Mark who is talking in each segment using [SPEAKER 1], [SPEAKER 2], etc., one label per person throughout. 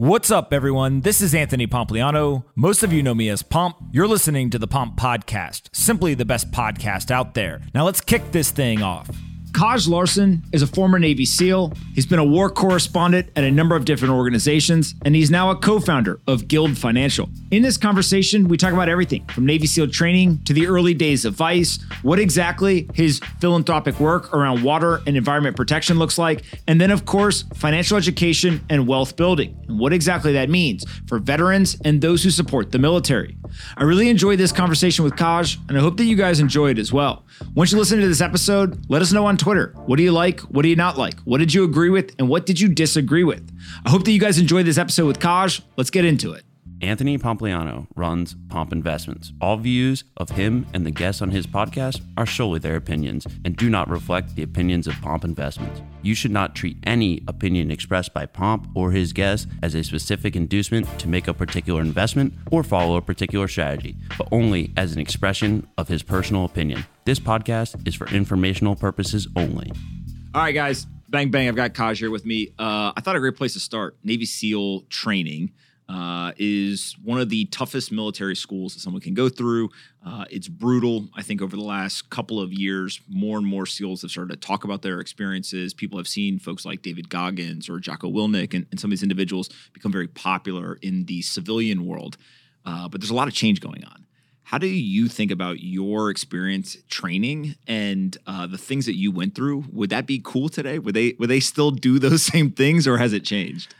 [SPEAKER 1] What's up, everyone? This is Anthony Pompliano. Most of you know me as Pomp. You're listening to the Pomp Podcast, simply the best podcast out there. Now let's kick this thing off. Kaj Larsen is a former Navy SEAL. He's been a war correspondent at a number of different organizations, and he's now a co founder of Guild Financial. In this conversation, we talk about everything from Navy SEAL training to the early days of Vice, what exactly his philanthropic work around water and environment protection looks like, and then, of course, financial education and wealth building, and what exactly that means for veterans and those who support the military. I really enjoyed this conversation with Kaj, and I hope that you guys enjoy it as well. Once you listen to this episode, let us know on Twitter. What do you like? What do you not like? What did you agree with? And what did you disagree with? I hope that you guys enjoyed this episode with Kaj. Let's get into it.
[SPEAKER 2] Anthony Pompliano runs Pomp Investments. All views of him and the guests on his podcast are solely their opinions and do not reflect the opinions of Pomp Investments. You should not treat any opinion expressed by Pomp or his guests as a specific inducement to make a particular investment or follow a particular strategy, but only as an expression of his personal opinion. This podcast is for informational purposes only.
[SPEAKER 1] All right, guys. Bang, bang. I've got Kaj here with me. Uh, I thought a great place to start Navy SEAL training uh, is one of the toughest military schools that someone can go through. Uh, it's brutal. I think over the last couple of years, more and more SEALs have started to talk about their experiences. People have seen folks like David Goggins or Jocko Willink and, and some of these individuals become very popular in the civilian world. Uh, but there's a lot of change going on. How do you think about your experience training and uh, the things that you went through? Would that be cool today? Would they would they still do those same things, or has it changed?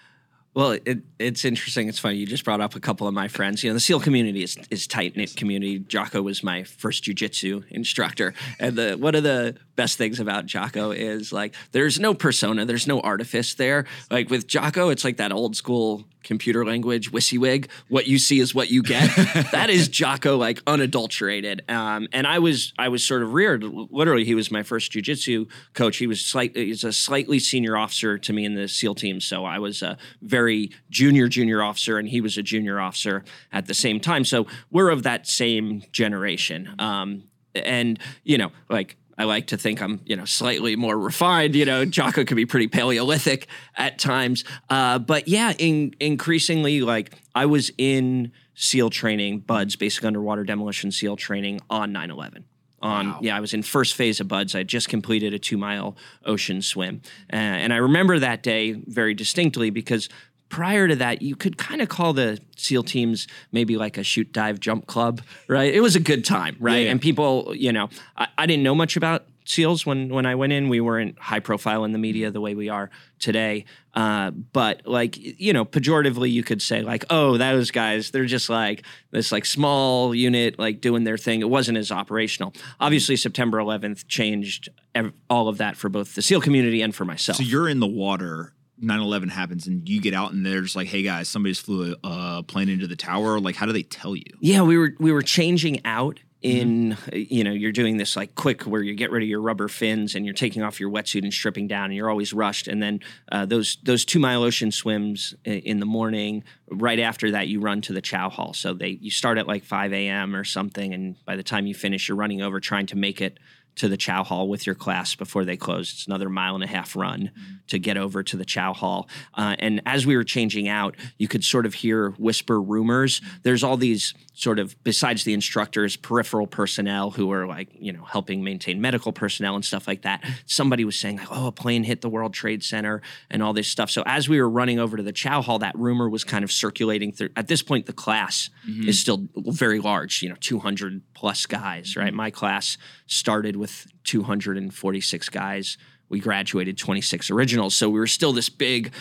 [SPEAKER 3] Well, it, it's interesting. It's funny. You just brought up a couple of my friends. You know, the SEAL community is, is tight knit community. Jocko was my first jujitsu instructor, and the one of the best things about Jocko is like there's no persona, there's no artifice there. Like with Jocko, it's like that old school computer language WYSIWYG. What you see is what you get. that is Jocko, like unadulterated. Um, and I was I was sort of reared. Literally, he was my first jujitsu coach. He was slightly he's a slightly senior officer to me in the SEAL team. So I was a very junior junior officer, and he was a junior officer at the same time. So we're of that same generation. Um, and you know, like I like to think I'm, you know, slightly more refined. You know, Jocko could be pretty Paleolithic at times. Uh, but yeah, in, increasingly, like I was in SEAL training, BUDS, basic underwater demolition SEAL training on 9 11 on wow. yeah i was in first phase of buds i just completed a two mile ocean swim uh, and i remember that day very distinctly because prior to that, you could kind of call the SEAL teams maybe like a shoot, dive, jump club, right? It was a good time, right? Yeah. And people, you know, I, I, didn't know much about SEALs when when I went in. We weren't high profile in the media the way we are today. Uh, but like you know, pejoratively, you could say like, oh, those guys, they're just like this like small unit, like doing their thing. It wasn't as operational. Obviously, September 11th changed ev- all of that for both the SEAL community and for myself.
[SPEAKER 1] So you're in the water 9-11 happens and you get out and they're just like hey guys somebody's flew a plane into the tower. Like how do they tell you?
[SPEAKER 3] Yeah we were we were changing out in mm-hmm. you know you're doing this like quick where you get rid of your rubber fins and you're taking off your wetsuit and stripping down and you're always rushed. And then uh, those those two mile ocean swims in the morning right after that you run to the chow hall. So they you start at like 5 a.m or something and by the time you finish you're running over trying to make it to the chow hall with your class before they close. It's another mile and a half run mm-hmm. to get over to the chow hall. Uh, and as we were changing out, you could sort of hear whisper rumors. Mm-hmm. There's all these sort of, besides the instructors, peripheral personnel who are like, you know, helping maintain medical personnel and stuff like that. Somebody was saying, like, oh, a plane hit the World Trade Center and all this stuff. So as we were running over to the chow hall, that rumor was kind of circulating through. At this point, the class mm-hmm. is still very large, you know, 200 plus guys, right? Mm-hmm. My class started with 246 guys. We graduated 26 originals. So we were still this big,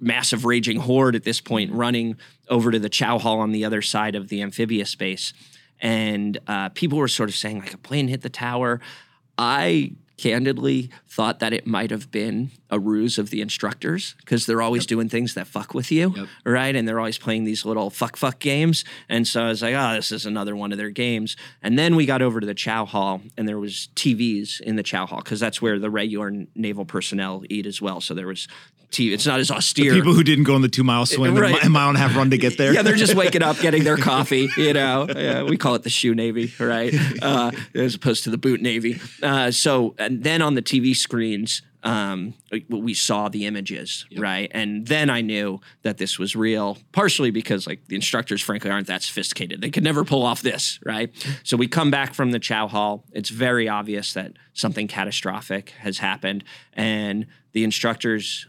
[SPEAKER 3] massive raging horde at this point, running over to the Chow Hall on the other side of the amphibious space. And uh, people were sort of saying, like, a plane hit the tower. I candidly thought that it might have been a ruse of the instructors because they're always yep. doing things that fuck with you, yep. right? And they're always playing these little fuck fuck games. And so I was like, oh, this is another one of their games. And then we got over to the chow hall, and there was TVs in the chow hall because that's where the regular naval personnel eat as well. So there was T- it's not as austere.
[SPEAKER 1] People who didn't go on the two mile swim
[SPEAKER 3] Right.
[SPEAKER 1] and a mile and a half run to get there.
[SPEAKER 3] yeah, they're just waking up, getting their coffee. You know, yeah, we call it the shoe navy, right? Uh, as opposed to the boot navy. Uh, so, and then on the TV screens, um, we saw the images, right? And then I knew that this was real, partially because like the instructors, frankly, aren't that sophisticated. They could never pull off this, right? So we come back from the chow hall. It's very obvious that something catastrophic has happened, and the instructors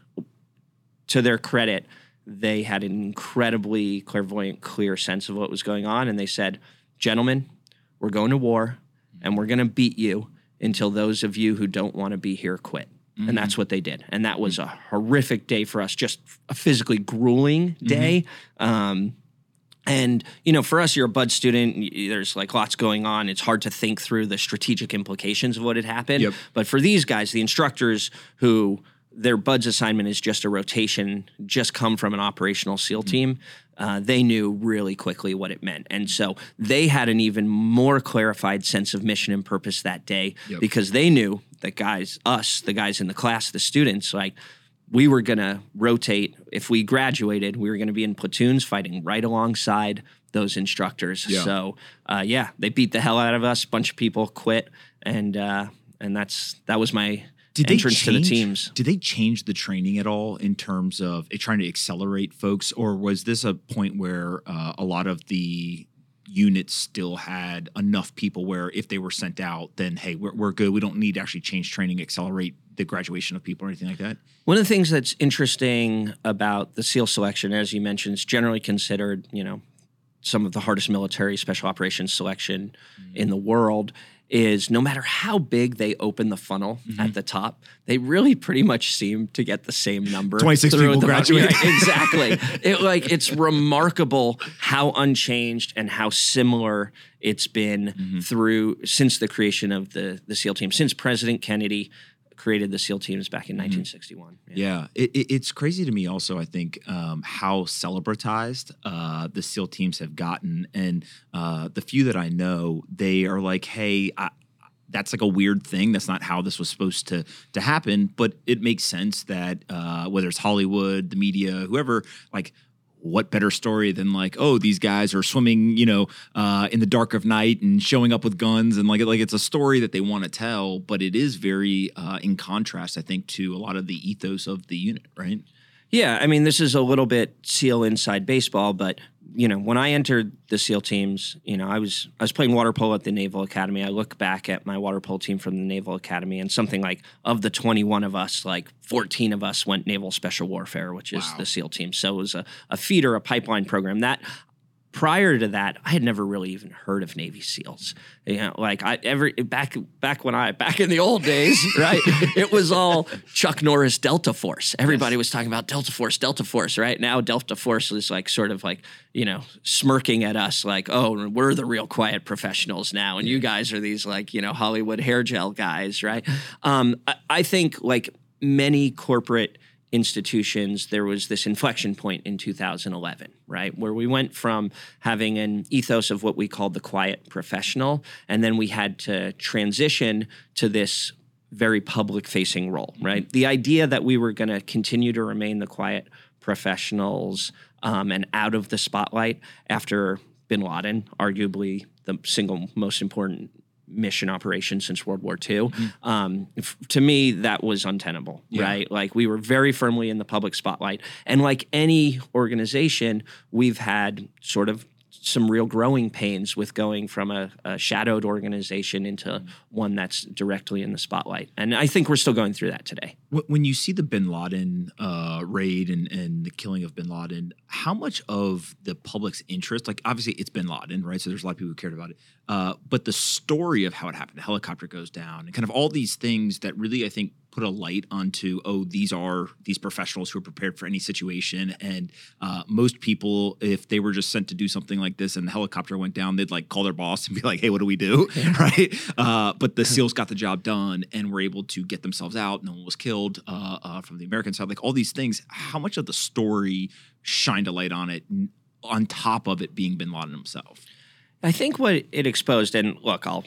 [SPEAKER 3] to their credit, they had an incredibly clairvoyant, clear sense of what was going on. And they said, Gentlemen, we're going to war and we're going to beat you until those of you who don't want to be here quit. And that's what they did. And that was a horrific day for us, just a physically grueling day. Um, and you know, for us, you're a bud student. There's like lots going on. It's hard to think through the strategic implications of what had happened.
[SPEAKER 1] Yep.
[SPEAKER 3] But for these guys, the instructors who their buds assignment is just a rotation, just come from an operational SEAL
[SPEAKER 1] Mm-hmm.
[SPEAKER 3] team. Uh, they knew really quickly what it meant, and so they had an even more clarified sense of mission and purpose that day
[SPEAKER 1] Yep.
[SPEAKER 3] because they knew that guys, us, the guys in the class, the students, like we were going to rotate. If we graduated, we were going to be in platoons fighting right alongside those instructors.
[SPEAKER 1] Yeah.
[SPEAKER 3] So, uh, yeah, they beat the hell out of us. A bunch of people quit, and uh, and that's that was my
[SPEAKER 1] Did they
[SPEAKER 3] entrance to the
[SPEAKER 1] change-
[SPEAKER 3] teams.
[SPEAKER 1] Did they change the training at all in terms of trying to accelerate folks, or was this a point where uh, a lot of the units still had enough people where if they were sent out, then hey, we're, we're good. We don't need to actually change training, accelerate the graduation of people or anything like that.
[SPEAKER 3] One of the things that's interesting about the SEAL selection, as you mentioned, is generally considered, you know, some of the hardest military special operations selection in the world. Is no matter how big they open the funnel at the top, they really pretty much seem to get the same number.
[SPEAKER 1] 26 people graduate.
[SPEAKER 3] Yeah, exactly. it like it's remarkable how unchanged and how similar it's been
[SPEAKER 1] Mm-hmm.
[SPEAKER 3] through since the creation of the the SEAL team, since President Kennedy created the SEAL teams back in 1961.
[SPEAKER 1] Mm-hmm. Yeah, it, it, it's crazy to me. Also, I think um, how celebratized uh, the SEAL teams have gotten, and uh, the few that I know, they are like, "Hey, I, that's like a weird thing. That's not how this was supposed to to happen." But it makes sense that uh, whether it's Hollywood, the media, whoever, like. What better story than like, oh, these guys are swimming, you know, uh, in the dark of night and showing up with guns and like, like it's a story that they want to tell, but it is very uh, in contrast, I think, to a lot of the ethos of the unit, right?
[SPEAKER 3] Yeah, I mean, this is a little bit SEAL inside baseball, but you know, when I entered the SEAL teams, you know, I was I was playing water polo at the Naval Academy. I look back at my water polo team from the Naval Academy, and something like of the 21 of us, like 14 of us went Naval Special Warfare, which is
[SPEAKER 1] Wow.
[SPEAKER 3] the SEAL team. So it was a, a feeder, a pipeline program that. Prior to that, I had never really even heard of Navy SEALs. You know, like I every back back when I back in the old days, right? it was all Chuck Norris Delta Force. Everybody was talking about Delta Force, Delta Force, right? Now Delta Force is like sort of like, you know, smirking at us like, "Oh, we're the real quiet professionals now and you guys are these like, you know, Hollywood hair gel guys, right?" Um, I, I think like many corporate institutions, there was this inflection point in 2011, right? Where we went from having an ethos of what we called the quiet professional, and then we had to transition to this very public facing role, right? The idea that we were going to continue to remain the quiet professionals um, and out of the spotlight after bin Laden, arguably the single most important mission operation since World War II. Um, f- to me, that was untenable, right? Like we were very firmly in the public spotlight. And like any organization, we've had sort of some real growing pains with going from a, a shadowed organization into one that's directly in the spotlight. And I think we're still going through that today.
[SPEAKER 1] When you see the Bin Laden uh, raid and, and the killing of Bin Laden, how much of the public's interest, like obviously it's Bin Laden, right? So there's a lot of people who cared about it. Uh, but the story of how it happened, the helicopter goes down, and kind of all these things that really, I think, put a light onto, oh, these are these professionals who are prepared for any situation. And uh, most people, if they were just sent to do something like this and the helicopter went down, they'd like call their boss and be like, hey, what do we do? right? Uh, but the SEALs got the job done and were able to get themselves out. No one was killed uh, uh, from the American side. Like all these things, how much of the story shined a light on it, on top of it being Bin Laden himself?
[SPEAKER 3] I think what it exposed, and look, I'll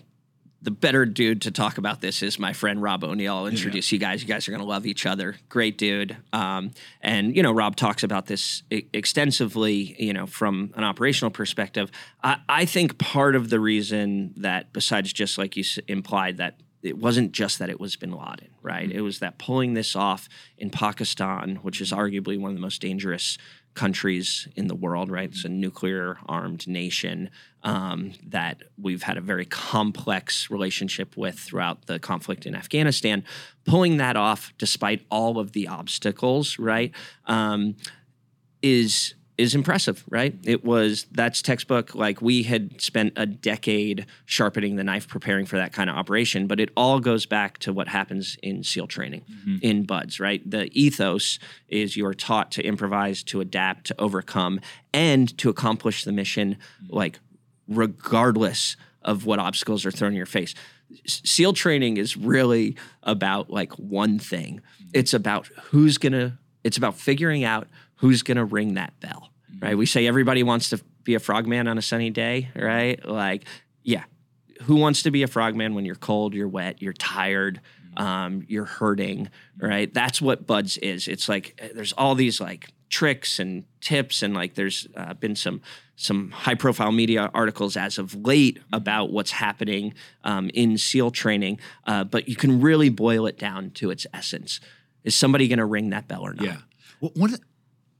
[SPEAKER 3] the better dude to talk about this is my friend Rob O'Neill. I'll introduce you guys. You guys are going to love each other. Great dude. Um, and, you know, Rob talks about this e- extensively, you know, from an operational perspective. I, I think part of the reason that, besides just like you s- implied, that it wasn't just that it was bin Laden, right? It was that pulling this off in Pakistan, which is arguably one of the most dangerous countries in the world, right? It's a nuclear armed nation um, that we've had a very complex relationship with throughout the conflict in Afghanistan. Pulling that off, despite all of the obstacles, right, um, is is impressive, right? It was that's textbook. Like we had spent a decade sharpening the knife, preparing for that kind of operation. But it all goes back to what happens in SEAL training, mm-hmm. in BUDS, right? The ethos is you are taught to improvise, to adapt, to overcome, and to accomplish the mission, mm-hmm. like regardless of what obstacles are thrown in your face. SEAL training is really about like one thing. Mm-hmm. It's about who's gonna. It's about figuring out who's gonna ring that bell, right? We say everybody wants to be a frogman on a sunny day, right? Like, yeah, who wants to be a frogman when you're cold, you're wet, you're tired, um, you're hurting, right? That's what Buds is. It's like uh, there's all these like tricks and tips, and like there's uh, been some some high profile media articles as of late about what's happening um, in SEAL training, uh, but you can really boil it down to its essence. Is somebody going to ring that bell or not?
[SPEAKER 1] Yeah. Well, one of the-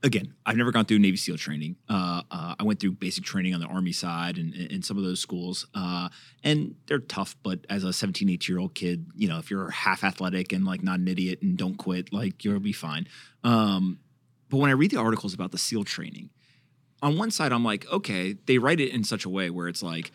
[SPEAKER 1] again, I've never gone through Navy SEAL training. Uh, uh, I went through basic training on the Army side and some of those schools, uh, and they're tough. But as a 17, 18 year old kid, you know, if you're half athletic and like not an idiot and don't quit, like you'll be fine. Um, but when I read the articles about the SEAL training, on one side, I'm like, okay, they write it in such a way where it's like,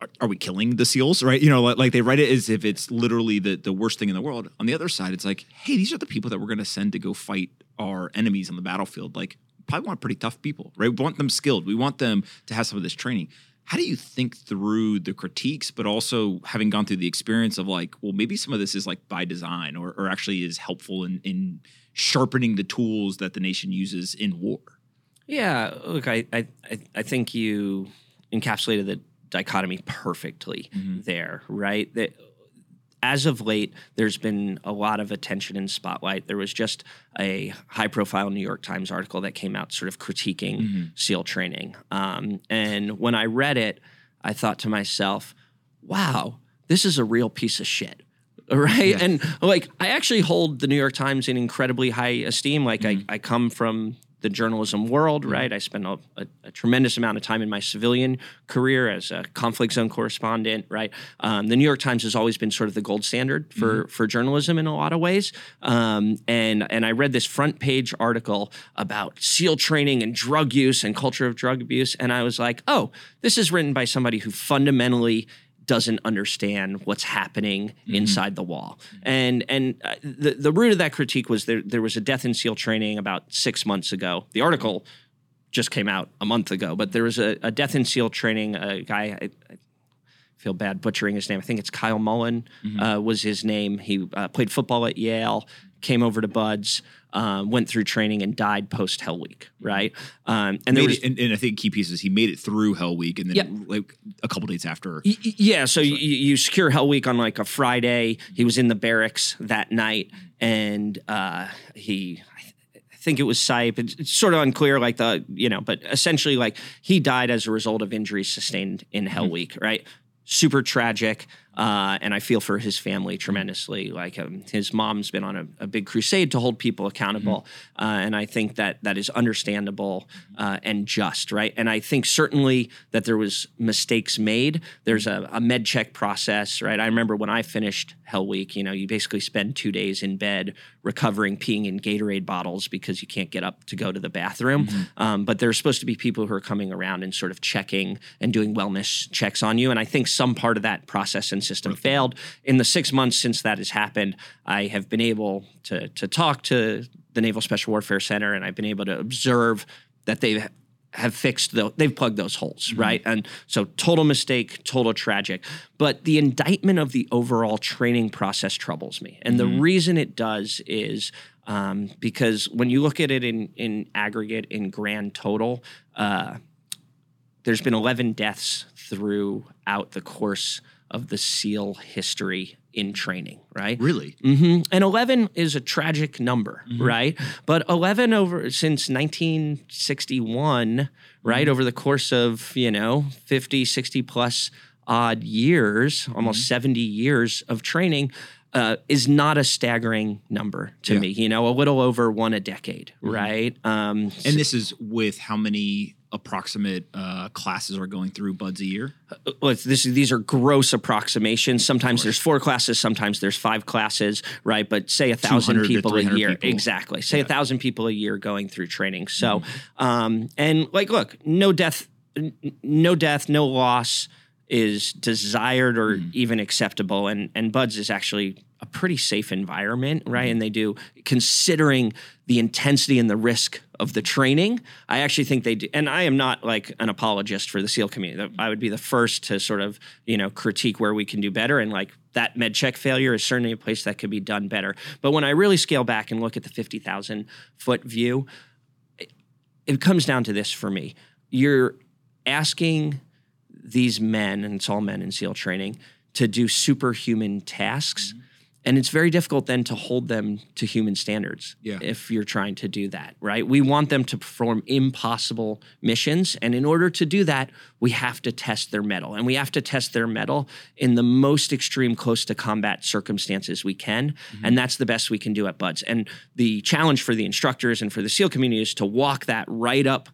[SPEAKER 1] are, are we killing the seals right you know like, like they write it as if it's literally the, the worst thing in the world on the other side it's like hey these are the people that we're going to send to go fight our enemies on the battlefield like probably want pretty tough people right? We want them skilled. We want them to have some of this training. How do you think through the critiques but also having gone through the experience of like well maybe some of this is like by design or, or actually is helpful in, in sharpening the tools that the nation uses in war?
[SPEAKER 3] Yeah, look, I I I- I think you encapsulated the dichotomy perfectly mm-hmm. there, right? That as of late, there's been a lot of attention and spotlight. There was just a high-profile New York Times article that came out, sort of critiquing SEAL training. Um, and when I read it, I thought to myself, "Wow, this is a real piece of shit." Right. And like, I actually hold the New York Times in incredibly high esteem. Like, I, I come from the journalism world, right? I spent a, a, a tremendous amount of time in my civilian career as a conflict zone correspondent, right? Um, the New York Times has always been sort of the gold standard for for journalism in a lot of ways. Um, and and I read this front page article about SEAL training and drug use and culture of drug abuse, and I was like, oh, this is written by somebody who fundamentally doesn't understand what's happening inside the wall. And and uh, the the root of that critique was there there was a death in SEAL training about six months ago. The article just came out a month ago, but there was a, a death in SEAL training. A guy. I, I feel bad butchering his name. I think it's Kyle Mullen uh, was his name. He uh, played football at Yale, came over to Buds, uh, went through training, and died post Hell Week. Right, um, and there was
[SPEAKER 1] it, and, and I think key piece is he made it through Hell Week, and then
[SPEAKER 3] Yeah.
[SPEAKER 1] like a couple days after.
[SPEAKER 3] Y- Yeah, so you, you secure Hell Week on like a Friday. He was in the barracks that night, and uh, he, I th- I think it was Sipe. It's, it's sort of unclear, like the you know, but essentially, like he died as a result of injuries sustained in Hell Week, right? Super tragic, uh, and I feel for his family tremendously. Like um, his mom's been on a, a big crusade to hold people accountable, uh, and I think that that is understandable uh, and just, right? And I think certainly that there was mistakes made. There's a, a med check process, right? I remember when I finished Hell Week, you know, you basically spend two days in bed recovering, peeing in Gatorade bottles because you can't get up to go to the bathroom. Um, but there's supposed to be people who are coming around and sort of checking and doing wellness checks on you. And I think some part of that process and system failed. In the six months since that has happened, I have been able to to talk to the Naval Special Warfare Center, and I've been able to observe that they have fixed the they've plugged those holes right? And so total mistake total tragic. But the indictment of the overall training process troubles me. And the reason it does is um, because when you look at it in in aggregate in grand total uh, there's been 11 deaths throughout the course of the SEAL history in training, right?
[SPEAKER 1] Really?
[SPEAKER 3] hmm And 11 is a tragic number,
[SPEAKER 1] Mm-hmm.
[SPEAKER 3] right? But 11 over since 1961, right?
[SPEAKER 1] Mm-hmm.
[SPEAKER 3] Over the course of, you know, 50, 60 plus odd years, almost
[SPEAKER 1] Mm-hmm.
[SPEAKER 3] 70 years of training. Uh, is not a staggering number to
[SPEAKER 1] Yeah.
[SPEAKER 3] me. You know, a little over one a decade,
[SPEAKER 1] Mm-hmm.
[SPEAKER 3] right? Um,
[SPEAKER 1] And this is with how many approximate uh, classes are going through Buds a year?
[SPEAKER 3] look, this these are gross approximations. Sometimes there's four classes, sometimes there's five classes, right? But say a thousand people a year,
[SPEAKER 1] people.
[SPEAKER 3] exactly. Say a thousand people a year going through training. So,
[SPEAKER 1] Mm-hmm.
[SPEAKER 3] um, and like, look, no death, no death, no loss is desired or
[SPEAKER 1] Mm-hmm.
[SPEAKER 3] even acceptable. And and Buds is actually a pretty safe environment, right?
[SPEAKER 1] Mm-hmm.
[SPEAKER 3] And they do considering the intensity and the risk of the training. I actually think they do. And I am not like an apologist for the SEAL community. I would be the first to sort of you know critique where we can do better. And like that med check failure is certainly a place that could be done better. But when I really scale back and look at the fifty thousand foot view, it, it comes down to this for me. You're asking these men, and it's all men in SEAL training, to do superhuman tasks.
[SPEAKER 1] Mm-hmm.
[SPEAKER 3] And it's very difficult then to hold them to human standards
[SPEAKER 1] Yeah.
[SPEAKER 3] if you're trying to do that, right? We want them to perform impossible missions. And in order to do that, we have to test their mettle. And we have to test their mettle in the most extreme, close to combat circumstances we can. Mm-hmm. And that's the best we can do at Buds. And the challenge for the instructors and for the SEAL community is to walk that right up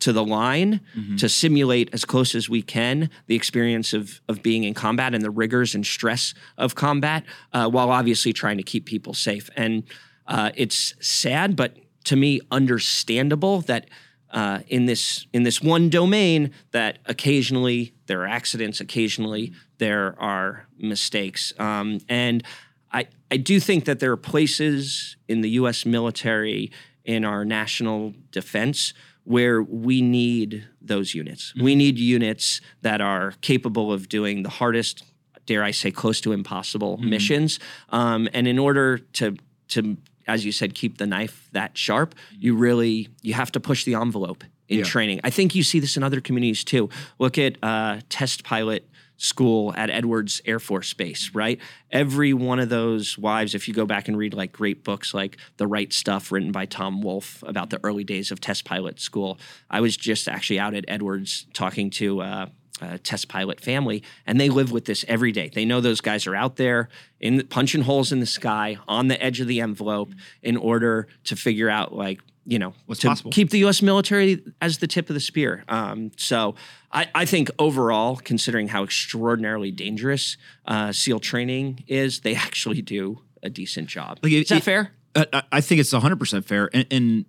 [SPEAKER 3] to the line to simulate as close as we can the experience of of being in combat and the rigors and stress of combat, uh, while obviously trying to keep people safe. And uh, it's sad, but to me, understandable that. Uh, in this in this one domain, that occasionally there are accidents, occasionally there are mistakes, um, and I I do think that there are places in the U.S. military in our national defense where we need those units. We need units that are capable of doing the hardest, dare I say, close to impossible missions. Um, and in order to to as you said, keep the knife that sharp, you really you have to push the envelope in
[SPEAKER 1] Yeah.
[SPEAKER 3] training. I think you see this in other communities too. Look at uh, test pilot school at Edwards Air Force Base, right? Every one of those wives, if you go back and read like great books like The Right Stuff, written by Tom Wolfe about the early days of test pilot school. I was just actually out at Edwards talking to uh, a test pilot family, and they live with this every day. They know those guys are out there in the, punching holes in the sky on the edge of the envelope in order to figure out like you know
[SPEAKER 1] What's
[SPEAKER 3] to
[SPEAKER 1] possible.
[SPEAKER 3] keep the U.S. military as the tip of the spear. Um, so I, I think overall, considering how extraordinarily dangerous uh, SEAL training is, they actually do a decent job.
[SPEAKER 1] Like, it-
[SPEAKER 3] is that
[SPEAKER 1] it-
[SPEAKER 3] fair?
[SPEAKER 1] I- I think it's 100% fair. And, and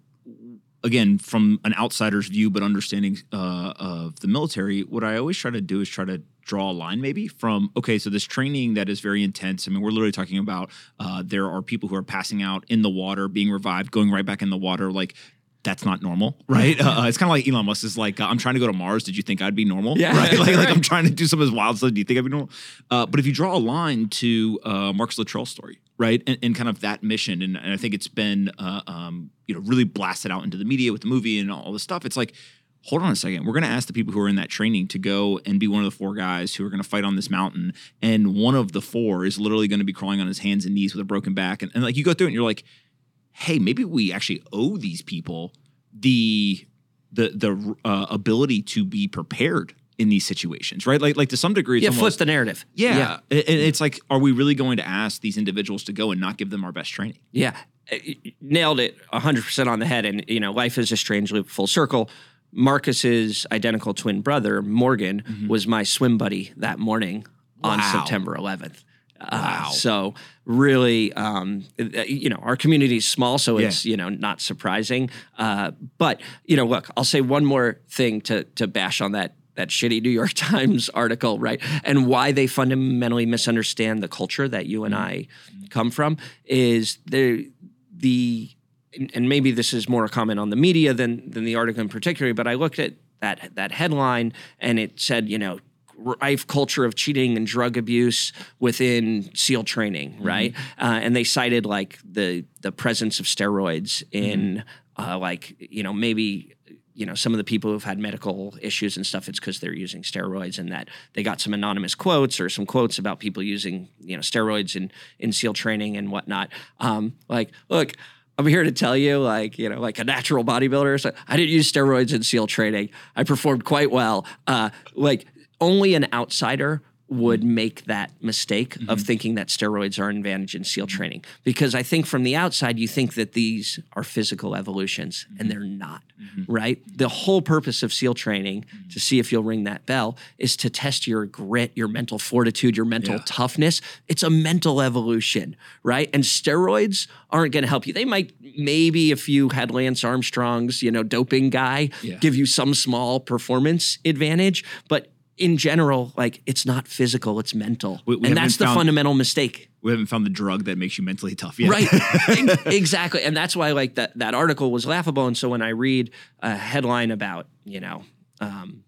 [SPEAKER 1] again, from an outsider's view, but understanding uh, of the military, what I always try to do is try to draw a line maybe from, okay, so this training that is very intense. I mean, we're literally talking about uh, there are people who are passing out in the water, being revived, going right back in the water. Like, that's not normal, right? Uh, it's kind of like Elon Musk is like, uh, I'm trying to go to Mars. Did you think I'd be normal?
[SPEAKER 3] Yeah.
[SPEAKER 1] right. Like, like I'm trying to do some of this wild stuff. Do you think I'd be normal? Uh, but if you draw a line to uh, Marcus Luttrell's story, right, and, and kind of that mission, and, and I think it's been, uh, um, you know, really blasted out into the media with the movie and all this stuff. It's like, hold on a second. We're going to ask the people who are in that training to go and be one of the four guys who are going to fight on this mountain, and one of the four is literally going to be crawling on his hands and knees with a broken back, and, and like you go through it, and you're like, hey, maybe we actually owe these people the the the uh, ability to be prepared in these situations, right? Like like to some degree, it's
[SPEAKER 3] Yeah, flip
[SPEAKER 1] almost
[SPEAKER 3] the narrative.
[SPEAKER 1] yeah. And and it's like, are we really going to ask these individuals to go and not give them our best training?
[SPEAKER 3] Yeah, Uh, nailed it 100% on the head. And, you know, life is a strange loop full circle. Marcus's identical twin brother, Morgan, was my swim buddy that morning on
[SPEAKER 1] Wow.
[SPEAKER 3] September 11th. Uh,
[SPEAKER 1] Wow.
[SPEAKER 3] so really, um, you know, our community is small, so it's you know not surprising. Uh, but you know, look, I'll say one more thing to to bash on that that shitty New York Times article, right? And why they fundamentally misunderstand the culture that you and I come from is the the and- maybe this is more a comment on the media than than the article in particular, but I looked at that that headline and it said, you know, rife culture of cheating and drug abuse within SEAL training, right? Uh, and they cited like the the presence of steroids in uh, like you know maybe you know some of the people who've had medical issues and stuff it's because they're using steroids and that they got some anonymous quotes or some quotes about people using you know steroids in in seal training and whatnot um, like look I'm here to tell you, like, you know, like a natural bodybuilder. So I didn't use steroids in SEAL training. I performed quite well. Uh, like, only an outsider would make that mistake mm-hmm. of thinking that steroids are an advantage in SEAL training. Because I think from the outside, you think that these are physical evolutions, mm-hmm. and they're not, mm-hmm. right? The whole purpose of SEAL training, to see if you'll ring that bell, is to test your grit, your mental fortitude, your mental yeah. toughness. It's a mental evolution, right? And steroids aren't going to help you. They might, maybe if you had Lance Armstrong's, you know, doping guy, yeah. give you some small performance advantage, but in general, like it's not physical, it's mental. We, we and that's the found, fundamental mistake.
[SPEAKER 1] We haven't found the drug that makes you mentally tough yet.
[SPEAKER 3] Right. exactly. And that's why like that that article was laughable. And so when I read a headline about, you know, um,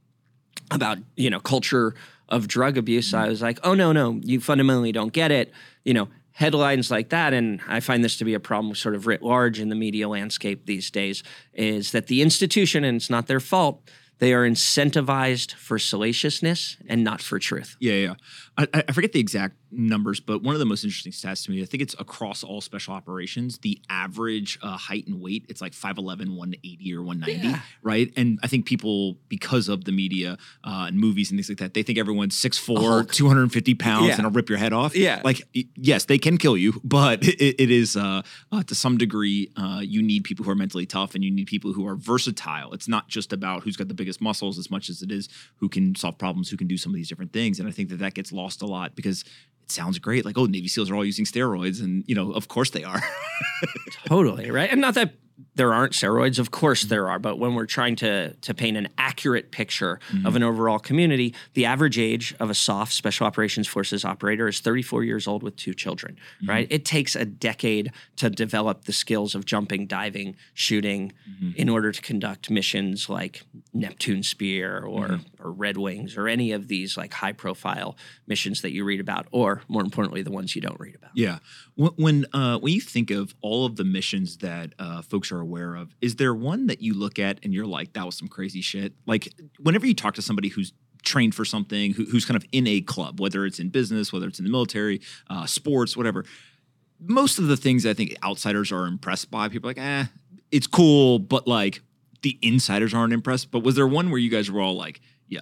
[SPEAKER 3] about, you know, culture of drug abuse, mm-hmm. I was like, oh no, no, you fundamentally don't get it. You know, headlines like that, and I find this to be a problem sort of writ large in the media landscape these days, is that the institution, and it's not their fault, they are incentivized for salaciousness and not for truth.
[SPEAKER 1] Yeah, yeah. I, I, forget the exact numbers, but one of the most interesting stats to me, I think it's across all special operations, the average uh, height and weight, it's like 5'11, 180 or 190, yeah. right? And I think people, because of the media uh, and movies and things like that, they think everyone's 6'4, 250 pounds yeah. and will rip your head off.
[SPEAKER 3] Yeah.
[SPEAKER 1] Like, yes, they can kill you, but it, it is uh, uh, to some degree, uh, you need people who are mentally tough and you need people who are versatile. It's not just about who's got the biggest muscles as much as it is who can solve problems, who can do some of these different things. And I think that that gets lost a lot because it sounds great. Like, oh, Navy SEALs are all using steroids, and you know, of course they are.
[SPEAKER 3] totally right, and not that there aren't steroids of course there are but when we're trying to to paint an accurate picture mm-hmm. of an overall community the average age of a soft special operations forces operator is 34 years old with two children mm-hmm. right it takes a decade to develop the skills of jumping diving shooting mm-hmm. in order to conduct missions like neptune spear or mm-hmm. or red wings or any of these like high profile missions that you read about or more importantly the ones you don't read about
[SPEAKER 1] yeah when uh, when you think of all of the missions that uh, folks are aware of, is there one that you look at and you're like, that was some crazy shit? Like, whenever you talk to somebody who's trained for something, who, who's kind of in a club, whether it's in business, whether it's in the military, uh, sports, whatever, most of the things I think outsiders are impressed by, people are like, eh, it's cool, but like the insiders aren't impressed. But was there one where you guys were all like, yo,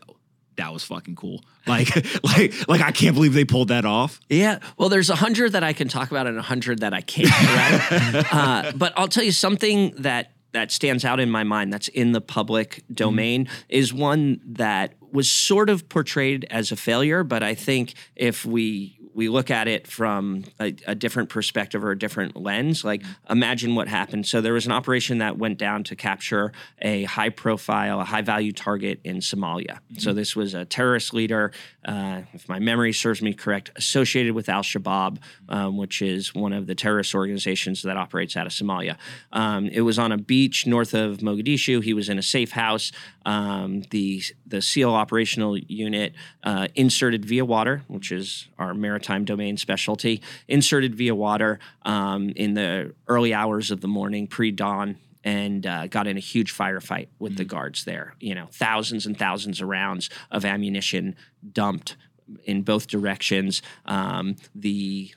[SPEAKER 1] that was fucking cool. Like, like, like I can't believe they pulled that off.
[SPEAKER 3] Yeah. Well, there's a hundred that I can talk about and a hundred that I can't. Right. uh, but I'll tell you something that that stands out in my mind that's in the public domain mm-hmm. is one that was sort of portrayed as a failure, but I think if we we look at it from a, a, different perspective or a different lens. Like, imagine what happened. So, there was an operation that went down to capture a high profile, a high value target in Somalia. Mm-hmm. So, this was a terrorist leader, uh, if my memory serves me correct, associated with Al Shabaab, um, which is one of the terrorist organizations that operates out of Somalia. Um, it was on a beach north of Mogadishu. He was in a safe house. Um, the, the SEAL operational unit uh, inserted via water, which is our maritime maritime domain specialty, inserted via water um, in the early hours of the morning, pre dawn, and uh, got in a huge firefight with mm-hmm. the guards there. You know, thousands and thousands of rounds of ammunition dumped in both directions. Um, the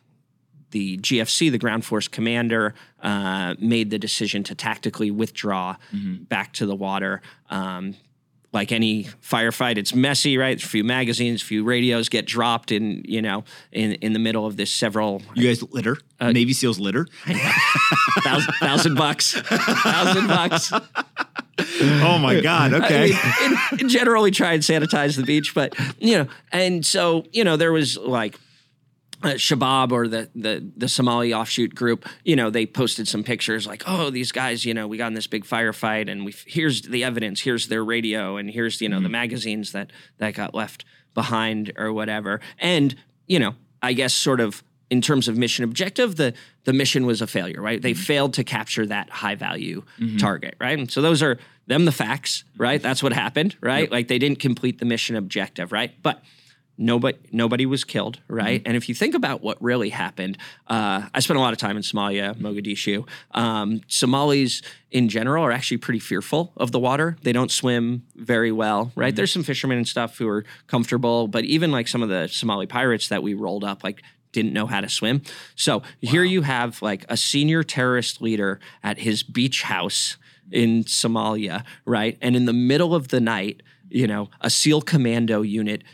[SPEAKER 3] the GFC, the ground force commander, uh, made the decision to tactically withdraw mm-hmm. back to the water. Um, like any firefight, it's messy, right? A few magazines, a few radios get dropped in, you know, in, in the middle of this several.
[SPEAKER 1] You guys litter? Uh, Navy SEALs litter?
[SPEAKER 3] thousand, thousand bucks. thousand bucks.
[SPEAKER 1] oh my God. Okay. I
[SPEAKER 3] mean, in, in general, we try and sanitize the beach, but, you know, and so, you know, there was like uh, Shabab or the, the the Somali offshoot group, you know, they posted some pictures like, oh, these guys, you know, we got in this big firefight, and we here's the evidence, here's their radio, and here's you know mm-hmm. the magazines that that got left behind or whatever, and you know, I guess sort of in terms of mission objective, the the mission was a failure, right? They mm-hmm. failed to capture that high value mm-hmm. target, right? And so those are them the facts, right? That's what happened, right? Yep. Like they didn't complete the mission objective, right? But Nobody, nobody was killed, right? And if you think about what really happened, uh, I spent a lot of time in Somalia, Mogadishu. Um, Somalis in general are actually pretty fearful of the water. They don't swim very well, right? There's some fishermen and stuff who are comfortable, but even like some of the Somali pirates that we rolled up, like didn't know how to swim. So here you have like a senior terrorist leader at his beach house in Somalia, right? And in the middle of the night, you know, a SEAL commando unit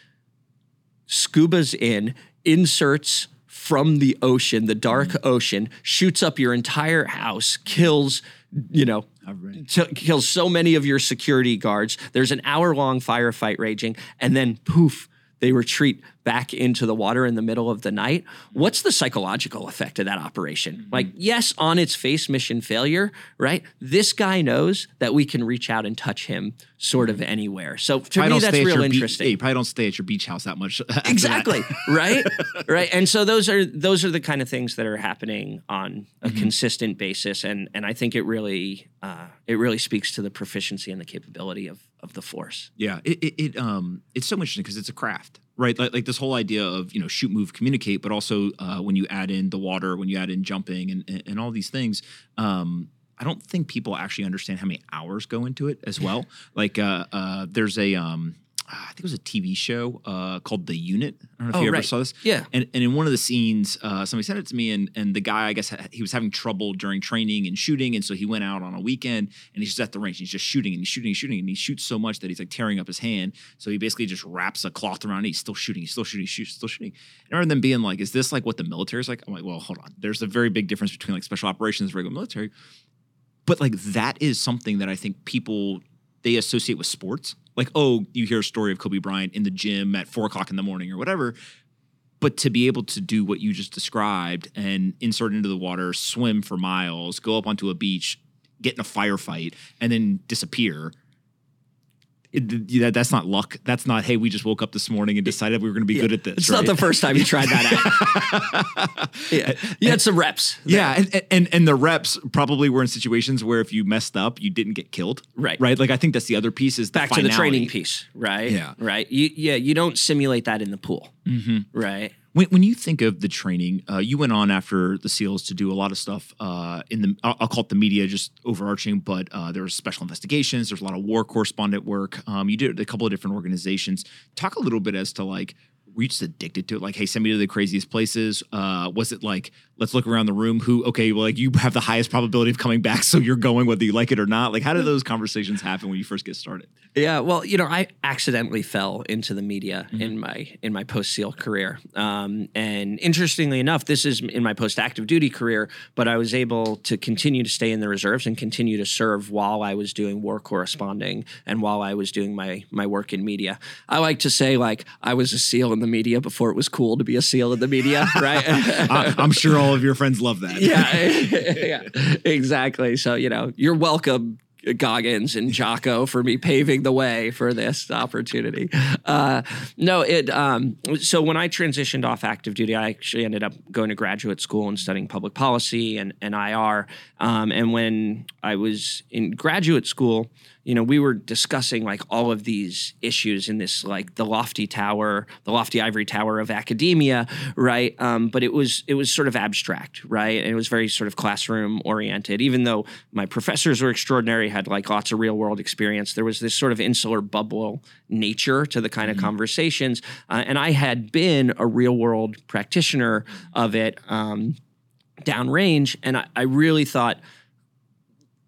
[SPEAKER 3] scubas in, inserts from the ocean, the dark mm. ocean, shoots up your entire house, kills, you know, t- kills so many of your security guards. There's an hour long firefight raging, and then poof, they retreat back into the water in the middle of the night. What's the psychological effect of that operation? Like, yes, on its face, mission failure, right? This guy knows that we can reach out and touch him sort of anywhere. So to
[SPEAKER 1] Probably
[SPEAKER 3] me, that's real interesting.
[SPEAKER 1] yeah, you probably don't stay at your beach house that much. after that.
[SPEAKER 3] exactly right right and so those are those are the kind of things that are happening on a
[SPEAKER 1] Mm-hmm.
[SPEAKER 3] consistent basis and and i think it really uh, it really speaks to the proficiency and the capability of of the force
[SPEAKER 1] Yeah, it, it, it um it's so interesting because it's a craft, right? Like, like this whole idea of you know shoot, move, communicate, but also uh, when you add in the water, when you add in jumping, and and, and all these things. Um, I don't think people actually understand how many hours go into it as well. Like, uh, uh, there's a um, I think it was a TV show uh, called The Unit. I don't know if
[SPEAKER 3] Oh,
[SPEAKER 1] you ever
[SPEAKER 3] right.
[SPEAKER 1] saw this.
[SPEAKER 3] Yeah.
[SPEAKER 1] And, and in one of the scenes, uh, somebody sent it to me, and and the guy, I guess, he was having trouble during training and shooting, and so he went out on a weekend, and he's just at the range, and he's just shooting and he's shooting and shooting, and he shoots so much that he's like tearing up his hand. So he basically just wraps a cloth around it. He's still shooting, he's still shooting, he's shooting, still shooting. And I remember them being like, "Is this like what the military is like?" I'm like, "Well, hold on. There's a very big difference between like special operations, and regular military." But like that is something that I think people they associate with sports. Like, oh, you hear a story of Kobe Bryant in the gym at four o'clock in the morning or whatever. But to be able to do what you just described and insert into the water, swim for miles, go up onto a beach, get in a firefight, and then disappear. It, yeah, that's not luck. That's not, hey, we just woke up this morning and decided we were going to be good at this.
[SPEAKER 3] it's
[SPEAKER 1] right?
[SPEAKER 3] not the first time you tried that out yeah you had some reps
[SPEAKER 1] Yeah, and, and and the reps probably were in situations where if you messed up, you didn't get killed.
[SPEAKER 3] Right.
[SPEAKER 1] Right. Like I think that's the other piece is the
[SPEAKER 3] back to the training piece right
[SPEAKER 1] Yeah.
[SPEAKER 3] right you yeah you don't simulate that in the pool mm-hmm. right
[SPEAKER 1] When, when you think of the training, uh, you went on after the SEALs to do a lot of stuff uh, in the, I'll, I'll call it the media, just overarching, but uh, there was special investigations. There's a lot of war correspondent work. Um, you did a couple of different organizations. Talk a little bit as to like, were you just addicted to it? Like, hey, send me to the craziest places. Uh, was it like, let's look around the room. Who? Okay, well, like you have the highest probability of coming back, so you're going whether you like it or not. Like, how do those conversations happen when you first get started?
[SPEAKER 3] Yeah, well, you know, I accidentally fell into the media in my in my post SEAL career, um, and interestingly enough, this is in my post active duty career. But I was able to continue to stay in the reserves and continue to serve while I was doing war corresponding and while I was doing my my work in media. I like to say like I was a SEAL in the media before it was cool to be a SEAL in the media, right?
[SPEAKER 1] I, I'm sure all of your friends love that.
[SPEAKER 3] yeah, yeah, exactly. So you know, you're welcome, Goggins and Jocko, for me paving the way for this opportunity. Uh, no, it. Um, so when I transitioned off active duty, I actually ended up going to graduate school and studying public policy and, and IR. Um, and when I was in graduate school, you know, we were discussing like all of these issues in this like the lofty tower, the lofty ivory tower of academia, right? Um, but it was it was sort of abstract, right? And it was very sort of classroom oriented. Even though my professors were extraordinary, had like lots of real world experience, there was this sort of insular bubble nature to the kind of conversations. Uh, and I had been a real world practitioner of it um, downrange, and I, I really thought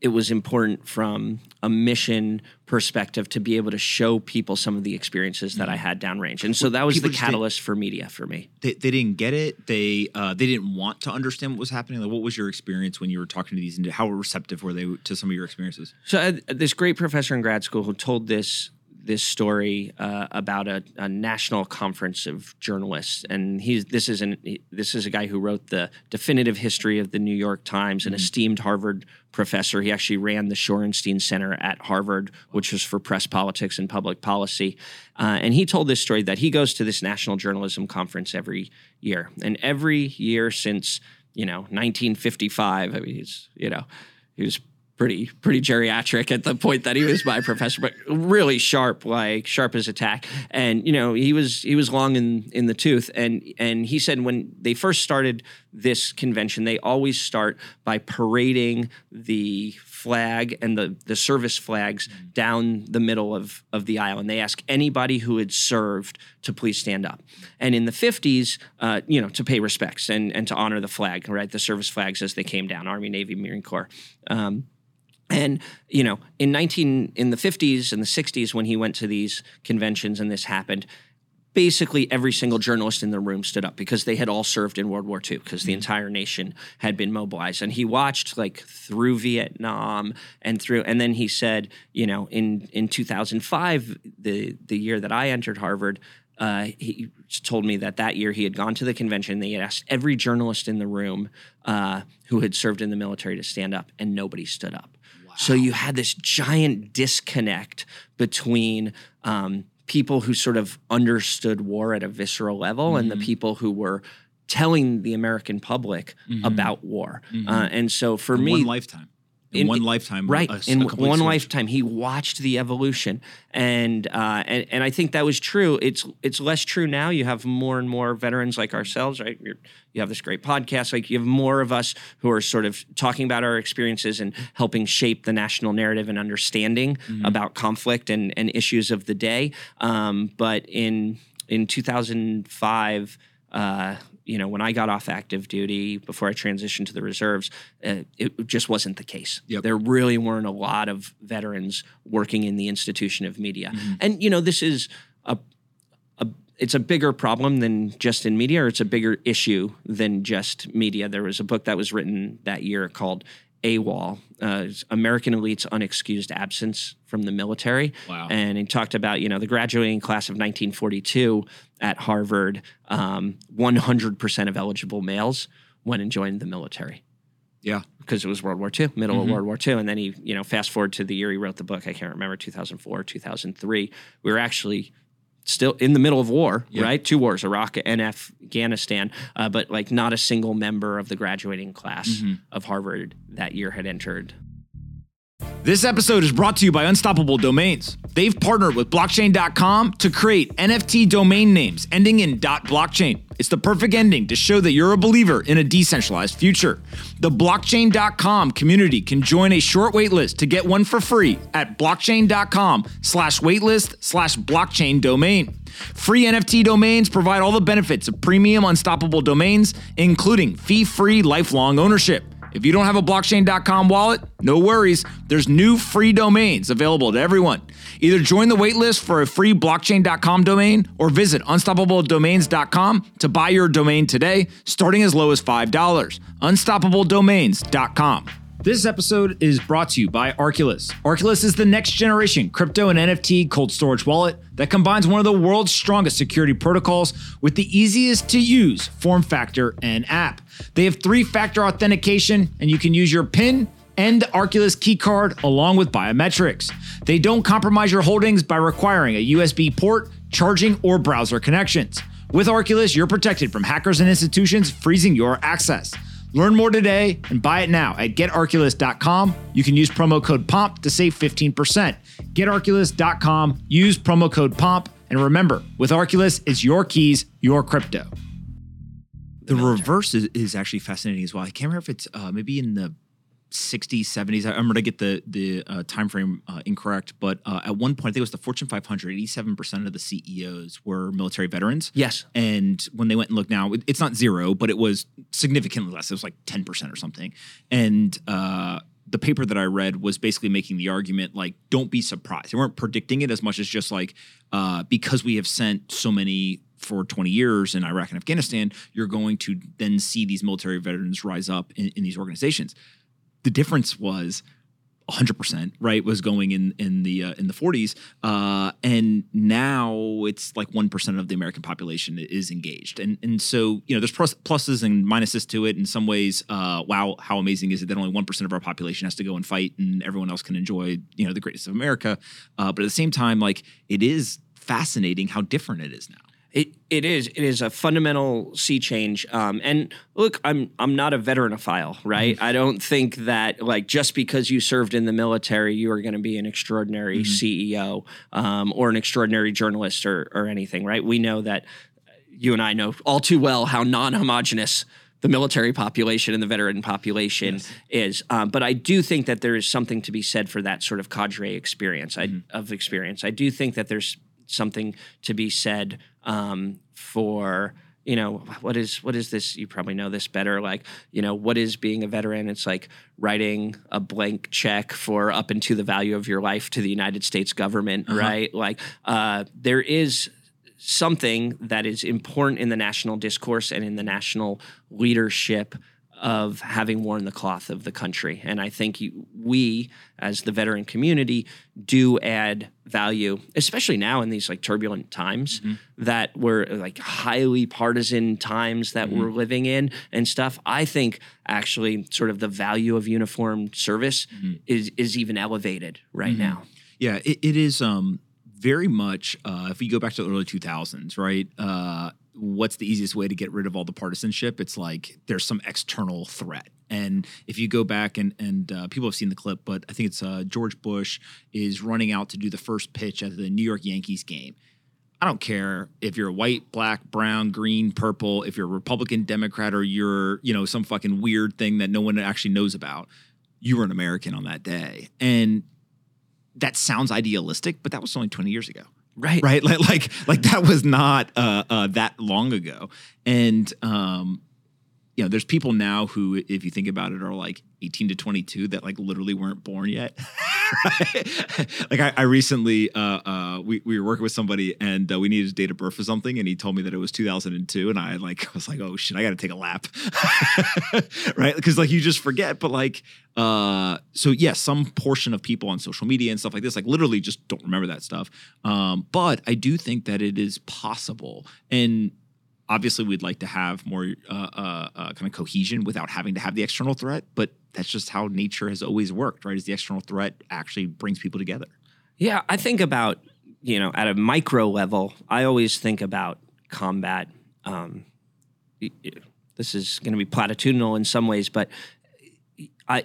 [SPEAKER 3] it was important from a mission perspective to be able to show people some of the experiences that I had downrange. And so that was
[SPEAKER 1] People
[SPEAKER 3] the catalyst for media for me.
[SPEAKER 1] they, they didn't get it. They uh, they didn't want to understand what was happening. Like, what was your experience when you were talking to these? And how receptive were they to some of your experiences?
[SPEAKER 3] So had this great professor in grad school who told this this story uh, about a, a national conference of journalists, and he's this is an this is a guy who wrote the definitive history of the New York Times, an esteemed Harvard professor. He actually ran the Shorenstein Center at Harvard, which was for press politics and public policy. Uh, and he told this story that he goes to this national journalism conference every year, and every year since you know 1955, I mean, he's you know he was pretty pretty geriatric at the point that he was my professor, but really sharp, like sharp as a tack. And you know, he was he was long in in the tooth. And and he said when they first started this convention, they always start by parading the flag and the the service flags down the middle of of the aisle, and they ask anybody who had served to please stand up. And in the 50s, uh, you know, to pay respects and and to honor the flag, right, the service flags as they came down, Army, Navy, Marine Corps. Um, and you know, in 19 in the 50s and the 60s, when he went to these conventions and this happened, basically every single journalist in the room stood up because they had all served in World War II because the entire nation had been mobilized. And he watched like through Vietnam and through, and then he said, you know, in in 2005, the the year that I entered Harvard. Uh, he told me that that year he had gone to the convention. They had asked every journalist in the room uh, who had served in the military to stand up, and nobody stood up. So you had this giant disconnect between um, people who sort of understood war at a visceral level and the mm-hmm. people who were telling the American public mm-hmm. about war. Mm-hmm. Uh, and so for
[SPEAKER 1] in
[SPEAKER 3] me,
[SPEAKER 1] one lifetime. In,
[SPEAKER 3] in-
[SPEAKER 1] one lifetime,
[SPEAKER 3] right
[SPEAKER 1] a
[SPEAKER 3] in
[SPEAKER 1] a
[SPEAKER 3] one
[SPEAKER 1] switch.
[SPEAKER 3] lifetime he watched the evolution and uh and, and i think that was true it's it's less true now you have more and more veterans like ourselves right You're, you have this great podcast like you have more of us who are sort of talking about our experiences and helping shape the national narrative and understanding
[SPEAKER 1] Mm-hmm.
[SPEAKER 3] about conflict and and issues of the day um but in in 2005 uh, you know, when I got off active duty before I transitioned to the reserves, uh, it just wasn't the case.
[SPEAKER 1] Yep.
[SPEAKER 3] There really weren't a lot of veterans working in the institution of media,
[SPEAKER 1] Mm-hmm.
[SPEAKER 3] and you know, this is a, a it's a bigger problem than just in media, or it's a bigger issue than just media. There was a book that was written that year called AWOL, uh, American Elite's Unexcused Absence from the Military.
[SPEAKER 1] Wow.
[SPEAKER 3] And he talked about, you know, the graduating class of 1942 at Harvard, um, 100% of eligible males went and joined the military
[SPEAKER 1] Yeah.
[SPEAKER 3] because it was World War II, middle of World War II. And then he, you know, fast forward to the year he wrote the book, I can't remember, 2004, 2003. We were actually still in the middle of war, right? Two wars, Iraq and Afghanistan, uh, but like not a single member of the graduating class of Harvard that year had entered
[SPEAKER 4] This episode is brought to you by Unstoppable Domains. They've partnered with blockchain.com to create NFT domain names ending in .blockchain. It's the perfect ending to show that you're a believer in a decentralized future. The blockchain.com community can join a short waitlist to get one for free at blockchain.com slash waitlist slash blockchain domain. Free NFT domains provide all the benefits of premium unstoppable domains, including fee-free lifelong ownership. If you don't have a blockchain.com wallet, no worries. There's new free domains available to everyone. Either join the waitlist for a free blockchain.com domain or visit unstoppabledomains.com to buy your domain today, starting as low as $5. Unstoppabledomains.com. This episode is brought to you by Arculus. Arculus is the next generation crypto and NFT cold storage wallet that combines one of the world's strongest security protocols with the easiest to use form factor and app. They have three factor authentication, and you can use your PIN and Arculus keycard along with biometrics. They don't compromise your holdings by requiring a USB port, charging, or browser connections. With Arculus, you're protected from hackers and institutions freezing your access. Learn more today and buy it now at getarculus.com. You can use promo code POMP to save 15%. Getarculus.com, use promo code POMP, and remember, with Arculus, it's your keys, your crypto.
[SPEAKER 1] The reverse is, is actually fascinating as well. I can't remember if it's uh, maybe in the 60s, 70s. I- I'm going to get the the uh, time frame uh, incorrect, but uh, at one point, I think it was the Fortune 500. 87 percent of the CEOs were military veterans.
[SPEAKER 3] Yes.
[SPEAKER 1] And when they went and looked now, it- it's not zero, but it was significantly less. It was like 10 percent or something. And uh, the paper that I read was basically making the argument like, don't be surprised. They weren't predicting it as much as just like uh, because we have sent so many for 20 years in Iraq and Afghanistan, you're going to then see these military veterans rise up in, in these organizations. The difference was 100% right was going in in the uh, in the 40s uh, and now it's like 1% of the american population is engaged. And and so you know there's plus, pluses and minuses to it in some ways. Uh, wow how amazing is it that only 1% of our population has to go and fight and everyone else can enjoy you know the greatness of america? Uh, but at the same time like it is fascinating how different it is now
[SPEAKER 3] It is it is a fundamental sea change. Um, and look, I'm I'm not a veteranophile, right? I don't think that like just because you served in the military, you are going to be an extraordinary CEO um, or an extraordinary journalist or or anything, right? We know that you and I know all too well how non-homogenous the military population and the veteran population is. Um, but I do think that there is something to be said for that sort of cadre experience I, of experience. I do think that there's something to be said um, for you know what is what is this? You probably know this better like you know what is being a veteran? It's like writing a blank check for up into the value of your life to the united states government right? Like uh, there is something that is important in the national discourse and in the national leadership of having worn the cloth of the country. And I think you, we, as the veteran community, do add value, especially now in these like turbulent times that we're like highly partisan times that we're living in and stuff. I think actually sort of the value of uniformed service is is even elevated right now.
[SPEAKER 1] Yeah, it, it is um, very much. Uh, if we go back to the early 2000s, right? Uh, what's the easiest way to get rid of all the partisanship? It's like there's some external threat. And if you go back and and uh, people have seen the clip, but I think it's uh, George Bush is running out to do the first pitch at the New York Yankees game. I don't care if you're white, black, brown, green, purple, if you're a Republican, Democrat, or you're, you know, some fucking weird thing that no one actually knows about. You were an American on that day. And that sounds idealistic, but that was only 20 years ago.
[SPEAKER 3] Right.
[SPEAKER 1] Right. Like, like, like that was not uh, uh, that long ago. And, um, you know, there's people now who, if you think about it, are like 18 to 22 that like literally weren't born yet. Like I, I recently, uh, uh, we, we were working with somebody and uh, we needed his date of birth for something. And he told me that it was 2002. And I like, was like, oh shit, I got to take a lap. right. Cause like you just forget, but like, uh, so yes, some portion of people on social media and stuff like this, like literally just don't remember that stuff. Um, but I do think that it is possible. And obviously we'd like to have more uh, uh, uh, kind of cohesion without having to have the external threat but that's just how nature has always worked right is the external threat actually brings people together
[SPEAKER 3] Yeah, I think about you know at a micro level. I always think about combat. Um, this is going to be platitudinal in some ways, but I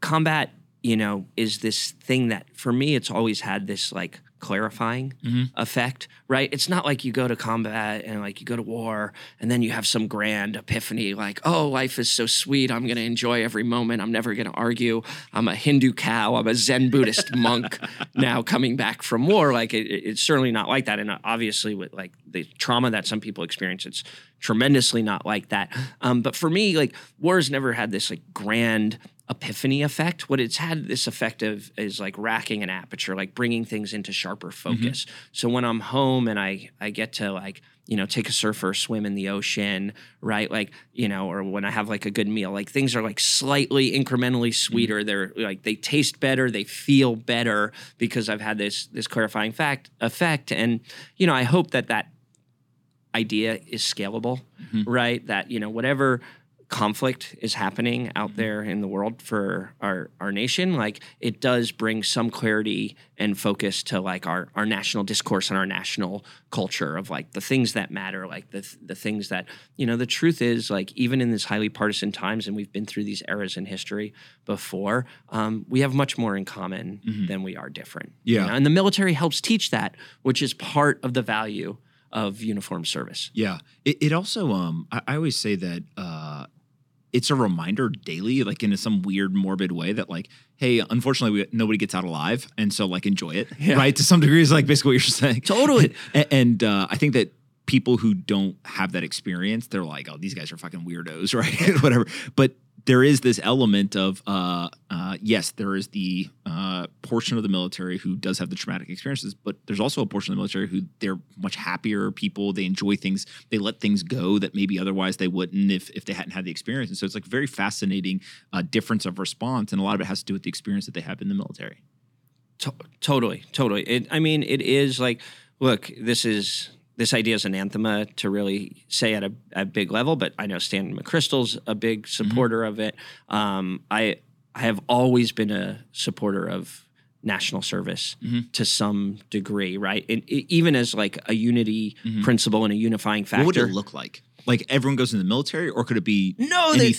[SPEAKER 3] combat you know is this thing that for me it's always had this like clarifying effect right? It's not like you go to combat and like you go to war and then you have some grand epiphany like oh life is so sweet. I'm going to enjoy every moment. I'm never going to argue. I'm a hindu cow. I'm a zen buddhist monk now coming back from war. Like it, it- it's certainly not like that. And obviously with like the trauma that some people experience it's tremendously not like that. Um, but for me like war has never had this like grand epiphany effect. What it's had this effect of is like racking an aperture, like bringing things into sharper mm-hmm. focus. So when I'm home and I I get to like you know take a surfer, swim in the ocean, right? Like you know, or when I have like a good meal, like things are like slightly incrementally mm-hmm. sweeter. They're like they taste better, they feel better because I've had this this clarifying fact effect. And you know, I hope that that idea is scalable, mm-hmm. right? That you know whatever conflict is happening out there in the world for our our nation like it does bring some clarity and focus to like our our national discourse and our national culture of like the things that matter like the the things that you know the truth is like even in this highly partisan times and we've been through these eras in history before um, we have much more in common than we are different you
[SPEAKER 1] Yeah.
[SPEAKER 3] know? and the military helps teach that which is part of the value of uniform service
[SPEAKER 1] yeah it, it also um I, I always say that uh it's a reminder daily like in some weird morbid way that like hey unfortunately we, nobody gets out alive and so like enjoy it right? To some degree is like basically what you're saying.
[SPEAKER 3] Totally.
[SPEAKER 1] and, and uh, i think that people who don't have that experience they're like oh these guys are fucking weirdos right? Whatever. But there is this element of uh, uh, yes there is the uh, portion of the military who does have the traumatic experiences but there's also a portion of the military who they're much happier people. They enjoy things. They let things go that maybe otherwise they wouldn't if, if they hadn't had the experience. And so it's like very fascinating uh, difference of response and a lot of it has to do with the experience that they have in the military.
[SPEAKER 3] To- totally, totally. It, I mean, it is like, look, this is this idea is an anathema to really say at a, a big level, but I know Stan McChrystal's a big
[SPEAKER 1] Mm-hmm.
[SPEAKER 3] supporter of it. Um, I I have always been a supporter of national service to some degree, right? And e- even as like a unity principle and a unifying factor.
[SPEAKER 1] What would it look like? Like everyone goes in the military, or could it be
[SPEAKER 3] No, they-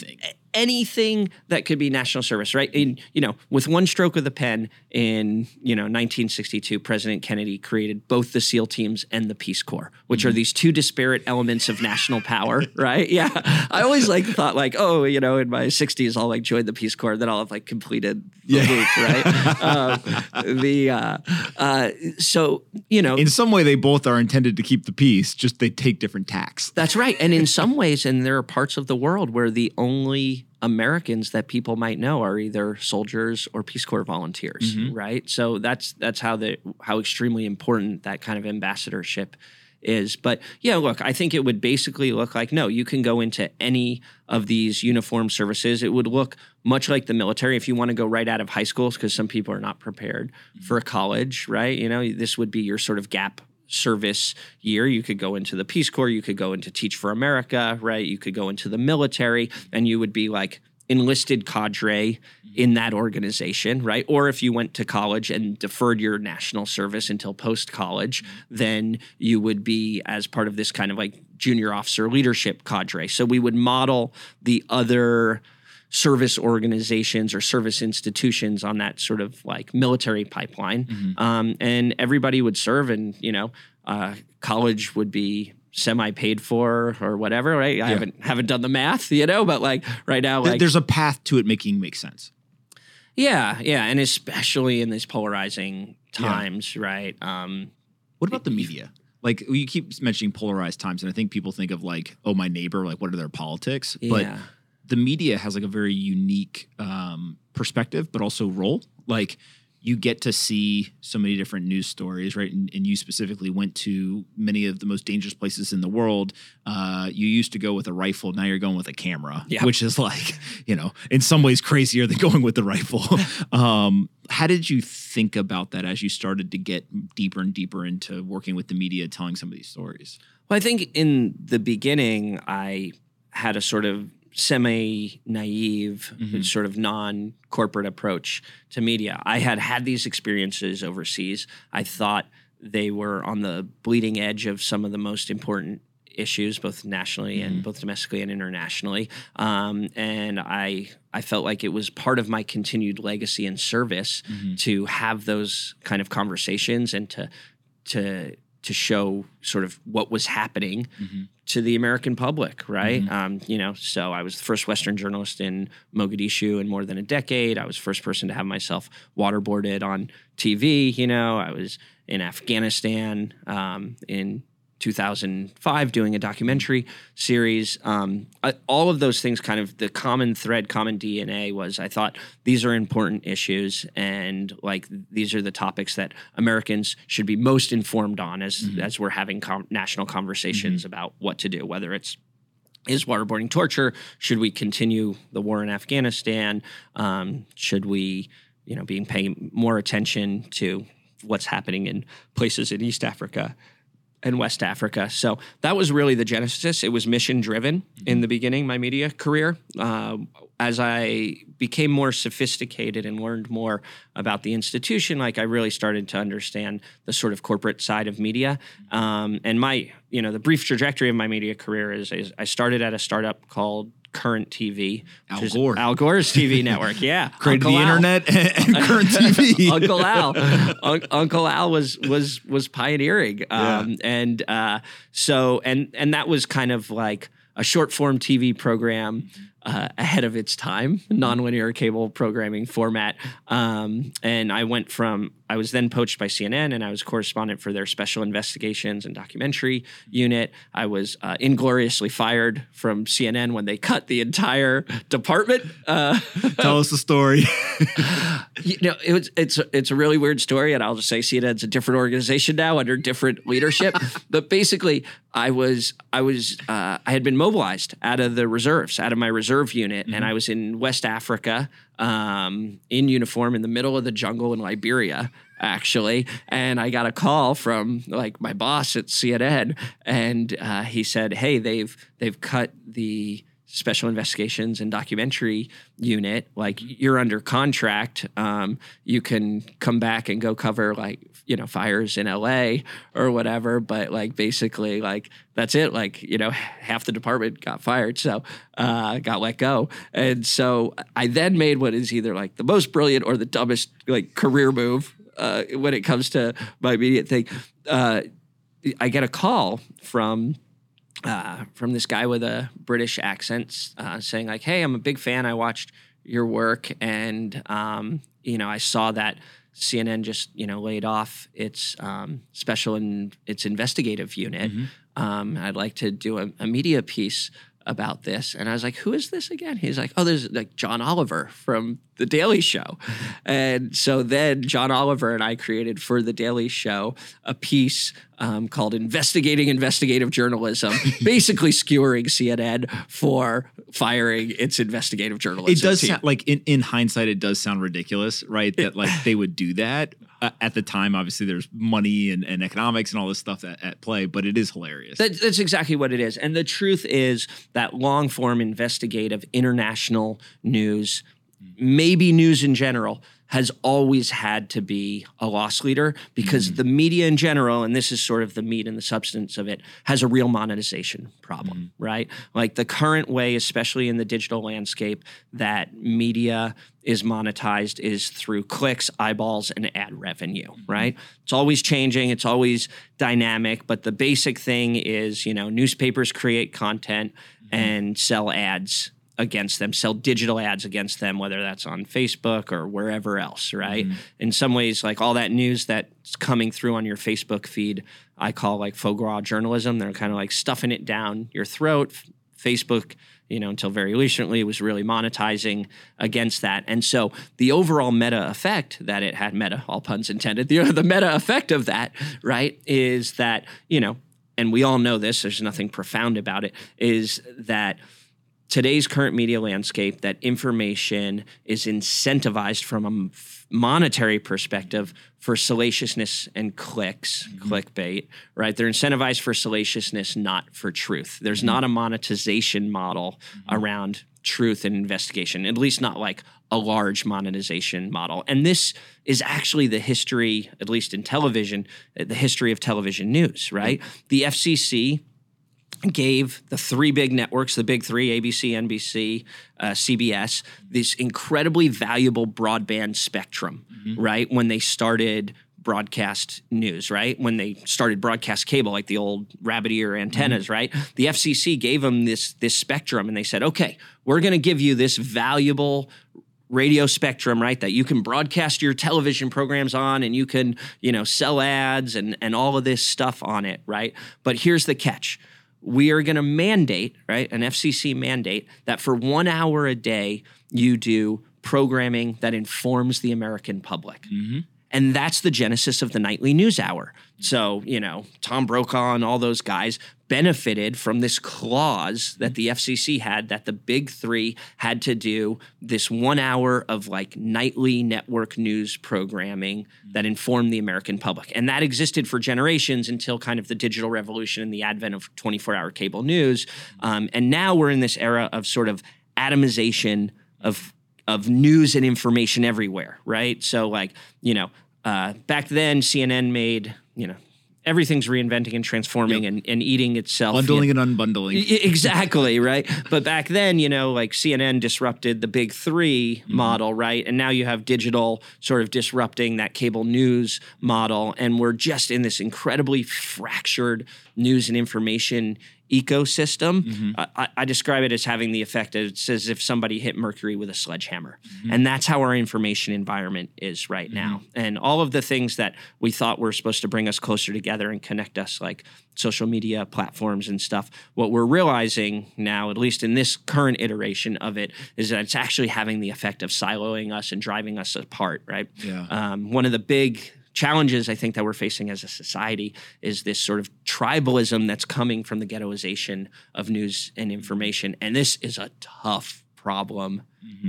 [SPEAKER 1] anything?
[SPEAKER 3] that could be national service, right? In you know, with one stroke of the pen, in you know 1962, President Kennedy created both the SEAL teams and the Peace Corps, which are these two disparate elements of national power, right? Yeah, I always like thought like, oh, you know, in my 60s, I'll like join the Peace Corps, then I'll have like completed the loop, right? um, the uh, uh, so you know,
[SPEAKER 1] in some way, they both are intended to keep the peace. Just they take different tacks.
[SPEAKER 3] That's right. And in some ways, and there are parts of the world where the only Americans that people might know are either soldiers or Peace Corps volunteers, mm-hmm. right? So that's that's how the how extremely important that kind of ambassadorship is. But yeah, look, I think it would basically look like no, you can go into any of these uniform services. It would look much like the military if you want to go right out of high school, because some people are not prepared mm-hmm. for college, right? You know, this would be your sort of gap service year. You could go into the Peace Corps, you could go into Teach for America, right? You could go into the military, and you would be like enlisted cadre in that organization, right? Or if you went to college and deferred your national service until post college, then you would be as part of this kind of like junior officer leadership cadre. So we would model the other service organizations or service institutions on that sort of like military pipeline, um, and everybody would serve, and you know, uh, college would be semi paid for or whatever. Right? I haven't haven't done the math, you know, but like right now, like
[SPEAKER 1] There's a path to it making make sense.
[SPEAKER 3] yeah, yeah, and especially in these polarizing times, right? Um,
[SPEAKER 1] What about the media? Like you keep mentioning polarized times, and I think people think of like, oh, my neighbor, like what are their politics? But
[SPEAKER 3] Yeah.
[SPEAKER 1] The media has like a very unique um, perspective, but also role. Like you get to see so many different news stories, right? And, and you specifically went to many of the most dangerous places in the world. Uh, you used to go with a rifle, now you're going with a camera,
[SPEAKER 3] Yeah.
[SPEAKER 1] which is like, you know, in some ways crazier than going with the rifle. um, how did you think about that as you started to get deeper and deeper into working with the media, telling some of these stories?
[SPEAKER 3] Well, I think in the beginning, I had a sort of semi naive, mm-hmm. sort of non corporate approach to media. I had had these experiences overseas. I thought they were on the bleeding edge of some of the most important issues, both nationally and mm-hmm. both domestically and internationally. Um, and I I felt like it was part of my continued legacy and service mm-hmm. to have those kind of conversations and to to to show sort of what was happening to the American public, right? Um, you know, so I was the first Western journalist in Mogadishu in more than a decade. I was first person to have myself waterboarded on TV. You know, I was in Afghanistan um, in 2005 doing a documentary series. Um, I, all of those things, kind of the common thread, common DNA was I thought these are important issues and like these are the topics that Americans should be most informed on as as we're having com- national conversations about what to do, whether it's is waterboarding torture? Should we continue the war in Afghanistan? Um, should we, you know, being paying more attention to what's happening in places in East Africa and West Africa? So that was really the genesis. It was mission driven in the beginning, my media career. Uh, as I became more sophisticated and learned more about the institution, like I really started to understand the sort of corporate side of media. Um, and my, you know, the brief trajectory of my media career is, is I started at a startup called Current TV,
[SPEAKER 1] Al Gore.
[SPEAKER 3] Al Gore's TV network. Yeah,
[SPEAKER 1] Created
[SPEAKER 3] Uncle
[SPEAKER 1] the
[SPEAKER 3] Al.
[SPEAKER 1] internet and, and current TV.
[SPEAKER 3] Uncle Al, Un- Uncle Al was was was pioneering, um, and uh, so and and that was kind of like a short form TV program uh, ahead of its time, nonlinear cable programming format. Um, and I went from I was then poached by CNN, and I was correspondent for their special investigations and documentary unit. I was uh, ingloriously fired from CNN when they cut the entire department. Uh,
[SPEAKER 1] Tell us the story.
[SPEAKER 3] you know, it was, it's it's a really weird story, and I'll just say CNN's a different organization now under different leadership. but basically, I was I was uh, I had been mobilized out of the reserves, out of my reserve unit, and I was in West Africa um, in uniform in the middle of the jungle in Liberia. Actually, and I got a call from like my boss at CNN, and uh, he said, "Hey, they've they've cut the special investigations and documentary unit, like you're under contract. Um, you can come back and go cover like you know fires in LA or whatever, but like basically like that's it. Like you know half the department got fired, so uh, got let go, and so I then made what is either like the most brilliant or the dumbest like career move uh, when it comes to my immediate thing. Uh, I get a call from uh, from this guy with a British accent uh, saying like, "Hey, I'm a big fan. I watched your work, and um, you know, I saw that CNN just you know laid off its um, special and its investigative unit. Um, I'd like to do a, a media piece." About this, and I was like, "Who is this again?" He's like, "Oh, there's like John Oliver from The Daily Show," and so then John Oliver and I created for The Daily Show a piece um, called "Investigating Investigative Journalism," basically skewering CNN for firing its investigative journalism.
[SPEAKER 1] It does
[SPEAKER 3] team.
[SPEAKER 1] sound like in, in hindsight, it does sound ridiculous, right? That like they would do that. Uh, at the time, obviously, there's money and, and economics and all this stuff at, at play, but it is hilarious.
[SPEAKER 3] That, that's exactly what it is. And the truth is that long form investigative international news, maybe news in general, has always had to be a loss leader because mm. the media in general, and this is sort of the meat and the substance of it, has a real monetization problem, mm. right? Like the current way, especially in the digital landscape, that media is monetized is through clicks, eyeballs, and ad revenue, mm-hmm. right? It's always changing, it's always dynamic, but the basic thing is, you know, newspapers create content mm-hmm. and sell ads against them, sell digital ads against them, whether that's on Facebook or wherever else, right? Mm-hmm. In some ways, like all that news that's coming through on your Facebook feed, I call like faux gras journalism. They're kind of like stuffing it down your throat. Facebook, you know, until very recently was really monetizing against that. And so the overall meta effect that it had, meta, all puns intended, the, the meta effect of that, right, is that, you know, and we all know this, there's nothing profound about it, is that today's current media landscape that information is incentivized from a monetary perspective for salaciousness and clicks, mm-hmm. clickbait, right? They're incentivized for salaciousness, not for truth. There's mm-hmm. not a monetization model mm-hmm. around truth and investigation, at least not like a large monetization model. And this is actually the history, at least in television, the history of television news, right? The FCC gave the three big networks, the big three, ABC, NBC, uh, CBS, this incredibly valuable broadband spectrum, right? When they started broadcast news, right? When they started broadcast cable, like the old rabbit ear antennas, right? The FCC gave them this this spectrum, and they said, "Okay, we're going to give you this valuable." radio spectrum right that you can broadcast your television programs on and you can you know sell ads and and all of this stuff on it right but here's the catch we are going to mandate, right, an FCC mandate that for one hour a day you do programming that informs the American public. Mm-hmm. And that's the genesis of the nightly news hour. So, you know, Tom Brokaw and all those guys benefited from this clause that the FCC had that the big three had to do this one hour of like nightly network news programming that informed the American public. And that existed for generations until kind of the digital revolution and the advent of 24 hour cable news. Um, and now we're in this era of sort of atomization of of news and information everywhere, right? So like, you know, uh, back then CNN made, you know, everything's reinventing and transforming and, and eating itself.
[SPEAKER 1] Bundling
[SPEAKER 3] you know.
[SPEAKER 1] and unbundling.
[SPEAKER 3] Exactly, right? But back then, you know, like CNN disrupted the big 3 model, right? And now you have digital sort of disrupting that cable news model. And we're just in this incredibly fractured news and information ecosystem. Mm-hmm. I, I- I describe it as having the effect of it's as if somebody hit Mercury with a sledgehammer. Mm-hmm. And that's how our information environment is right mm-hmm. now. And all of the things that we thought were supposed to bring us closer together and connect us, like social media platforms and stuff, what we're realizing now, at least in this current iteration of it, is that it's actually having the effect of siloing us and driving us apart, right?
[SPEAKER 1] Yeah.
[SPEAKER 3] Um, one of the big challenges I think that we're facing as a society is this sort of tribalism that's coming from the ghettoization of news and information. And this is a tough problem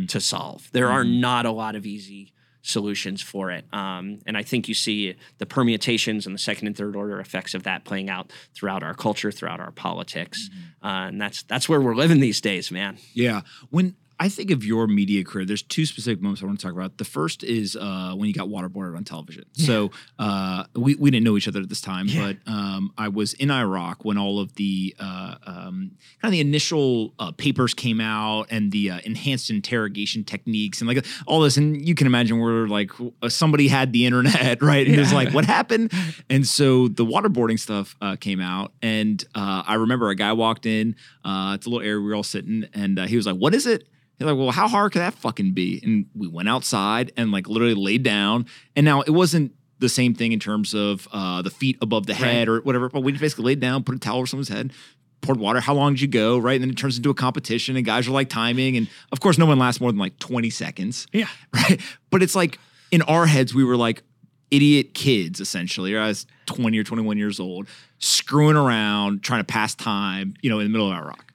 [SPEAKER 3] to solve. There are not a lot of easy solutions for it. Um, and I think you see the permutations and the second and third order effects of that playing out throughout our culture, throughout our politics, uh, and that's that's where we're living these days, man.
[SPEAKER 1] Yeah. When I think of your media career, there's two specific moments I want to talk about. The first is uh, when you got waterboarded on television. So uh, we, we didn't know each other at this time, but um, I was in Iraq when all of the uh, um, kind of the initial uh, papers came out and the uh, enhanced interrogation techniques and like all this. And you can imagine where like uh, somebody had the internet, right? And it's like, what happened? And so the waterboarding stuff uh, came out, and uh, I remember a guy walked in. Uh, it's a little area we were all sitting, and uh, he was like, "What is it?" He's like, well, how hard could that fucking be? And we went outside and like literally laid down. And now it wasn't the same thing in terms of uh, the feet above the head or whatever, but we just basically laid down, put a towel over someone's head, poured water. How long did you go? Right. And then it turns into a competition and guys are like timing. And of course, no one lasts more than like 20 seconds.
[SPEAKER 4] Yeah.
[SPEAKER 1] Right. But it's like in our heads, we were like idiot kids essentially. Or I was 20 or 21 years old, screwing around, trying to pass time, you know, in the middle of Iraq.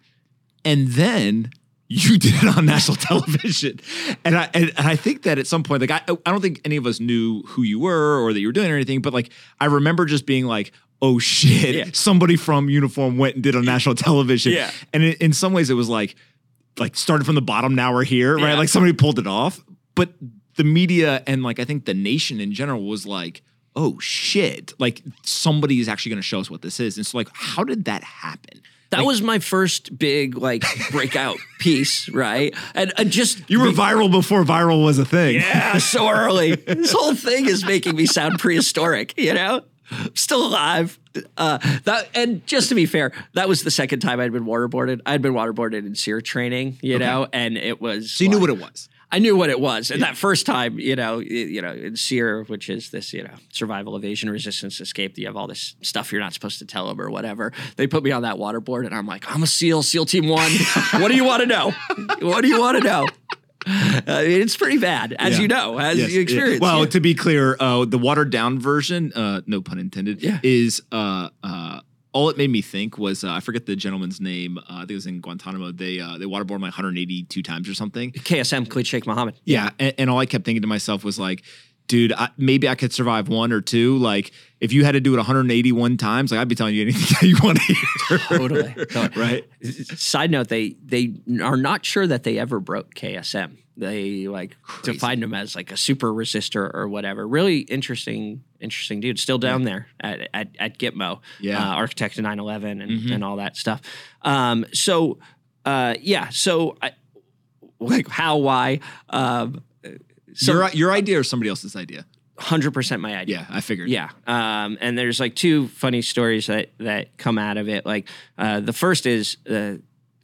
[SPEAKER 1] And then you did it on national television. And I and, and I think that at some point, like I I don't think any of us knew who you were or that you were doing or anything, but like I remember just being like, oh shit,
[SPEAKER 3] Yeah.
[SPEAKER 1] somebody from uniform went and did on national television.
[SPEAKER 3] Yeah.
[SPEAKER 1] And in, in some ways it was like like started from the bottom, now we're here, right?
[SPEAKER 3] Yeah.
[SPEAKER 1] Like somebody pulled it off. But the media and like I think the nation in general was like, oh shit, like somebody is actually gonna show us what this is. And so like, how did that happen?
[SPEAKER 3] That was my first big like breakout piece, right? And, and just
[SPEAKER 1] You were viral before viral was a thing.
[SPEAKER 3] yeah, so early. This whole thing is making me sound prehistoric, you know? I'm still alive. Uh, that and just to be fair, that was the second time I'd been waterboarded. I'd been waterboarded in SERE training, you know, and it was.
[SPEAKER 1] So you knew what it was.
[SPEAKER 3] I knew what it was, and that first time, you know, you know, in SERE, which is this, you know, survival, evasion, resistance, escape. You have all this stuff you're not supposed to tell them or whatever. They put me on that waterboard, and I'm like, I'm a SEAL, SEAL Team One. what do you want to know? What do you want to know? Uh, it's pretty bad, as
[SPEAKER 1] Yeah.
[SPEAKER 3] you know, as
[SPEAKER 1] Yes,
[SPEAKER 3] you
[SPEAKER 1] yeah.
[SPEAKER 3] experience.
[SPEAKER 1] Well,
[SPEAKER 3] Yeah.
[SPEAKER 1] to be clear, uh, the watered down version, uh, no pun intended,
[SPEAKER 3] Yeah.
[SPEAKER 1] is uh, uh, all it made me think was uh, I forget the gentleman's name. Uh, I think it was in Guantanamo. They uh, they waterboarded my 182 times or something.
[SPEAKER 3] KSM, Khalid Sheikh Mohammed.
[SPEAKER 1] Yeah, and, and all I kept thinking to myself was like, dude, I, maybe I could survive one or two. Like, if you had to do it 181 times, like I'd be telling you anything that you want to hear.
[SPEAKER 3] Totally. totally.
[SPEAKER 1] right?
[SPEAKER 3] Side note: they they are not sure that they ever broke KSM. They like defined him as like a super resistor or whatever. Really interesting, interesting dude. Still down there at at, at Gitmo,
[SPEAKER 1] Yeah. Mm-hmm.
[SPEAKER 3] uh, architect of 9/11 and and all that stuff. Um, so uh, yeah, so I, like how why. Um, so
[SPEAKER 1] your your idea or somebody else's idea?
[SPEAKER 3] hundred percent my idea.
[SPEAKER 1] Yeah, I figured.
[SPEAKER 3] Yeah. Um, and there's like two funny stories that that come out of it. Like uh, the first is uh,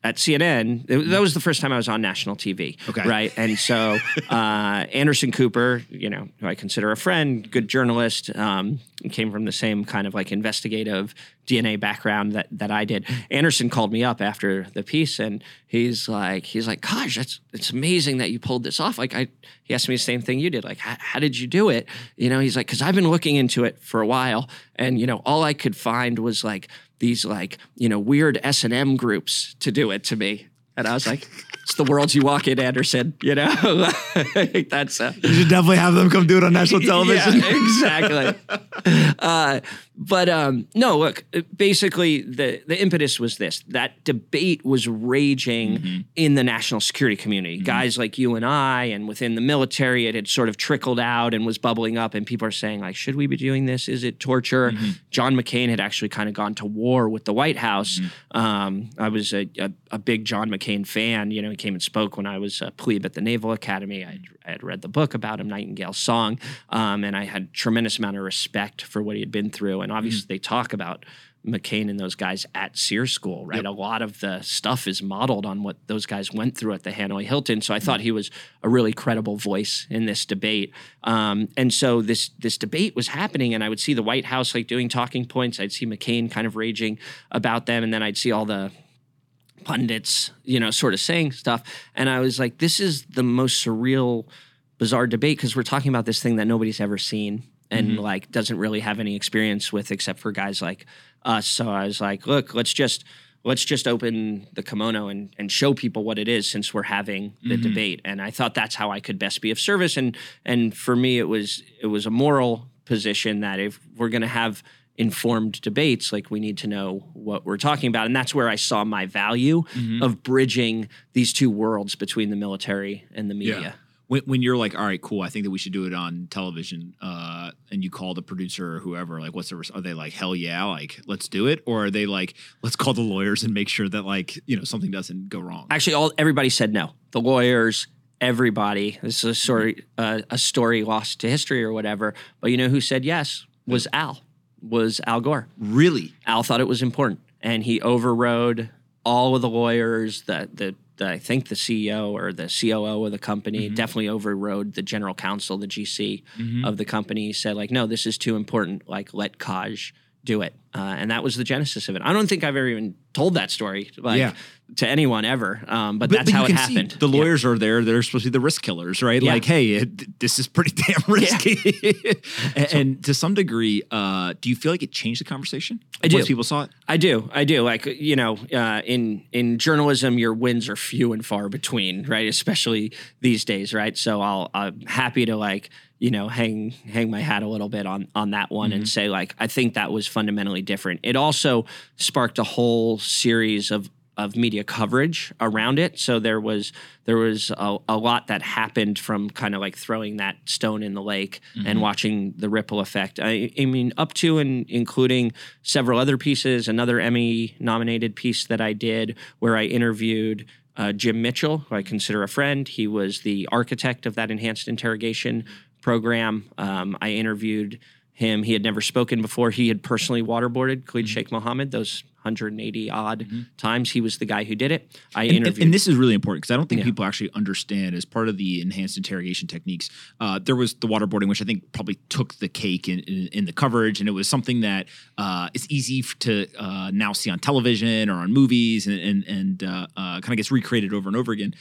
[SPEAKER 3] at CNN. it- that was the first time I was on national TV.
[SPEAKER 1] Okay.
[SPEAKER 3] Right. And so uh, Anderson Cooper, you know, who I consider a friend, good journalist, um, came from the same kind of like investigative DNA background that that I did. Anderson called me up after the piece, and he's like, he's like, "Gosh, that's it's amazing that you pulled this off." Like I, he asked me the same thing you did. Like, how, how did you do it? You know, he's like, because I've been looking into it for a while, and you know, all I could find was like these like you know weird S and M groups to do it to me. And I was like, "It's the world you walk in, Anderson." You know, that's uh,
[SPEAKER 1] You should definitely have them come do it on national television.
[SPEAKER 3] yeah, exactly. uh, but um, no, look. Basically, the the impetus was this: that debate was raging in the national security community. Guys like you and I, and within the military, it had sort of trickled out and was bubbling up. And people are saying, like, should we be doing this? Is it torture? John McCain had actually kind of gone to war with the White House. Um, I was a, a, a big John McCain fan. You know, he came and spoke when I was a plebe at the Naval Academy. I, I had read the book about him, Nightingale's Song, um, and I had tremendous amount of respect for what he had been through. And obviously, they talk about McCain and those guys at SERE School, right? A lot of the stuff is modeled on what those guys went through at the Hanoi Hilton. So I thought he was a really credible voice in this debate. Um, and so this this debate was happening, and I would see the White House like doing talking points. I'd see McCain kind of raging about them, and then I'd see all the pundits, you know, sort of saying stuff. And I was like, this is the most surreal, bizarre debate because we're talking about this thing that nobody's ever seen and like doesn't really have any experience with except for guys like us. So I was like, look, let's just let's just open the kimono and, and show people what it is since we're having the
[SPEAKER 1] Mm-hmm.
[SPEAKER 3] debate. And I thought that's how I could best be of service. And and for me, it was it was a moral position that if we're going to have informed debates, like we need to know what we're talking about. And that's where I saw my value
[SPEAKER 1] Mm-hmm.
[SPEAKER 3] of bridging these two worlds between the military and the media.
[SPEAKER 1] When, when you're like, all right, cool, I think that we should do it on television, uh, and you call the producer or whoever, like, what's the, res- are they like, hell yeah, like, let's do it? Or are they like, let's call the lawyers and make sure that, like, you know, something doesn't go wrong?
[SPEAKER 3] Actually, all everybody said no. The lawyers, everybody. This is a story, uh, a story lost to history or whatever. But you know who said yes? Was Al. Was Al Gore.
[SPEAKER 1] really?
[SPEAKER 3] Al thought it was important, and he overrode all of the lawyers. The the, the I think the CEO or the COO of the company mm-hmm. definitely overrode the general counsel, the GC mm-hmm. of the company. Said like, no, this is too important. Like, let Kaj do it, uh, and that was the genesis of it. I don't think I've ever even told that story like
[SPEAKER 1] Yeah.
[SPEAKER 3] to anyone ever, um, but, that's
[SPEAKER 1] you
[SPEAKER 3] how it happened.
[SPEAKER 1] the
[SPEAKER 3] Yeah.
[SPEAKER 1] lawyers are there. They're supposed to be the risk killers, right?
[SPEAKER 3] Yeah.
[SPEAKER 1] Like, hey, it, this is pretty damn risky. and, and to some degree, uh, do you feel like it changed the conversation?
[SPEAKER 3] I do.
[SPEAKER 1] Once people saw it?
[SPEAKER 3] I do. I do. Like you know, uh, in in journalism, your wins are few and far between, right? Especially these days, right? So I'll I'm happy to like you know hang hang my hat a little bit on on that one and say like I think that was fundamentally different. It also sparked a whole series of of media coverage around it. So there was there was a, a lot that happened from kind of like throwing that stone in the lake and watching the ripple effect. I, I mean, up to and including several other pieces. Another Emmy nominated piece that I did where I interviewed. Uh, Jim Mitchell, who I consider a friend, he was the architect of that enhanced interrogation program. Um, I interviewed him. He had never spoken before. He had personally waterboarded Khalid Sheikh Mohammed those 180 odd times. He was the guy who did it. I
[SPEAKER 1] And-
[SPEAKER 3] interviewed.
[SPEAKER 1] And, and this is really important because I don't think
[SPEAKER 3] Yeah.
[SPEAKER 1] people actually understand as part of the enhanced interrogation techniques. Uh, there was the waterboarding, which I think probably took the cake in, in, in the coverage, and it was something that uh, is easy to uh, now see on television or on movies, and and, and uh, uh, kind of gets recreated over and over again.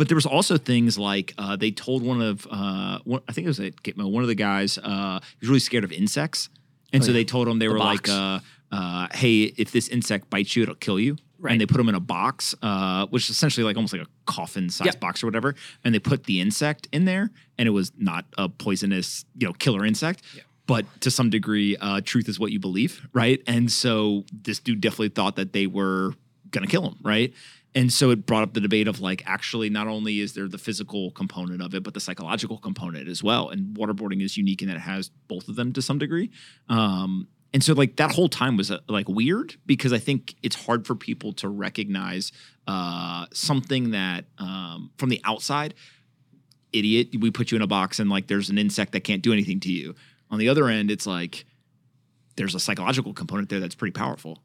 [SPEAKER 1] But there was also things like uh, they told one of uh, one, I think it was at Gitmo, one of the guys uh, he was really scared of insects, and so they told him they were
[SPEAKER 3] box.
[SPEAKER 1] like, uh, uh, "Hey, if this insect bites you, it'll kill you."
[SPEAKER 3] Right.
[SPEAKER 1] And they put him in a box, uh, which is essentially like almost like a coffin sized
[SPEAKER 3] Yep.
[SPEAKER 1] box or whatever. And they put the insect in there, and it was not a poisonous, you know, killer insect. But to some degree, uh, truth is what you believe, right? And so this dude definitely thought that they were gonna kill him, right? And so it brought up the debate of like, actually, not only is there the physical component of it, but the psychological component as well. And waterboarding is unique in that it has both of them to some degree. Um, and so like that whole time was uh, like weird because I think it's hard for people to recognize uh, something that um, from the outside, idiot, we put you in a box and like there's an insect that can't do anything to you. On the other end, it's like there's a psychological component there that's pretty powerful.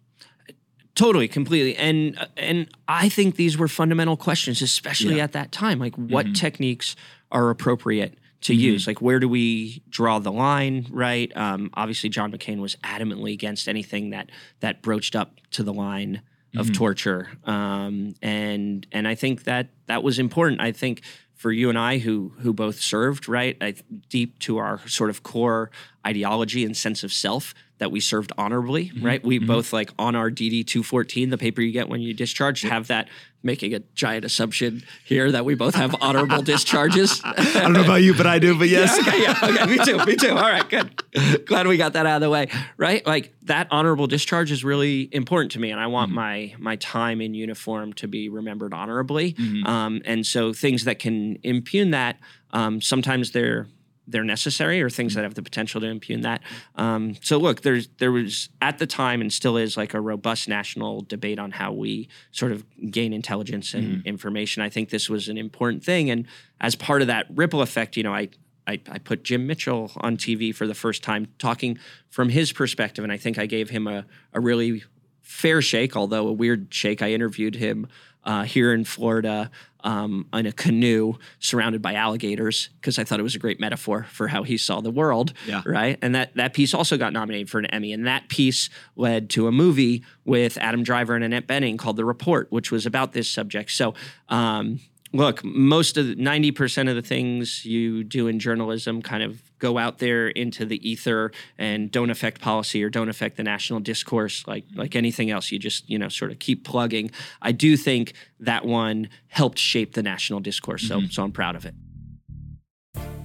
[SPEAKER 3] Totally, completely, and and I think these were fundamental questions, especially at that time. Like, what techniques are appropriate to use? Like, where do we draw the line? Right? Um, obviously, John McCain was adamantly against anything that that broached up to the line of torture, um, and and I think that that was important. I think for you and I, who who both served, right, I, deep to our sort of core ideology and sense of self, that we served honorably, right? We both like on our DD two fourteen, the paper you get when you discharge, have that making a giant assumption here that we both have honorable discharges.
[SPEAKER 1] I don't know about you, but I do. But yes,
[SPEAKER 3] okay, yeah, okay, me too, me too. All right, good. Glad we got that out of the way, right? Like that honorable discharge is really important to me, and I want my my time in uniform to be remembered honorably. Um, and so things that can impugn that, um, sometimes they're they're necessary or things that have the potential to impugn that. Um, so look, there's there was at the time and still is like a robust national debate on how we sort of gain intelligence and information. I think this was an important thing, and as part of that ripple effect, you know, I. I, I put Jim Mitchell on TV for the first time, talking from his perspective, and I think I gave him a, a really fair shake, although a weird shake. I interviewed him uh, here in Florida um, in a canoe surrounded by alligators because I thought it was a great metaphor for how he saw the world.
[SPEAKER 1] Yeah.
[SPEAKER 3] Right. And that that piece also got nominated for an Emmy, and that piece led to a movie with Adam Driver and Annette Bening called The Report, which was about this subject. So. Um, look, most of the 90% of the things you do in journalism kind of go out there into the ether and don't affect policy or don't affect the national discourse like like anything else. You just, you know, sort of keep plugging. I do think that one helped shape the national discourse. So mm-hmm. so I'm proud of it.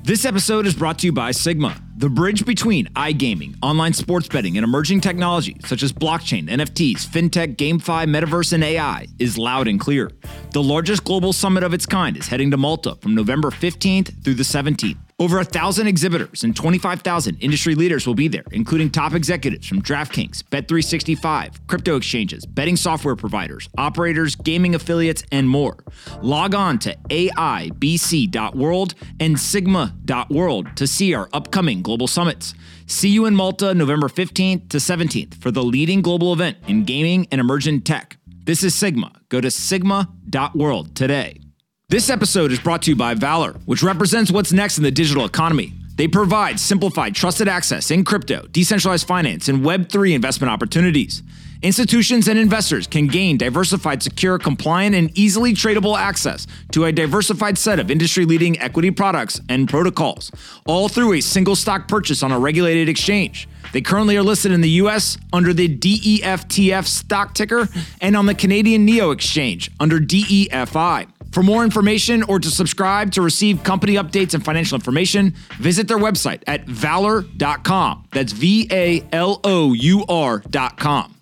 [SPEAKER 1] This episode is brought to you by Sigma, the bridge between iGaming, online sports betting, and emerging technology such as blockchain, NFTs, fintech, GameFi, metaverse, and AI is loud and clear. The largest global summit of its kind is heading to Malta from November 15th through the 17th. Over a thousand exhibitors and 25,000 industry leaders will be there, including top executives from DraftKings, Bet365, crypto exchanges, betting software providers, operators, gaming affiliates, and more. Log on to AIBC.world and Sigma.world to see our upcoming global summits. See you in Malta November 15th to 17th for the leading global event in gaming and emergent tech. This is Sigma. Go to sigma.world today. This episode is brought to you by Valour, which represents what's next in the digital economy. They provide simplified, trusted access in crypto, decentralized finance, and Web3 investment opportunities. Institutions and investors can gain diversified, secure, compliant, and easily tradable access to a diversified set of industry leading equity products and protocols, all through a single stock purchase on a regulated exchange. They currently are listed in the US under the DEFTF stock ticker and on the Canadian NEO exchange under DEFI. For more information or to subscribe to receive company updates and financial information, visit their website at valour.com. That's V A L O U R.com.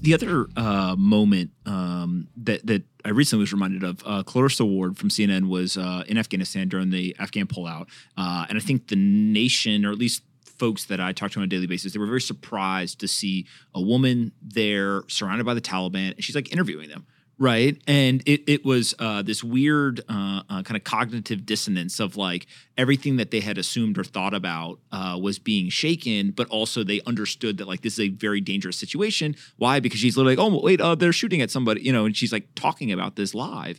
[SPEAKER 1] The other uh, moment um, that that I recently was reminded of, uh, Clarissa Ward from CNN was uh, in Afghanistan during the Afghan pullout, uh, and I think the nation, or at least folks that I talk to on a daily basis, they were very surprised to see a woman there surrounded by the Taliban, and she's like interviewing them right? And it, it was uh, this weird uh, uh, kind of cognitive dissonance of like everything that they had assumed or thought about uh, was being shaken but also they understood that like this is a very dangerous situation. Why? Because she's literally like oh wait uh, they're shooting at somebody you know and she's like talking about this live.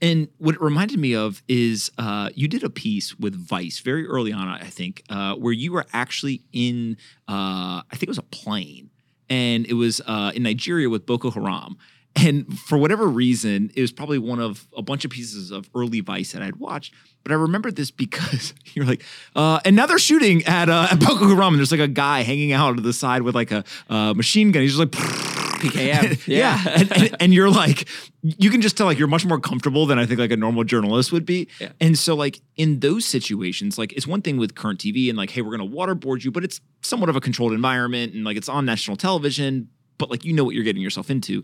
[SPEAKER 1] And what it reminded me of is uh, you did a piece with Vice very early on, I think, uh, where you were actually in, uh, I think it was a plane, and it was uh, in Nigeria with Boko Haram. And for whatever reason, it was probably one of a bunch of pieces of early Vice that I'd watched. But I remember this because you're like, uh, and now they're shooting at, uh, at Boko Haram, and there's like a guy hanging out to the side with like a uh, machine gun. He's just like,
[SPEAKER 3] PKM.
[SPEAKER 1] yeah. and, and, and you're like, you can just tell like you're much more comfortable than I think like a normal journalist would be.
[SPEAKER 3] Yeah.
[SPEAKER 1] And so like in those situations, like it's one thing with Current TV and like, hey, we're gonna waterboard you, but it's somewhat of a controlled environment and like it's on national television, but like you know what you're getting yourself into.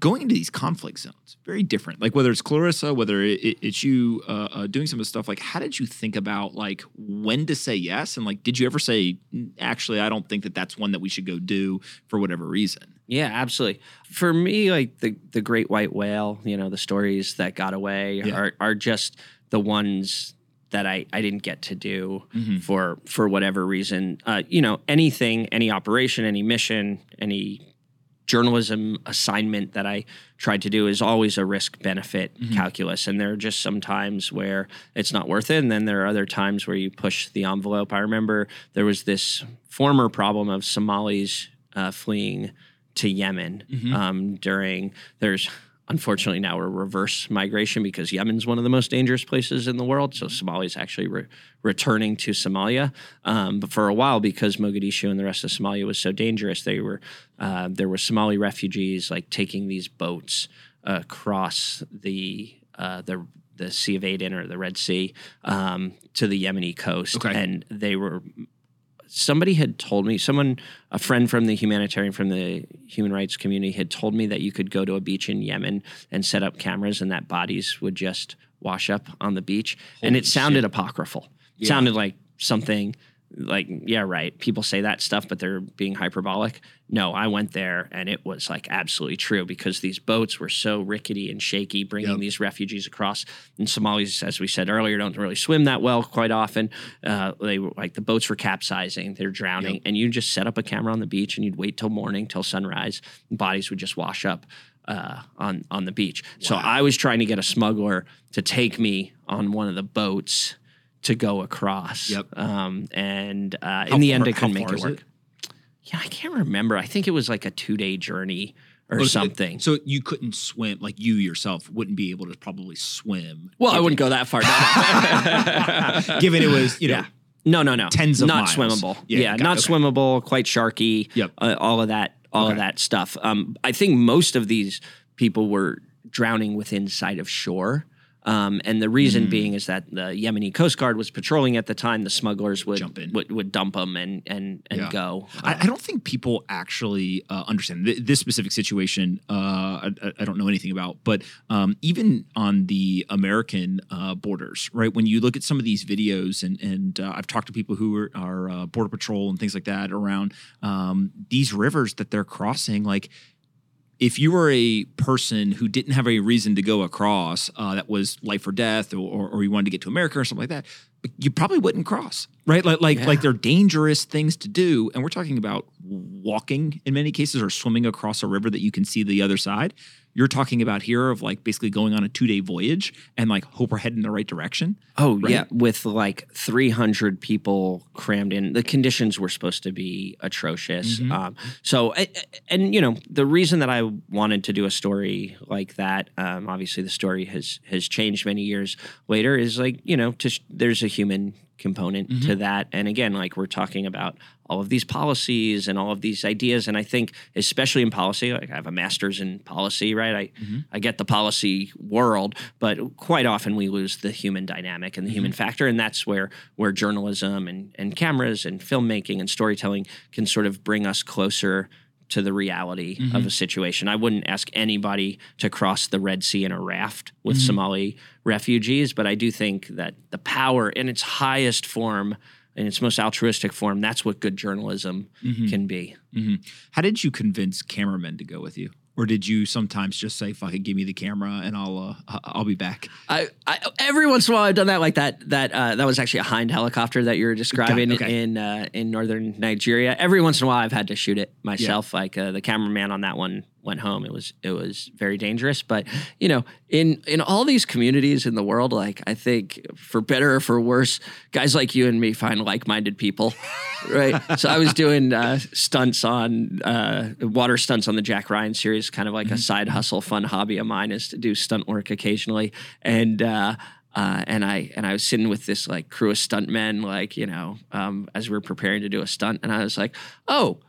[SPEAKER 1] Going into these conflict zones, very different. Like whether it's Clarissa, whether it, it- it's you uh, uh, doing some of the stuff. Like, how did you think about like when to say yes, and like, did you ever say, "Mm, actually, I don't think that that's one that we should go do for whatever reason?
[SPEAKER 3] Yeah, absolutely. For me, like the the great white whale, you know, the stories that got away
[SPEAKER 1] Yeah.
[SPEAKER 3] are are just the ones that I, I didn't get to do
[SPEAKER 1] Mhm.
[SPEAKER 3] for for whatever reason. Uh, you know, anything, any operation, any mission, any journalism assignment that I tried to do is always a risk benefit calculus. And there are just some times where it's not worth it. And then there are other times where you push the envelope. I remember there was this former problem of Somalis uh, fleeing to Yemen um, during, there's unfortunately now a reverse migration because Yemen's one of the most dangerous places in the world. So Somalis actually re- returning to Somalia. Um, but for a while, because Mogadishu and the rest of Somalia was so dangerous, they were uh, there were Somali refugees like taking these boats across the uh, the the Sea of Aden or the Red Sea um, to the Yemeni coast,
[SPEAKER 1] Okay.
[SPEAKER 3] and they were somebody had told me someone a friend from the humanitarian from the human rights community had told me that you could go to a beach in Yemen and set up cameras and that bodies would just wash up on the beach. And it sounded
[SPEAKER 1] shit.
[SPEAKER 3] apocryphal. It sounded like something like yeah right people say that stuff but they're being hyperbolic. No i went there and it was like absolutely true because these boats were so rickety and shaky bringing
[SPEAKER 1] Yep.
[SPEAKER 3] these refugees across. And somalis as we said earlier don't really swim that well quite often. Uh, they were like the boats were capsizing they're drowning
[SPEAKER 1] Yep.
[SPEAKER 3] and you just set up a camera on the beach and you'd wait till morning till sunrise and bodies would just wash up uh, on on the beach. So i was trying to get a smuggler to take me on one of the boats to go across
[SPEAKER 1] Yep.
[SPEAKER 3] um, and uh, in the end, I couldn't make it
[SPEAKER 1] it
[SPEAKER 3] work. Yeah, I can't remember. I think it was like a two day journey or
[SPEAKER 1] so-
[SPEAKER 3] something.
[SPEAKER 1] So you couldn't swim, like you yourself wouldn't be able to probably swim.
[SPEAKER 3] well, I wouldn't go that far. No, no.
[SPEAKER 1] given it was, you know,
[SPEAKER 3] Yeah. No, no, no.
[SPEAKER 1] Tens of
[SPEAKER 3] not
[SPEAKER 1] miles.
[SPEAKER 3] swimmable.
[SPEAKER 1] Yeah,
[SPEAKER 3] Yeah,
[SPEAKER 1] got-
[SPEAKER 3] not
[SPEAKER 1] okay.
[SPEAKER 3] swimmable. Quite sharky.
[SPEAKER 1] Yep.
[SPEAKER 3] Uh, all of that. All of that stuff. Um, I think most of these people were drowning within sight of shore. Um, and the reason
[SPEAKER 1] Mm.
[SPEAKER 3] being is that the Yemeni Coast Guard was patrolling at the time. The smugglers would
[SPEAKER 1] Jump in.
[SPEAKER 3] would, would dump them and and and
[SPEAKER 1] Yeah.
[SPEAKER 3] go.
[SPEAKER 1] I, I don't think people actually uh, understand Th- this specific situation. Uh, I, I- don't know anything about, but um, even on the American uh, borders, right? When you look at some of these videos, and and uh, I've talked to people who are, are uh, border patrol and things like that around um, these rivers that they're crossing, like. If you were a person who didn't have a reason to go across, uh, that was life or death, or, or, or you wanted to get to America or something like that, you probably wouldn't cross, right? Like, like,
[SPEAKER 3] Yeah.
[SPEAKER 1] like they're dangerous things to do, and we're talking about walking in many cases or swimming across a river that you can see the other side. You're talking about here of like basically going on a two day voyage and like hope we're heading in the right direction.
[SPEAKER 3] Oh
[SPEAKER 1] Right?
[SPEAKER 3] yeah, with like 300 people crammed in, the conditions were supposed to be atrocious.
[SPEAKER 1] Mhm.
[SPEAKER 3] Um, so, and you know, the reason that I wanted to do a story like that, um, obviously the story has has changed many years later, is like you know, to sh- there's a human component to mm-hmm. that, and again, like we're talking about all of these policies and all of these ideas, and I think especially in policy, like I have a master's in policy, right? I mm-hmm. I get the policy world, but quite often we lose the human dynamic and the human mm-hmm. factor, and that's where where journalism and and cameras and filmmaking and storytelling can sort of bring us closer to the reality of mm-hmm. a situation. I wouldn't ask anybody to cross the Red Sea in a raft with mm-hmm. Somali refugees, but I do think that the power in its highest form, in its most altruistic form, that's what good journalism mm-hmm. can be.
[SPEAKER 1] hmm How did you convince cameramen to go with you? Or did you sometimes just say, fuck it, give me the camera and I'll, uh, I'll be back?
[SPEAKER 3] I, I every once in a while I've done that like that that uh, that was actually a Hind helicopter that you were describing
[SPEAKER 1] okay.
[SPEAKER 3] in uh, in northern Nigeria. Every once in a while I've had to shoot it myself. Like uh, the cameraman on that one went home. It was it was very dangerous. But you know, in in all these communities in the world, like I think for better or for worse, guys like you and me find like minded people. right. So I was doing uh, stunts on uh, water stunts on the Jack Ryan series, kind of like a side hustle, fun hobby of mine is to do stunt work occasionally. And uh, uh, and I and I was sitting with this like crew of stuntmen, like you know, um, as we were preparing to do a stunt, and I was like, oh.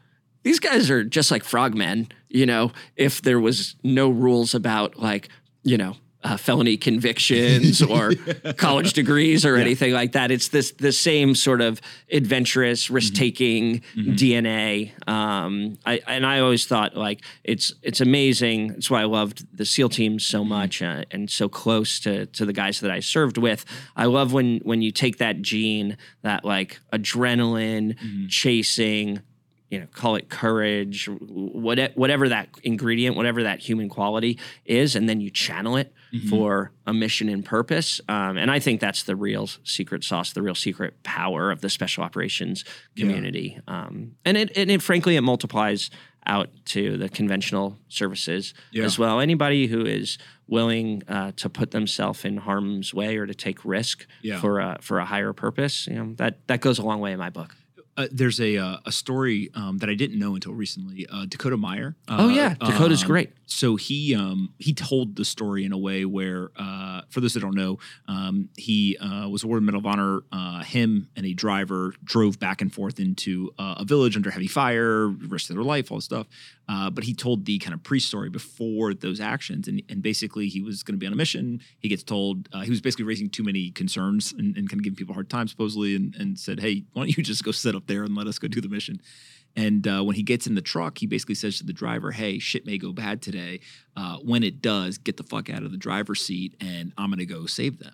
[SPEAKER 3] These guys are just like frogmen, you know. If there was no rules about like, you know, uh, felony convictions or college degrees or anything like that. It's this the same sort of adventurous, risk taking DNA. Um, I, and I always thought like it's it's amazing. That's why I loved the SEAL team so much uh, and so close to to the guys that I served with. I love when when you take that gene, that like adrenaline chasing you know, call it courage, whatever that ingredient, whatever that human quality is, and then you channel it for a mission and purpose. Um, and I think that's the real secret sauce, the real secret power of the special operations community. Um, and it, and it, frankly, it multiplies out to the conventional services
[SPEAKER 1] Yeah.
[SPEAKER 3] as well. Anybody who is willing uh, to put themselves in harm's way or to take risk
[SPEAKER 1] Yeah.
[SPEAKER 3] for a, for a higher purpose, you know, that that goes a long way in my book.
[SPEAKER 1] Uh, there's a uh, a story um, that I didn't know until recently. Uh, Dakota Meyer. Uh,
[SPEAKER 3] Oh, yeah. Dakota's
[SPEAKER 1] um,
[SPEAKER 3] great.
[SPEAKER 1] So he um, he told the story in a way where, uh, for those that don't know, um, he uh, was awarded Medal of Honor. Uh, him and a driver drove back and forth into uh, a village under heavy fire, risked their life, all this stuff. Uh, but he told the kind of pre-story before those actions, and, and basically he was going to be on a mission. He gets told uh, he was basically raising too many concerns and, and kind of giving people a hard time, supposedly, and, and said, "Hey, why don't you just go set up there and let us go do the mission?" And uh, when he gets in the truck, he basically says to the driver, "Hey, shit may go bad today. Uh, when it does, get the fuck out of the driver's seat, and I'm gonna go save them."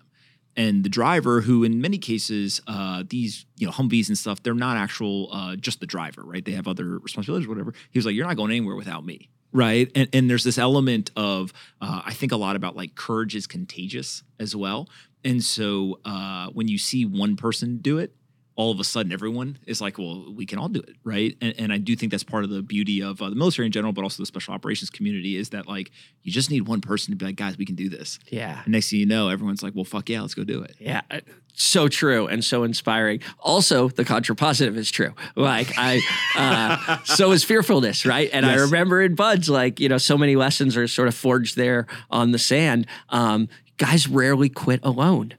[SPEAKER 1] And the driver, who in many cases, uh, these you know Humvees and stuff, they're not actual uh, just the driver, right? They have other responsibilities, whatever. He was like, "You're not going anywhere without me." Right, and and there's this element of uh, I think a lot about like courage is contagious as well, and so uh, when you see one person do it, all of a sudden everyone is like, well, we can all do it, right? And, and I do think that's part of the beauty of uh, the military in general, but also the special operations community is that like you just need one person to be like, guys, we can do this.
[SPEAKER 3] Yeah.
[SPEAKER 1] And next thing you know, everyone's like, well, fuck yeah, let's go do it.
[SPEAKER 3] Yeah, uh, so true and so inspiring. Also, the contrapositive is true. Like I, uh, so is fearfulness, right? And I remember in BUD/S, like you know, so many lessons are sort of forged there on the sand. Um, guys rarely quit alone.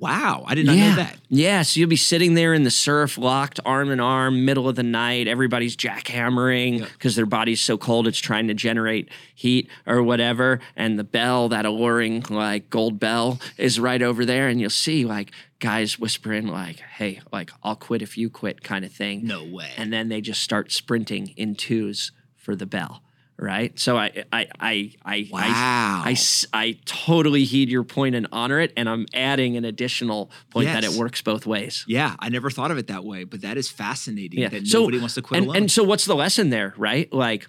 [SPEAKER 1] Wow, I did not
[SPEAKER 3] yeah.
[SPEAKER 1] know that.
[SPEAKER 3] Yeah, so you'll be sitting there in the surf, locked arm in arm, middle of the night. Everybody's jackhammering
[SPEAKER 1] Yeah.
[SPEAKER 3] because their body's so cold it's trying to generate heat or whatever. And the bell, that alluring like gold bell, is right over there, and you'll see like guys whispering like, "Hey, like I'll quit if you quit," kind of thing.
[SPEAKER 1] No way.
[SPEAKER 3] And then they just start sprinting in twos for the bell. Right. So I, I, I, I,
[SPEAKER 1] Wow.
[SPEAKER 3] I, I I totally heed your point and honor it. And I'm adding an additional point that it works both ways.
[SPEAKER 1] yeah, I never thought of it that way, but that is fascinating
[SPEAKER 3] Yeah.
[SPEAKER 1] that
[SPEAKER 3] so
[SPEAKER 1] nobody wants to quit
[SPEAKER 3] and,
[SPEAKER 1] alone.
[SPEAKER 3] and so what's the lesson there, right? Like,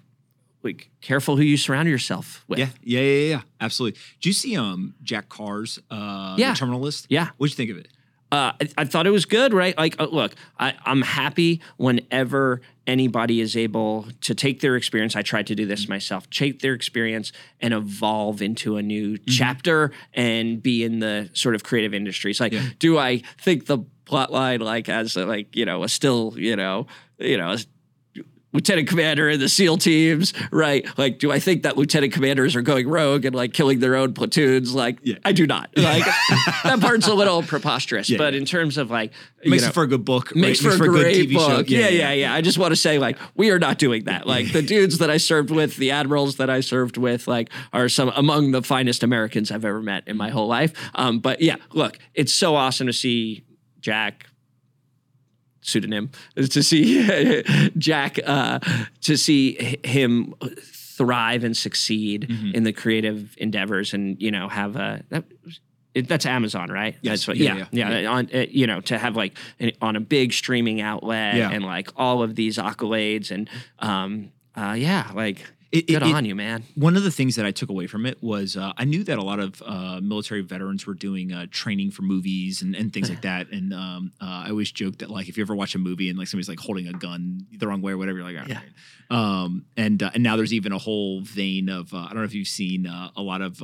[SPEAKER 3] like careful who you surround yourself with.
[SPEAKER 1] yeah, yeah, yeah, yeah, absolutely. Do you see um Jack Carr's uh
[SPEAKER 3] Yeah.
[SPEAKER 1] the terminal list?
[SPEAKER 3] Yeah.
[SPEAKER 1] What'd you think of it?
[SPEAKER 3] uh, I, I thought it was good, right? Like, uh, look, I, I'm happy whenever anybody is able to take their experience. I tried to do this myself, take their experience and evolve into a new mm-hmm. chapter and be in the sort of creative industries. Like, do I think the plot line, like, as a, like, you know, a still, you know, you know, lieutenant commander and the SEAL teams, right? Like, do I think that lieutenant commanders are going rogue and like killing their own platoons? Like,
[SPEAKER 1] Yeah.
[SPEAKER 3] I do not. Like, that part's a little preposterous.
[SPEAKER 1] Yeah,
[SPEAKER 3] but
[SPEAKER 1] yeah.
[SPEAKER 3] in terms of like,
[SPEAKER 1] Makes
[SPEAKER 3] you know,
[SPEAKER 1] it for a good book.
[SPEAKER 3] makes
[SPEAKER 1] right?
[SPEAKER 3] for a
[SPEAKER 1] good
[SPEAKER 3] great
[SPEAKER 1] TV show.
[SPEAKER 3] book. Yeah, yeah, yeah, I just want to say, like, we are not doing that. Like, the dudes that I served with, the admirals that I served with, like, are some among the finest Americans I've ever met in my whole life. Um, but yeah, look, it's so awesome to see Jack pseudonym to see Jack uh, to see him thrive and succeed
[SPEAKER 1] Mm-hmm.
[SPEAKER 3] in the creative endeavors and you know have a that, it, that's Amazon right
[SPEAKER 1] Yes.
[SPEAKER 3] that's what
[SPEAKER 1] Yeah,
[SPEAKER 3] yeah yeah, on uh, you know to have like an, on a big streaming outlet
[SPEAKER 1] Yeah.
[SPEAKER 3] and like all of these accolades and um uh yeah like
[SPEAKER 1] It-
[SPEAKER 3] good
[SPEAKER 1] it- it-
[SPEAKER 3] on you man
[SPEAKER 1] One of the things that I took away from it was uh, I knew that a lot of uh, military veterans were doing uh, training for movies and, and things like that. And um, uh, I always joke that like if you ever watch a movie and like somebody's like holding a gun the wrong way or whatever, you're like, "Ah,
[SPEAKER 3] Yeah.
[SPEAKER 1] great." Um, and uh, and now there's even a whole vein of uh, I don't know if you've seen uh, a lot of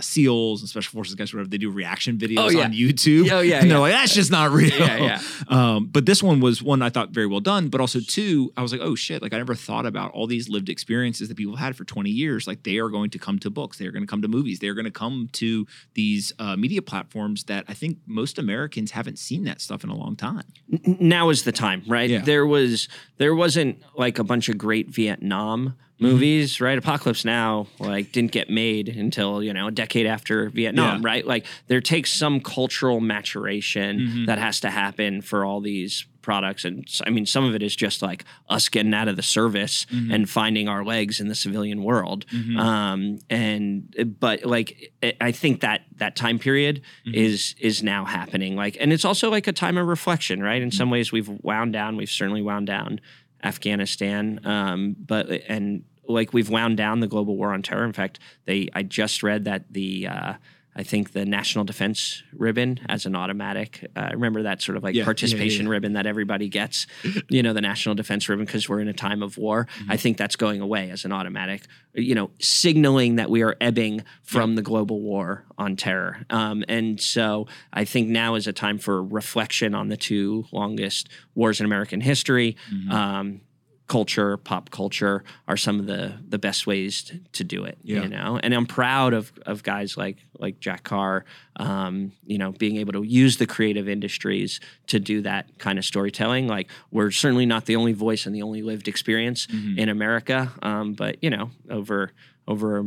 [SPEAKER 1] SEALs and special forces guys, whatever they do reaction videos
[SPEAKER 3] Oh, yeah.
[SPEAKER 1] on YouTube.
[SPEAKER 3] Oh, yeah,
[SPEAKER 1] and they're
[SPEAKER 3] yeah.
[SPEAKER 1] like that's just not real.
[SPEAKER 3] Yeah, yeah.
[SPEAKER 1] Um, but this one was one I thought very well done, but also two, I was like, oh shit, like I never thought about all these lived experiences that people had for 20 years. Like they are going to come to books, they are going to come to movies, they are going to come to these uh, media platforms that I think most Americans haven't seen that stuff in a long time.
[SPEAKER 3] Now is the time, right?
[SPEAKER 1] Yeah.
[SPEAKER 3] There was there wasn't like a bunch of great Vietnam. Movies, right? Apocalypse Now like didn't get made until, you know, a decade after Vietnam,
[SPEAKER 1] Yeah.
[SPEAKER 3] right? Like there takes some cultural maturation
[SPEAKER 1] Mm-hmm.
[SPEAKER 3] that has to happen for all these products and I mean some of it is just like us getting out of the service
[SPEAKER 1] Mm-hmm.
[SPEAKER 3] and finding our legs in the civilian world. Um and but like I- I think that that time period
[SPEAKER 1] Mm-hmm.
[SPEAKER 3] is is now happening like and it's also like a time of reflection right in
[SPEAKER 1] Mm-hmm.
[SPEAKER 3] some ways we've wound down we've certainly wound down afghanistan um but and like we've wound down the global war on terror. In fact they i just read that the uh I think the national defense ribbon as an automatic. Uh, remember that sort of like
[SPEAKER 1] Yeah, yeah, yeah,
[SPEAKER 3] participation
[SPEAKER 1] yeah.
[SPEAKER 3] ribbon that everybody gets, you know, the national defense ribbon because we're in a time of war.
[SPEAKER 1] Mm-hmm.
[SPEAKER 3] I think that's going away as an automatic, you know, signaling that we are ebbing from the global war on terror. Um, and so I think now is a time for reflection on the two longest wars in American history.
[SPEAKER 1] Mm-hmm.
[SPEAKER 3] Um, culture, pop culture are some of the the best ways to, do it.
[SPEAKER 1] Yeah.
[SPEAKER 3] You know, and I'm proud of of guys like like Jack Carr. Um, you know, being able to use the creative industries to do that kind of storytelling. Like we're certainly not the only voice and the only lived experience
[SPEAKER 1] Mm-hmm.
[SPEAKER 3] in America. Um, but you know, over over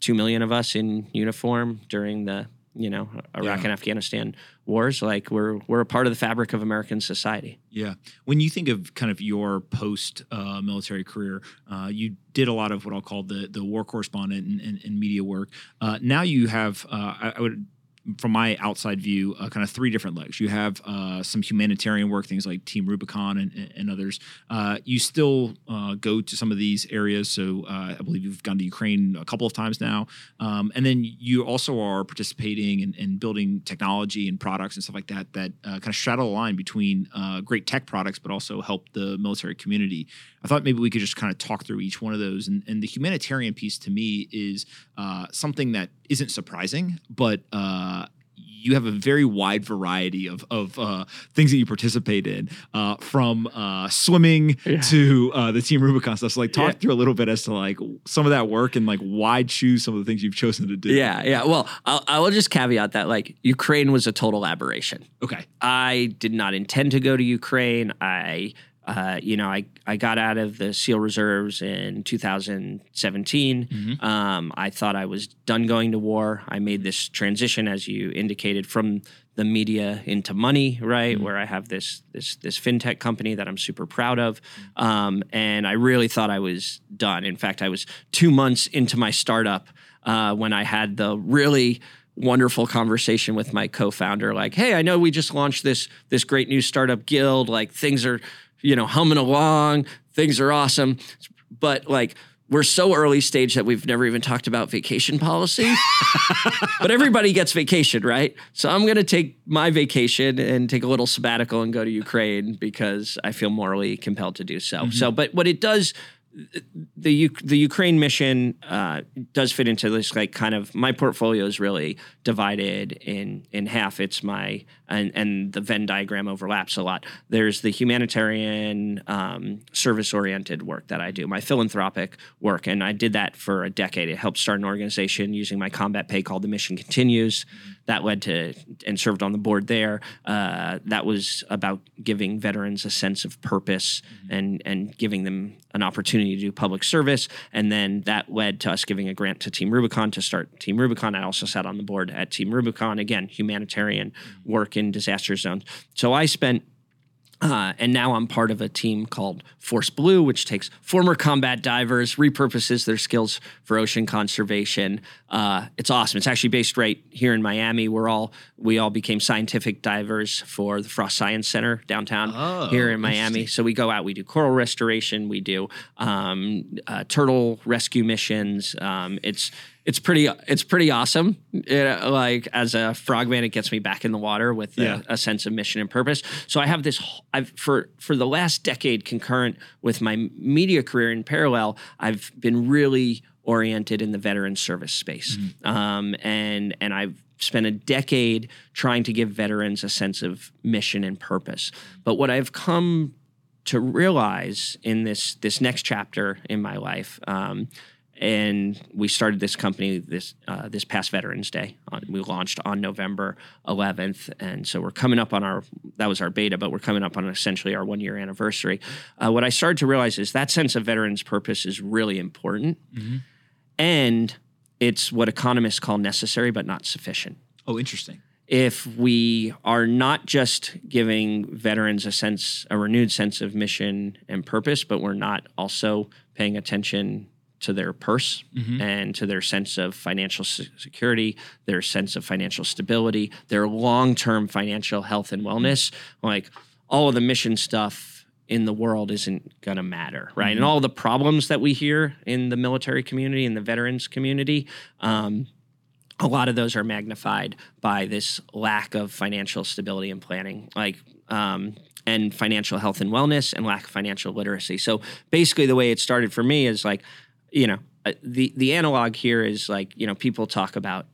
[SPEAKER 3] two million of us in uniform during the you know Iraq
[SPEAKER 1] Yeah.
[SPEAKER 3] and Afghanistan wars. Like we're we're a part of the fabric of American society.
[SPEAKER 1] Yeah. When you think of kind of your post uh, military career, uh, you did a lot of what I'll call the the war correspondent and, and, and media work. Uh, now you have, uh, I, I would from my outside view, uh, kind of three different legs. You have uh, some humanitarian work, things like Team Rubicon and, and others. Uh, you still uh, go to some of these areas. So uh, I believe you've gone to Ukraine a couple of times now. Um, and then you also are participating in, in, building technology and products and stuff like that that uh, kind of straddle the line between great tech products, but also help the military community. I thought maybe we could just kind of talk through each one of those. And, and the humanitarian piece to me is something that isn't surprising, but you have a very wide variety of, of uh, things that you participate in, uh, from uh, swimming yeah. to uh, the Team Rubicon stuff. So, like, talk yeah. through a little bit as to like some of that work and like why choose some of the things you've chosen to do.
[SPEAKER 3] Yeah, yeah. Well, I'll, I will just caveat that like Ukraine was a total aberration.
[SPEAKER 1] Okay,
[SPEAKER 3] I did not intend to go to Ukraine. I uh, you know, I, I got out of the SEAL reserves in 2017. Mm-hmm. Um, I thought I was done going to war. I made this transition, as you indicated, from the media into money, right? Mm-hmm. Where I have this this this fintech company that I'm super proud of, um, and I really thought I was done. In fact, I was two months into my startup uh, when I had the really wonderful conversation with my co-founder like hey i know we just launched this this great new startup guild like things are you know, humming along. Things are awesome. But like, we're so early stage that we've never even talked about vacation policy. but everybody gets vacation, right? So I'm going to take my vacation and take a little sabbatical and go to Ukraine because I feel morally compelled to do so. Mm-hmm. So, but what it does the the Ukraine mission uh, does fit into this like kind of my portfolio is really divided in in half. It's my and and the Venn diagram overlaps a lot. There's the humanitarian um, service oriented work that I do, my philanthropic work, and I did that for a decade. It helped start an organization using my combat pay called the Mission Continues. That led to and served on the board there. Uh, that was about giving veterans a sense of purpose mm-hmm. and and giving them an opportunity to do public service. And then that led to us giving a grant to Team Rubicon to start Team Rubicon. I also sat on the board at Team Rubicon, again, humanitarian work in disaster zones. So I spent uh, and now I'm part of a team called Force Blue, which takes former combat divers, repurposes their skills for ocean conservation. Uh, it's awesome. It's actually based right here in Miami. We're all we all became scientific divers for the Frost Science Center downtown oh, here in Miami. So we go out, we do coral restoration, we do um, uh, turtle rescue missions. Um, it's it's pretty it's pretty awesome. It, like as a frogman, it gets me back in the water with a, a, sense of mission and purpose. So I have this. I've for for the last decade, concurrent with my media career in parallel, I've been really oriented in the veteran service space, mm-hmm. um, and and I've spent a decade trying to give veterans a sense of mission and purpose. But what I've come to realize in this this next chapter in my life. Um, and we started this company this uh, this past Veterans Day. we launched on November 11th, and so we're coming up on our that was our beta, but we're coming up on essentially our one year anniversary. Uh, what I started to realize is that sense of veterans' purpose is really important, mm-hmm. and it's what economists call necessary but not sufficient.
[SPEAKER 1] Oh, interesting.
[SPEAKER 3] If we are not just giving veterans a sense, a renewed sense of mission and purpose, but we're not also paying attention to their purse mm-hmm. and to their sense of financial security, their sense of financial stability, their long term financial health and wellness. Like all of the mission stuff in the world isn't going to matter, right? Mm-hmm. And all the problems that we hear in the military community and the veterans community. Um, a lot of those are magnified by this lack of financial stability and planning. Like um, and financial health and wellness and lack of financial literacy. So basically, the way it started for me is like you know, uh, the the analog here is like you know people talk about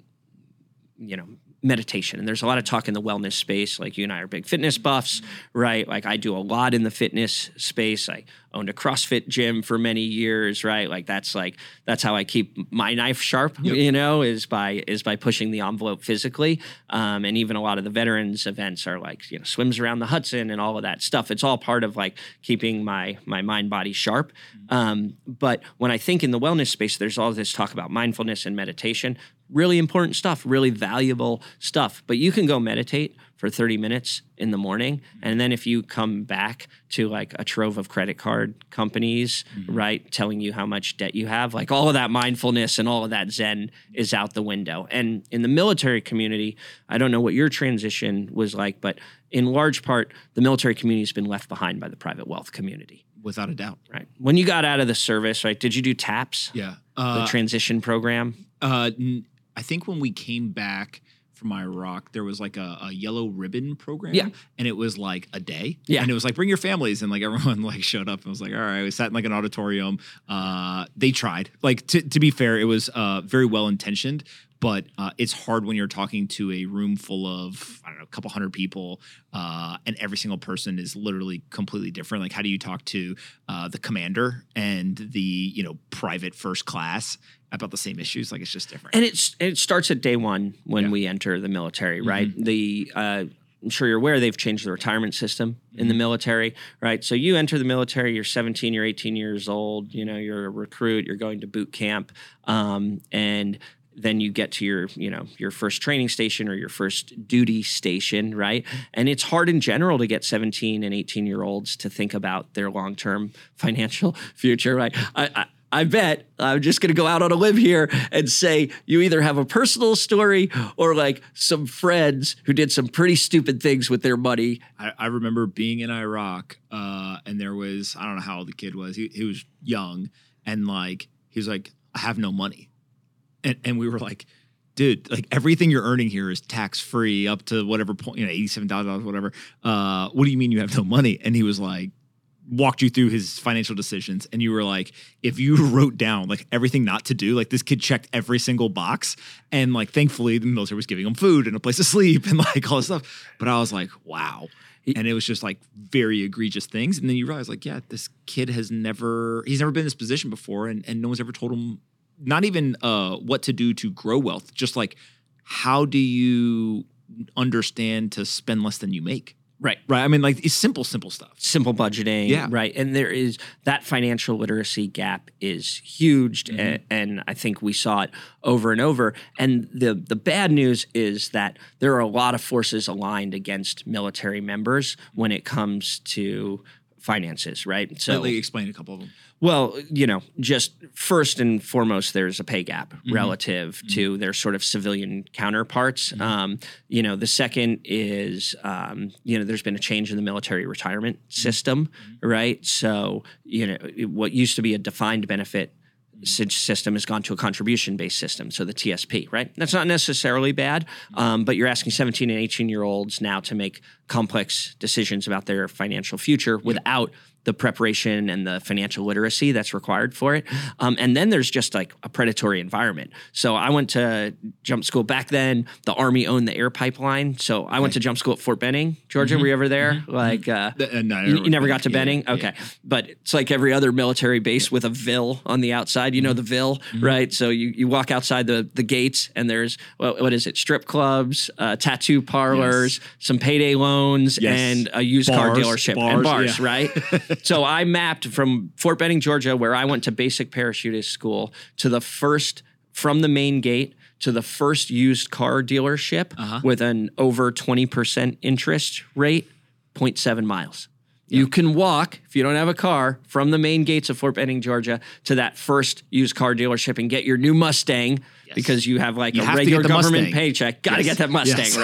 [SPEAKER 3] you know meditation. And there's a lot of talk in the wellness space like you and i are big fitness buffs right? Like i do a lot in the fitness space. I owned a crossfit gym for many years right? Like that's like that's how i keep my knife sharp yep. you know is by is by pushing the envelope physically. Um, and even a lot of the veterans events are like you know swims around the hudson and all of that stuff. It's all part of like keeping my my mind body sharp. Mm-hmm. um, but when i think in the wellness space there's all this talk about mindfulness and meditation really important stuff, really valuable stuff. But you can go meditate for 30 minutes in the morning. And then if you come back to like a trove of credit card companies, mm-hmm. right, telling you how much debt you have, like all of that mindfulness and all of that Zen is out the window. And in the military community, I don't know what your transition was like, but in large part, the military community has been left behind by the private wealth community.
[SPEAKER 1] Without a doubt.
[SPEAKER 3] Right. When you got out of the service, right, did you do TAPS?
[SPEAKER 1] Yeah.
[SPEAKER 3] Uh, the transition program?
[SPEAKER 1] Uh, I think when we came back, from Iraq, there was like a, a, yellow ribbon program.
[SPEAKER 3] Yeah.
[SPEAKER 1] And it was like a day.
[SPEAKER 3] Yeah.
[SPEAKER 1] And it was like, bring your families. And like everyone like showed up and was like, all right, we sat in like an auditorium. Uh, they tried. Like to, to be fair, it was uh, very well intentioned, but uh, it's hard when you're talking to a room full of I don't know a couple hundred people, uh, and every single person is literally completely different. Like, how do you talk to uh, the commander and the you know private first class about the same issues? Like, it's just different.
[SPEAKER 3] And it's it starts at day one when yeah. we enter the military, right? Mm-hmm. The uh, I'm sure you're aware they've changed the retirement system in the mm-hmm. military, right? So you enter the military, you're 17, you're 18 years old, you know, you're a recruit, you're going to boot camp, um, and then you get to your you know your first training station or your first duty station right and it's hard in general to get 17 and 18 year olds to think about their long-term financial future right I, I, I bet I'm just going to go out on a limb here and say you either have a personal story or like some friends who did some pretty stupid things with their money.
[SPEAKER 1] I, I remember being in Iraq, uh, and there was I don't know how old the kid was. He, he was young, and like he was like, "I have no money," and, and we were like, dude, like everything you're earning here is tax free up to whatever point, you know, eighty-seven thousand dollars, whatever. Uh, what do you mean you have no money? And he was like, walked you through his financial decisions, and you were like, if you wrote down like everything not to do, like this kid checked every single box, and like thankfully the military was giving him food and a place to sleep and like all this stuff. But I was like, wow. And it was just like very egregious things. And then you realize, like, yeah, this kid has never, he's never been in this position before, and, and no one's ever told him not even uh, what to do to grow wealth, just like how do you understand to spend less than you make?
[SPEAKER 3] Right.
[SPEAKER 1] Right. I mean, like it's simple, simple stuff.
[SPEAKER 3] Simple budgeting.
[SPEAKER 1] Yeah.
[SPEAKER 3] Right. And there is that financial literacy gap is huge. Mm-hmm. And, and, I think we saw it over and over. And the, the bad news is that there are a lot of forces aligned against military members when it comes to finances, right?
[SPEAKER 1] So, Let explain a couple of them.
[SPEAKER 3] Well, you know, just first and foremost, there's a pay gap mm-hmm. relative mm-hmm. to their sort of civilian counterparts. Mm-hmm. Um, you know, the second is, um, you know, there's been a change in the military retirement mm-hmm. system, mm-hmm. right? So, you know, what used to be a defined benefit system has gone to a contribution based system, so the TSP, right? That's not necessarily bad, um, but you're asking 17 and 18 year olds now to make complex decisions about their financial future without the preparation and the financial literacy that's required for it. Um, and then there's just like a predatory environment. So I went to jump school back then. The Army owned the air pipeline. So I went to jump school at Fort Benning, Georgia.
[SPEAKER 1] Mm-hmm.
[SPEAKER 3] Were you ever there? Mm-hmm. Like, uh, uh, no, you, you, never got to Benning? Yeah, okay. Yeah. But it's like every other military base with a Ville on the outside. You know the Ville, mm-hmm. right? So you, you walk outside the, the gates and there's, what, what is it? Strip clubs, uh, tattoo parlors, yes. some payday loans, yes. and a used bars, car dealership bars, and bars, yeah. right? so I mapped from Fort Benning, Georgia, where I went to basic parachutist school, to the first from the main gate to the first used car dealership uh-huh. with an over 20% interest rate, 0.7 miles. Yeah. You can walk, if you don't have a car, from the main gates of Fort Benning, Georgia, to that first used car dealership and get your new Mustang yes. because you have like you a have regular government Mustang. paycheck. Got to yes. get that Mustang, yes.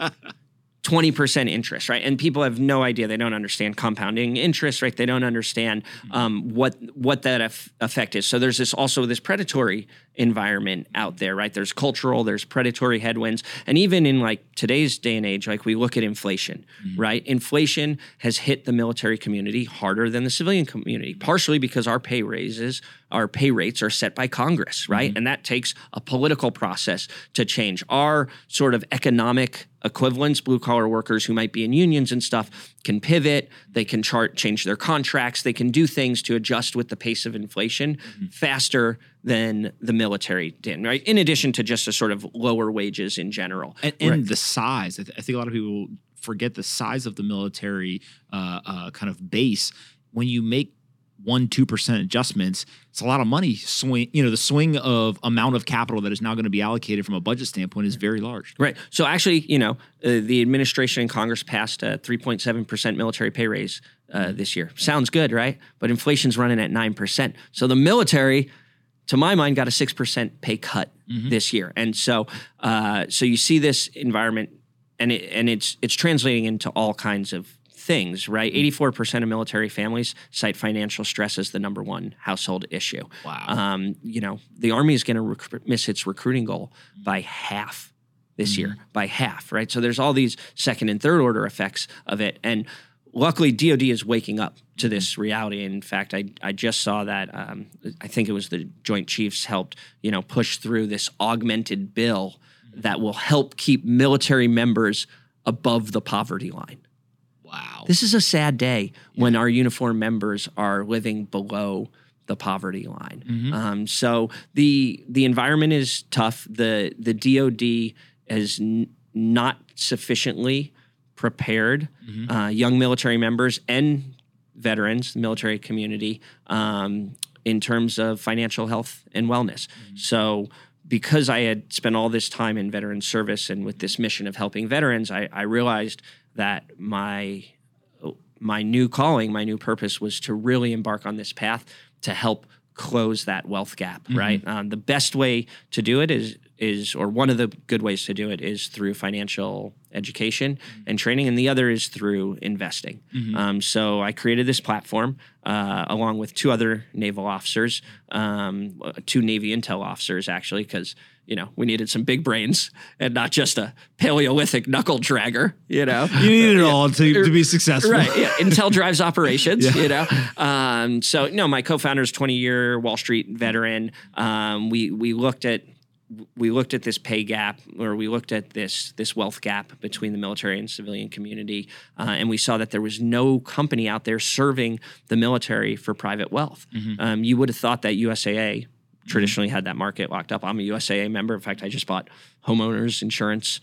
[SPEAKER 3] right? 20% interest, right? And people have no idea. They don't understand compounding interest, right? They don't understand um, what what that effect is. So there's this also this predatory environment out there, right? There's cultural, there's predatory headwinds. And even in like today's day and age, like we look at inflation, mm-hmm. right? Inflation has hit the military community harder than the civilian community, partially because our pay raises, our pay rates are set by Congress, right? Mm-hmm. And that takes a political process to change. Our sort of economic equivalents, blue collar workers who might be in unions and stuff, can pivot. They can chart, change their contracts. They can do things to adjust with the pace of inflation mm-hmm. faster than the military did, right? In addition to just a sort of lower wages in general.
[SPEAKER 1] And, and right. the size, I, th- I, think a lot of people forget the size of the military uh, uh, kind of base. When you make one two percent adjustments, it's a lot of money. Swing, you know, the swing of amount of capital that is now going to be allocated from a budget standpoint is very large.
[SPEAKER 3] Right. So actually, you know, uh, the administration and Congress passed a 3.7% military pay raise uh, this year. Sounds good, right? But inflation's running at 9%. So the military, to my mind, got a 6% pay cut this year. And so uh, so you see this environment and it, and it's it's translating into all kinds of things, right? 84% of military families cite financial stress as the number one household issue.
[SPEAKER 1] Wow.
[SPEAKER 3] Um, you know, the Army is going to rec- miss its recruiting goal by half this year, by half, right? So there's all these second and third order effects of it. And luckily, DoD is waking up to this reality. In fact, I, I just saw that, um, I think it was the Joint Chiefs helped, you know, push through this augmented bill that will help keep military members above the poverty line.
[SPEAKER 1] Wow.
[SPEAKER 3] This is a sad day when our uniform members are living below the poverty line. Um, so the the environment is tough. The the DoD has n- not sufficiently prepared uh, young military members and veterans, the military community, um, in terms of financial health and wellness. So because I had spent all this time in veteran service and with this mission of helping veterans, I, I realized that my my new calling, my new purpose was to really embark on this path to help close that wealth gap. Right. Um, the best way to do it is is or one of the good ways to do it is through financial education and training, and the other is through investing. Um, so I created this platform uh, along with two other naval officers, um, two Navy intel officers actually, because you know we needed some big brains and not just a Paleolithic knuckle dragger. You know,
[SPEAKER 1] you need it all to, to be successful.
[SPEAKER 3] Right. Yeah. Intel drives operations, you know. Um, so no, my co-founder is 20 year Wall Street veteran. Um, we we looked at we looked at this pay gap or we looked at this this wealth gap between the military and civilian community uh, and we saw that there was no company out there serving the military for private wealth um, you would have thought that usaa traditionally had that market locked up i'm a usaa member in fact i just bought homeowners insurance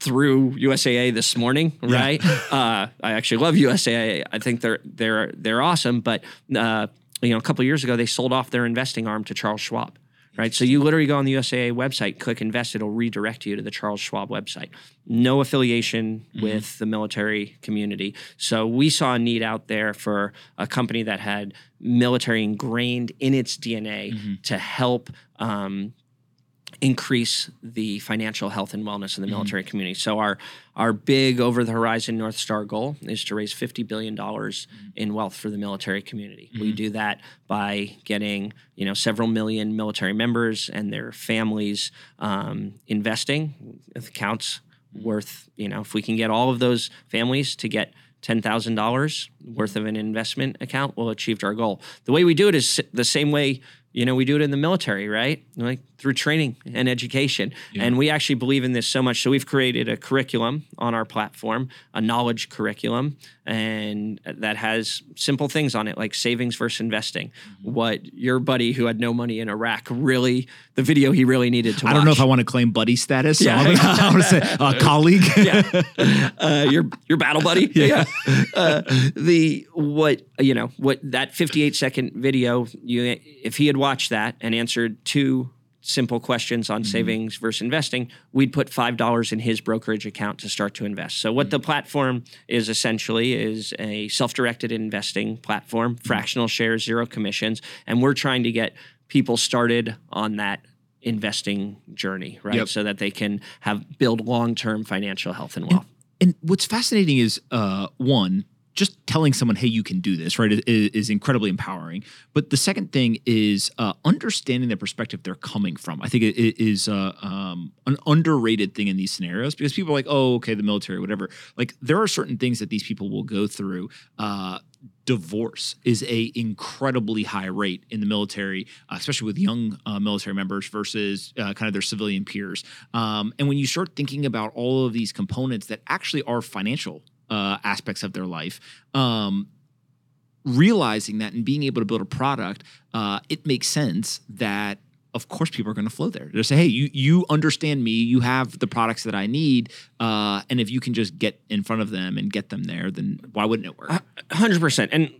[SPEAKER 3] through USAA this morning, right? uh, I actually love USAA. I think they're they're they're awesome. But uh, you know, a couple of years ago, they sold off their investing arm to Charles Schwab, right? So you literally go on the USAA website, click invest, it'll redirect you to the Charles Schwab website. No affiliation with the military community. So we saw a need out there for a company that had military ingrained in its DNA to help. Um, increase the financial health and wellness in the mm-hmm. military community. So our our big over the horizon North Star goal is to raise 50 billion dollars mm-hmm. in wealth for the military community. We mm-hmm. do that by getting, you know, several million military members and their families um, investing accounts worth, you know, if we can get all of those families to get $10,000 worth of an investment account, we'll achieved our goal. The way we do it is the same way, you know, we do it in the military, right? Like through training and education. And we actually believe in this so much. So we've created a curriculum on our platform, a knowledge curriculum, and that has simple things on it like savings versus investing. What your buddy who had no money in Iraq really, the video he really needed to Watch.
[SPEAKER 1] I don't know if I want to claim buddy status. So
[SPEAKER 3] Yeah.
[SPEAKER 1] Gonna- I'm to say uh, colleague.
[SPEAKER 3] uh, your your battle buddy. yeah. Uh, the what you know what that 58 second video. You if he had watched that and answered two simple questions on mm-hmm. savings versus investing, we'd put five dollars in his brokerage account to start to invest. So what the mm-hmm. platform is essentially is a self directed investing platform, mm-hmm. fractional shares, zero commissions, and we're trying to get people started on that investing journey, right?
[SPEAKER 1] Yep.
[SPEAKER 3] So that they can have build long term financial health and wealth.
[SPEAKER 1] And what's fascinating is uh, one, just telling someone, "Hey, you can do this," right, is, is incredibly empowering. But the second thing is uh, understanding the perspective they're coming from. I think it, it is uh, um, an underrated thing in these scenarios because people are like, "Oh, okay, the military, whatever." Like there are certain things that these people will go through. Uh, divorce is a incredibly high rate in the military, uh, especially with young uh, military members versus uh, kind of their civilian peers. Um, and when you start thinking about all of these components that actually are financial uh, aspects of their life, um, realizing that and being able to build a product, uh, it makes sense that. Of course, people are going to flow there. They'll say, "Hey, you you understand me. You have the products that I need, uh, and if you can just get in front of them and get them there, then why wouldn't it work?"
[SPEAKER 3] Hundred percent. And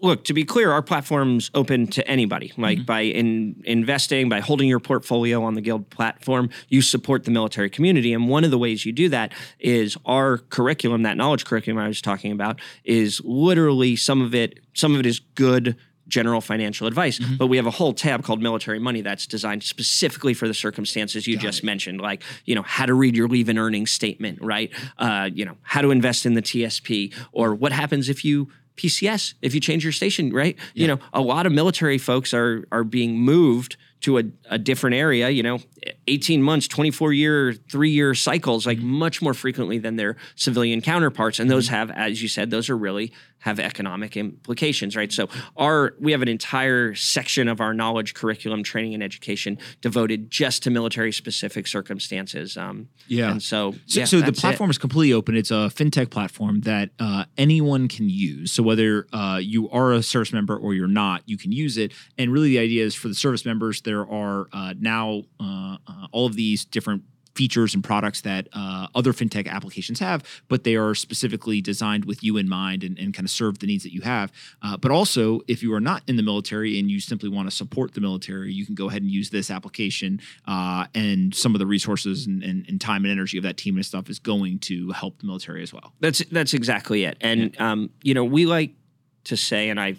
[SPEAKER 3] look, to be clear, our platform's open to anybody. Like by in investing, by holding your portfolio on the Guild platform, you support the military community. And one of the ways you do that is our curriculum, that knowledge curriculum I was talking about, is literally some of it, some of it is good general financial advice, but we have a whole tab called military money that's designed specifically for the circumstances you just mentioned, like you know how to read your leave and earnings statement, right? Uh, you know how to invest in the TSP, or what happens if you PCS if you change your station, right? You know, a lot of military folks are are being moved to a, a different area, you know, 18 months, 24 year, three year cycles, like much more frequently than their civilian counterparts. And those have, as you said, those are really have economic implications, right? So our we have an entire section of our knowledge curriculum, training and education devoted just to military specific circumstances. Um,
[SPEAKER 1] Yeah.
[SPEAKER 3] And so,
[SPEAKER 1] So,
[SPEAKER 3] yeah,
[SPEAKER 1] so the platform is completely open. It's a fintech platform that uh, anyone can use. So whether uh, you are a service member or you're not, you can use it. And really, the idea is for the service members, there are uh, now uh, uh, all of these different features and products that uh, other fintech applications have, but they are specifically designed with you in mind and, and kind of serve the needs that you have. Uh, but also, if you are not in the military and you simply want to support the military, you can go ahead and use this application, uh, and some of the resources and, and, and time and energy of that team and stuff is going to help the military as well.
[SPEAKER 3] That's that's exactly it. And um, you know, we like to say, and I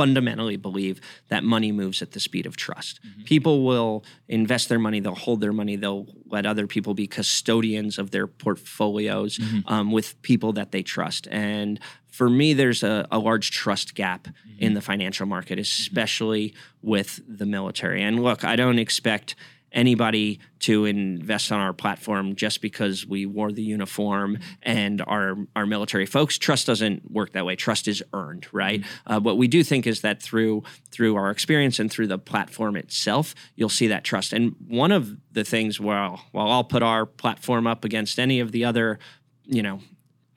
[SPEAKER 3] fundamentally believe that money moves at the speed of trust. People will invest their money, they'll hold their money, they'll let other people be custodians of their portfolios um, with people that they trust. And for me, there's a, a large trust gap in the financial market, especially with the military. And look, I don't expect anybody to invest on our platform just because we wore the uniform and our our military folks trust doesn't work that way. Trust is earned right? Uh, what we do think is that through through our experience and through the platform itself you'll see that trust. And one of the things while while I'll put our platform up against any of the other you know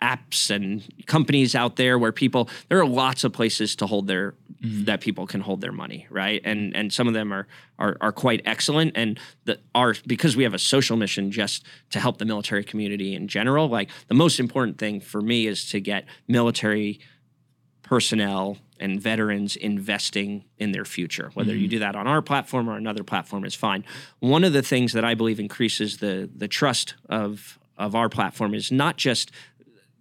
[SPEAKER 3] apps and companies out there where people there are lots of places to hold their Mm-hmm. that people can hold their money right and and some of them are are, are quite excellent and the are because we have a social mission just to help the military community in general like the most important thing for me is to get military personnel and veterans investing in their future. Whether you mm-hmm. do that on our platform or another platform is fine. One of the things that I believe increases the the trust of of our platform is not just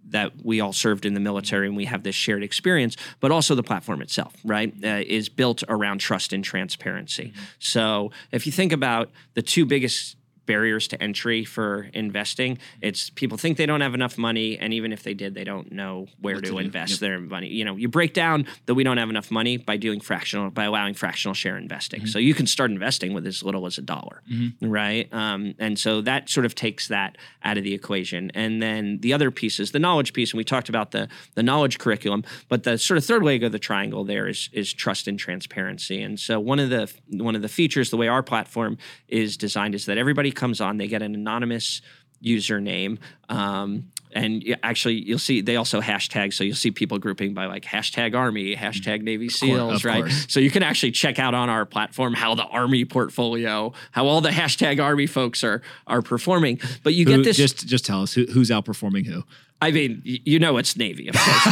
[SPEAKER 3] that we all served in the military and we have this shared experience, but also the platform itself, right, uh, is built around trust and transparency. So if you think about the two biggest barriers to entry for investing, it's people think they don't have enough money, and even if they did, they don't know where to, invest their money. You know, you break down that we don't have enough money by doing fractional, by allowing fractional share investing. So you can start investing with as little as a dollar, right? Um, and so that sort of takes that out of the equation. And then the other piece is the knowledge piece, and we talked about the the knowledge curriculum, but the sort of third leg of the triangle there is is trust and transparency. And so one of the one of the features, the way our platform is designed, is that everybody comes on, they get an anonymous username. Um, and actually, you'll see they also hashtag. So you'll see people grouping by like hashtag Army, hashtag Navy SEALs,
[SPEAKER 1] of
[SPEAKER 3] right?
[SPEAKER 1] course.
[SPEAKER 3] So you can actually check out on our platform how the Army portfolio, how all the hashtag Army folks are are performing. But you
[SPEAKER 1] Who-
[SPEAKER 3] get this.
[SPEAKER 1] just just tell us who, who's outperforming who.
[SPEAKER 3] I mean, you know it's Navy, of course.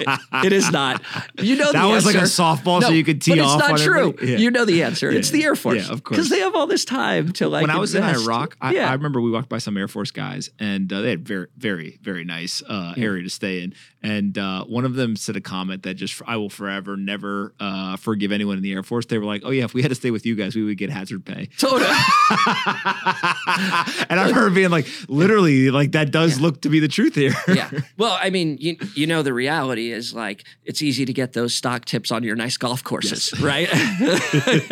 [SPEAKER 3] It- it is not. You know
[SPEAKER 1] That
[SPEAKER 3] the
[SPEAKER 1] was like a
[SPEAKER 3] answer.
[SPEAKER 1] softball so you could tee
[SPEAKER 3] but
[SPEAKER 1] off
[SPEAKER 3] it's not true.
[SPEAKER 1] Yeah.
[SPEAKER 3] You know the answer. It's the Air Force.
[SPEAKER 1] Yeah, of course.
[SPEAKER 3] Because they have all this time to like.
[SPEAKER 1] when I was in. Iraq, I,
[SPEAKER 3] yeah.
[SPEAKER 1] I remember we walked by some Air Force guys, and uh, they had very, very, very nice uh, area to stay in. And uh, one of them said a comment that just I will forever never uh, forgive anyone in the Air Force. They were like, "Oh yeah, if we had to stay with you guys, we would get hazard pay."
[SPEAKER 3] Totally.
[SPEAKER 1] and I remember being like, literally, like that does look to be the truth here.
[SPEAKER 3] yeah. Well, I mean, you you know the reality is like it's easy to get those stock tips on your nice golf courses, right?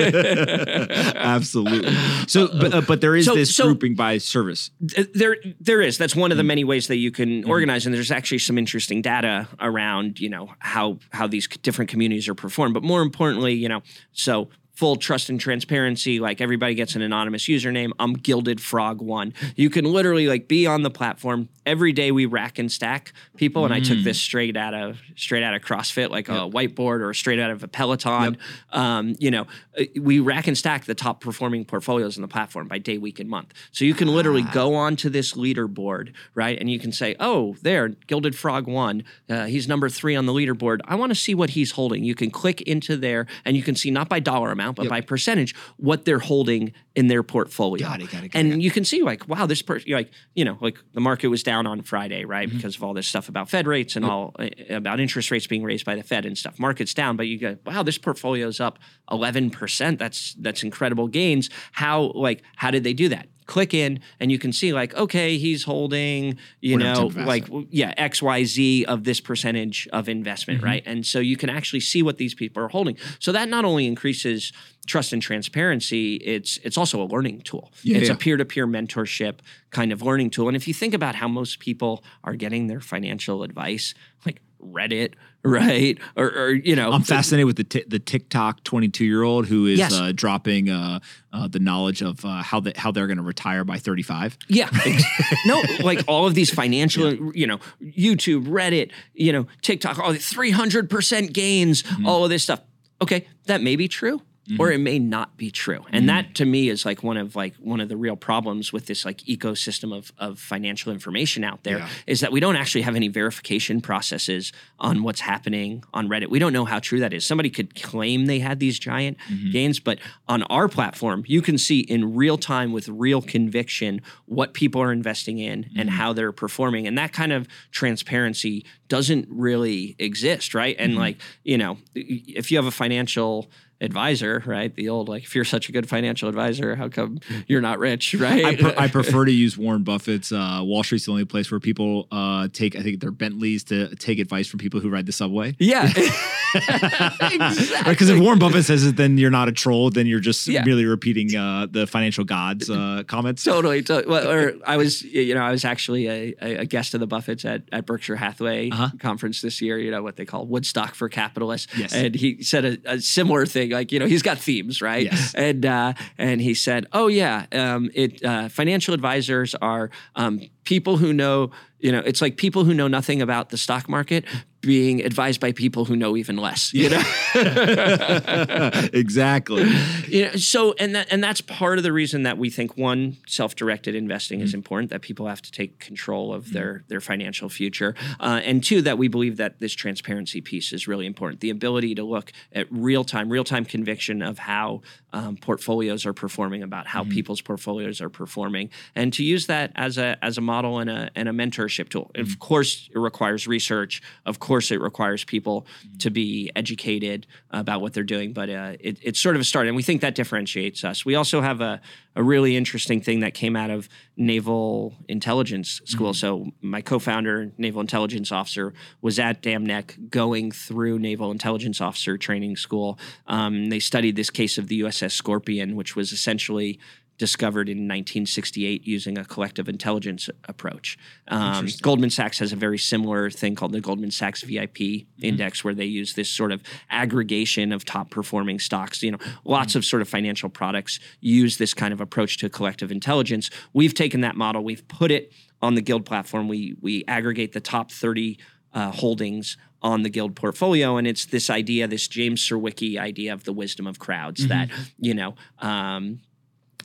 [SPEAKER 1] Absolutely. So, but, uh, but there is
[SPEAKER 3] So-
[SPEAKER 1] this
[SPEAKER 3] so-
[SPEAKER 1] grouping by service.
[SPEAKER 3] there there is that's one of the
[SPEAKER 1] Mm-hmm.
[SPEAKER 3] many ways that you can organize and there's actually some interesting data around you know how how these different communities are performed but more importantly you know so full trust and transparency. Like everybody gets an anonymous username. I'm Gilded Frog One. You can literally like be on the platform every day. We rack and stack people, and I took this straight out of straight out of CrossFit, like a whiteboard or straight out of a Peloton. Um, you know, uh, we rack and stack the top performing portfolios on the platform by day, week, and month. So you can literally go onto this leaderboard, right, and you can say, "Oh, there, Gilded Frog One. Uh, he's number three on the leaderboard. I want to see what he's holding." You can click into there, and you can see not by dollar amount, but by percentage what they're holding in their portfolio.
[SPEAKER 1] Got it, got it, got
[SPEAKER 3] and you can see like, wow, this person, like, you know, like the market was down on Friday, right,
[SPEAKER 1] Mm-hmm.
[SPEAKER 3] because of all this stuff about Fed rates and all uh, about interest rates being raised by the Fed and stuff. Market's down, but you go, wow, this portfolio's up eleven percent. That's that's incredible gains. How like how did they do that? Click in and you can see like, okay, he's holding, you know, like yeah, X, Y, Z of this percentage of investment,
[SPEAKER 1] Mm-hmm.
[SPEAKER 3] right? And so you can actually see what these people are holding. So that not only increases trust and transparency, it's it's also a learning tool.
[SPEAKER 1] Yeah,
[SPEAKER 3] it's
[SPEAKER 1] yeah.
[SPEAKER 3] a peer-to-peer mentorship kind of learning tool. And if you think about how most people are getting their financial advice, like Reddit, right? Or, or you know,
[SPEAKER 1] I'm fascinated with the t- the TikTok 22 year old who is
[SPEAKER 3] Yes.
[SPEAKER 1] uh, dropping uh, uh, the knowledge of uh, how they, how they're going to retire by 35.
[SPEAKER 3] Yeah. no, like all of these financial, you know, YouTube, Reddit, you know, TikTok, all the 300% gains,
[SPEAKER 1] Mm-hmm.
[SPEAKER 3] all of this stuff. Okay, that may be true. Or it may not be true,
[SPEAKER 1] Mm-hmm.
[SPEAKER 3] and that to me is like one of like one of the real problems with this like ecosystem of of financial information out there is
[SPEAKER 1] Yeah.
[SPEAKER 3] that we don't actually have any verification processes on what's happening on Reddit. We don't know how true that is. Somebody could claim they had these giant
[SPEAKER 1] Mm-hmm.
[SPEAKER 3] gains, but on our platform, you can see in real time with real conviction what people are investing in and
[SPEAKER 1] Mm-hmm.
[SPEAKER 3] how they're performing. And that kind of transparency doesn't really exist, right?
[SPEAKER 1] Mm-hmm.
[SPEAKER 3] And like, you know, if you have a financial advisor, right? The old like, if you're such a good financial advisor, how come you're not rich, right?
[SPEAKER 1] I, I prefer to use Warren Buffett's uh, Wall Street's the only place where people uh, take, I think, their Bentleys to take advice from people who ride the subway.
[SPEAKER 3] yeah, exactly.
[SPEAKER 1] Because if Warren Buffett says it, then you're not a troll. Then you're just
[SPEAKER 3] Yeah.
[SPEAKER 1] merely repeating uh, the financial gods uh, comments.
[SPEAKER 3] Totally. to- well, or I was, you know, I was actually a, a a guest of the Buffetts at, at Berkshire Hathaway
[SPEAKER 1] Uh-huh.
[SPEAKER 3] conference this year. You know what they call Woodstock for capitalists.
[SPEAKER 1] Yes.
[SPEAKER 3] And he said a, a similar thing. Like, you know, he's got themes, right?
[SPEAKER 1] Yes.
[SPEAKER 3] And uh, and he said, oh yeah, um, it uh, financial advisors are um, people who know. You know, it's like people who know nothing about the stock market being advised by people who know even less. You know.
[SPEAKER 1] exactly.
[SPEAKER 3] you know, so and that and that's part of the reason that we think one self-directed investing is important that people have to take control of their their financial future uh, and two that we believe that this transparency piece is really important the ability to look at real time real time conviction of how um, portfolios are performing about how people's portfolios are performing. And to use that as a as a model and a and a mentorship tool. Of course it requires research. Of course it requires people to be educated about what they're doing. But uh, it, it's sort of a start and we think that differentiates us. We also have a, a really interesting thing that came out of naval intelligence school. So my co-founder naval intelligence officer was at Dam Neck going through naval intelligence officer training school. Um, they studied this case of the uss scorpion which was essentially discovered in 1968 using a collective intelligence approach. Um, Goldman Sachs has a very similar thing called the Goldman Sachs VIP index, where they use this sort of aggregation of top performing stocks. You know, lots of sort of financial products use this kind of approach to collective intelligence. We've taken that model, we've put it on the Guild platform. We we aggregate the top 30 uh, holdings on the guild portfolio and it's this idea this james Surowiecki idea of the wisdom of crowds that you know um,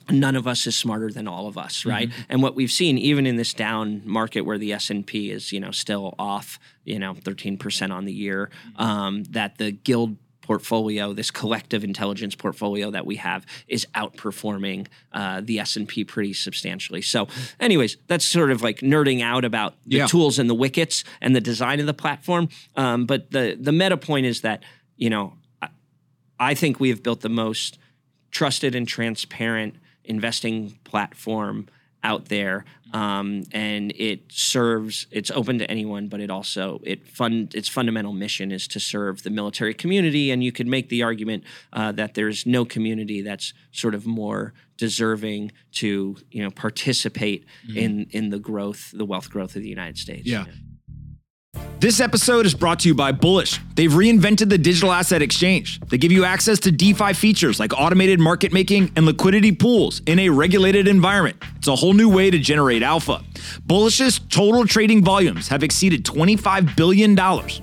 [SPEAKER 3] none of us is smarter than all of us right? And what we've seen even in this down market where the s&p is you know still off you know 13% on the year um, that the guild portfolio this collective intelligence portfolio that we have is outperforming uh, the s&p pretty substantially. So anyways that's sort of like nerding out about the
[SPEAKER 1] Yeah.
[SPEAKER 3] tools and the wickets and the design of the platform. Um, but the the meta point is that you know I, I think we have built the most trusted and transparent investing platform out there um, and it serves it's open to anyone but it also it fund its fundamental mission is to serve the military community and you could make the argument uh, that there's no community that's sort of more deserving to you know participate in in the growth the wealth growth of the united states.
[SPEAKER 1] Yeah. This episode is brought to you by Bullish. They've reinvented the digital asset exchange. They give you access to DeFi features like automated market making and liquidity pools in a regulated environment. It's a whole new way to generate alpha. Bullish's total trading volumes have exceeded $25 billion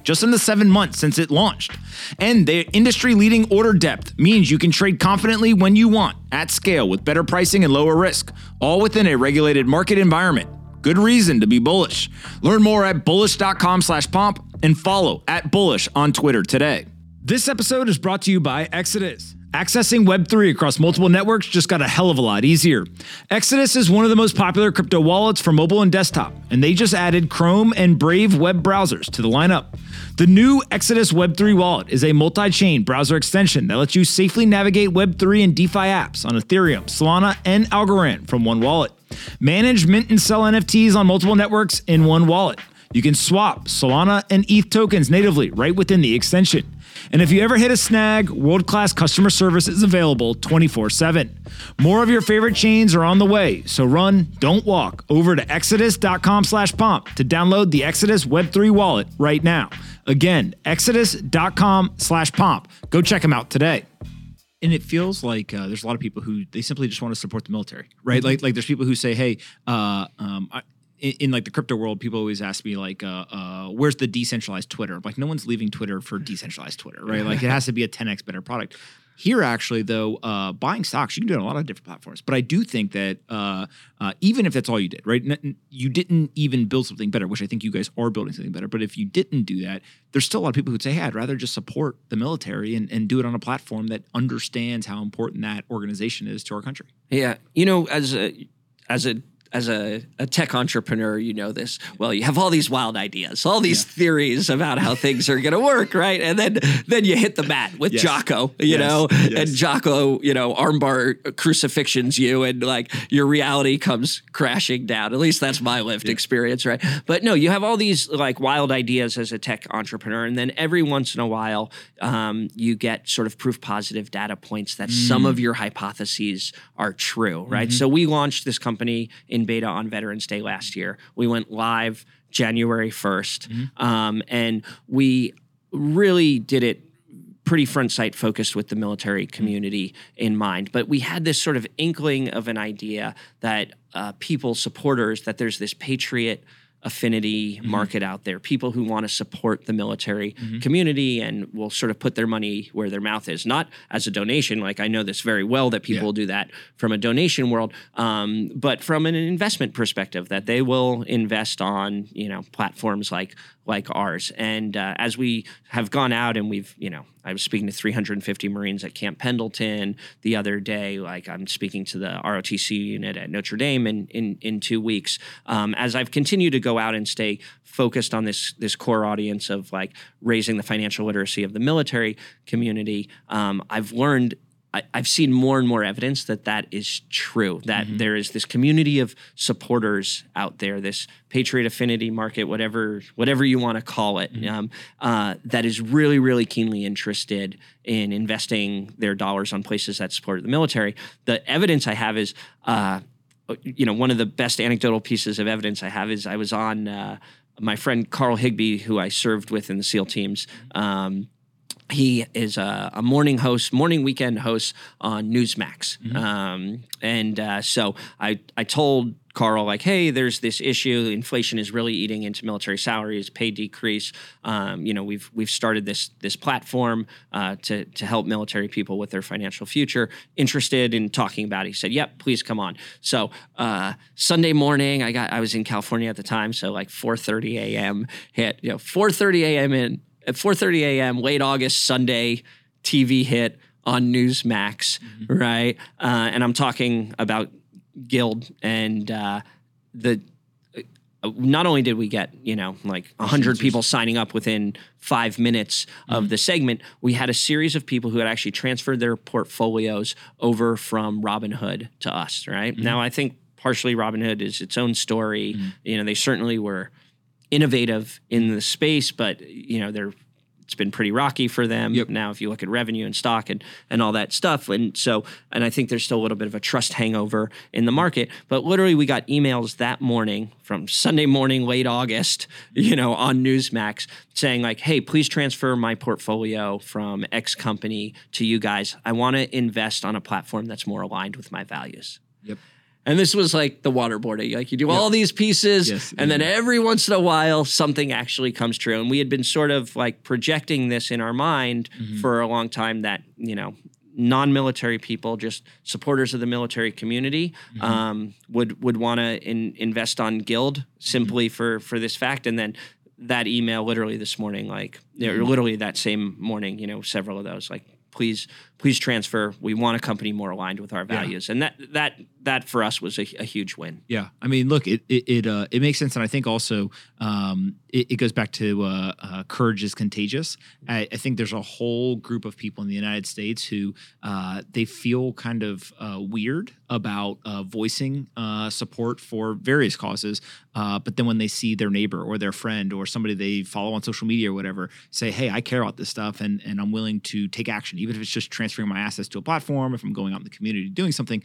[SPEAKER 1] just in the seven months since it launched. And their industry leading order depth means you can trade confidently when you want, at scale, with better pricing and lower risk, all within a regulated market environment. Good reason to be bullish. Learn more at bullish.com slash pomp and follow at bullish on Twitter today. This episode is brought to you by Exodus. Accessing Web3 across multiple networks just got a hell of a lot easier. Exodus is one of the most popular crypto wallets for mobile and desktop, and they just added Chrome and Brave web browsers to the lineup. The new Exodus Web3 wallet is a multi chain browser extension that lets you safely navigate Web3 and DeFi apps on Ethereum, Solana, and Algorand from one wallet. Manage, mint, and sell NFTs on multiple networks in one wallet. You can swap Solana and ETH tokens natively right within the extension. And if you ever hit a snag, world class customer service is available 24 7. More of your favorite chains are on the way, so run, don't walk, over to exodus.com slash pomp to download the Exodus Web3 wallet right now. Again, exodus.com slash pomp. Go check them out today and it feels like uh, there's a lot of people who they simply just want to support the military, right? Like like there's people who say, hey, uh, um, I, in, in, like the crypto world, people always ask me like, uh, uh, where's the decentralized Twitter? I'm like, no one's leaving Twitter for decentralized Twitter, right? Like it has to be a 10x better product. Here, actually, though, uh, buying stocks, you can do it on a lot of different platforms. But I do think that uh, uh, even if that's all you did, right, you didn't even build something better, which I think you guys are building something better. But if you didn't do that, there's still a lot of people who'd say, hey, I'd rather just support the military and, and do it on a platform that understands how important that organization is to our country.
[SPEAKER 3] Yeah. You know, as a, as a as a, a, tech entrepreneur, you know this. Well, you have all these wild ideas, all these yeah. theories about how things are going to work, right? And then then you hit the mat with yes. Jocko, you yes. know, yes. and Jocko, you know, armbar crucifixions you, and like your reality comes crashing down. At least that's my lived yeah. experience, right? But no, you have all these like wild ideas as a tech entrepreneur, and then every once in a while, um, you get sort of proof positive data points that mm. some of your hypotheses are true, right? Mm-hmm. So we launched this company in beta on Veterans Day last year. We went live January 1st. Mm-hmm. Um, and we really did it pretty front sight focused with the military mm-hmm. community in mind. But we had this sort of inkling of an idea that uh, people, supporters, that there's this patriot affinity mm-hmm. market out there, people who want to support the military mm-hmm. community and will sort of put their money where their mouth is, not as a donation. Like I know this very well that people yeah. do that from a donation world, um, but from an investment perspective, that they will invest on you know platforms like like ours. And uh, as we have gone out and we've, you know, I was speaking to 350 Marines at Camp Pendleton the other day. Like I'm speaking to the ROTC unit at Notre Dame in in, in two weeks. Um, as I've continued to go out and stay focused on this this core audience of like raising the financial literacy of the military community, um, I've learned I, have seen more and more evidence that that is true. That mm-hmm. there is this community of supporters out there, this patriot affinity market, whatever whatever you want to call it, mm-hmm. um, uh, that is really really keenly interested in investing their dollars on places that support the military. The evidence I have is. Uh, you know, one of the best anecdotal pieces of evidence I have is I was on uh, my friend Carl Higbie, who I served with in the SEAL teams. Um, he is a, a, morning host, morning weekend host on Newsmax. Mm-hmm. Um, and uh, so I, I told Carl, like, hey, there's this issue. Inflation is really eating into military salaries, pay decrease. Um, you know, we've we've started this this platform uh, to to help military people with their financial future. Interested in talking about it? He said, yep, please come on. So uh, Sunday morning, I got I was in California at the time, so like 4:30 a.m. hit. You know, 4:30 a.m. in at 4:30 a.m. late August Sunday TV hit on Newsmax, mm-hmm. right? Uh, and I'm talking about Guild and uh, the. Uh, not only did we get you know like 100 people signing up within five minutes of mm-hmm. the segment we had a series of people who had actually transferred their portfolios over from robinhood to us right mm-hmm. now i think partially robinhood is its own story mm-hmm. you know they certainly were innovative in the space, but you know they're it's been pretty rocky for them
[SPEAKER 1] Yep.
[SPEAKER 3] now. If you look at revenue and stock and and all that stuff, and so and I think there's still a little bit of a trust hangover in the market. But literally, we got emails that morning from Sunday morning, late August, you know, on Newsmax saying like, "Hey, please transfer my portfolio from X company to you guys. I want to invest on a platform that's more aligned with my values."
[SPEAKER 1] Yep.
[SPEAKER 3] And this was like the waterboarding. Like you do all these pieces,
[SPEAKER 1] Yes,
[SPEAKER 3] and then every once in a while something actually comes true. And we had been sort of like projecting this in our mind
[SPEAKER 1] Mm-hmm.
[SPEAKER 3] for a long time that, you know, non-military people, just supporters of the military community,
[SPEAKER 1] Mm-hmm.
[SPEAKER 3] um, would would want to in, invest on Guild simply
[SPEAKER 1] Mm-hmm.
[SPEAKER 3] for for this fact. And then that email literally this morning, like
[SPEAKER 1] Mm-hmm.
[SPEAKER 3] or literally that same morning, you know, several of those like please please transfer. We want a company more aligned with our values, and that that that for us was a, a huge win.
[SPEAKER 1] Yeah, I mean, look, it it it, uh, it makes sense, and I think also um, it, it goes back to uh, uh, courage is contagious. I, I think there's a whole group of people in the United States who uh, they feel kind of uh, weird about uh, voicing uh, support for various causes, uh, but then when they see their neighbor or their friend or somebody they follow on social media or whatever say, "Hey, I care about this stuff, and and I'm willing to take action, even if it's just transferring my assets to a platform, if I'm going out in the community doing something."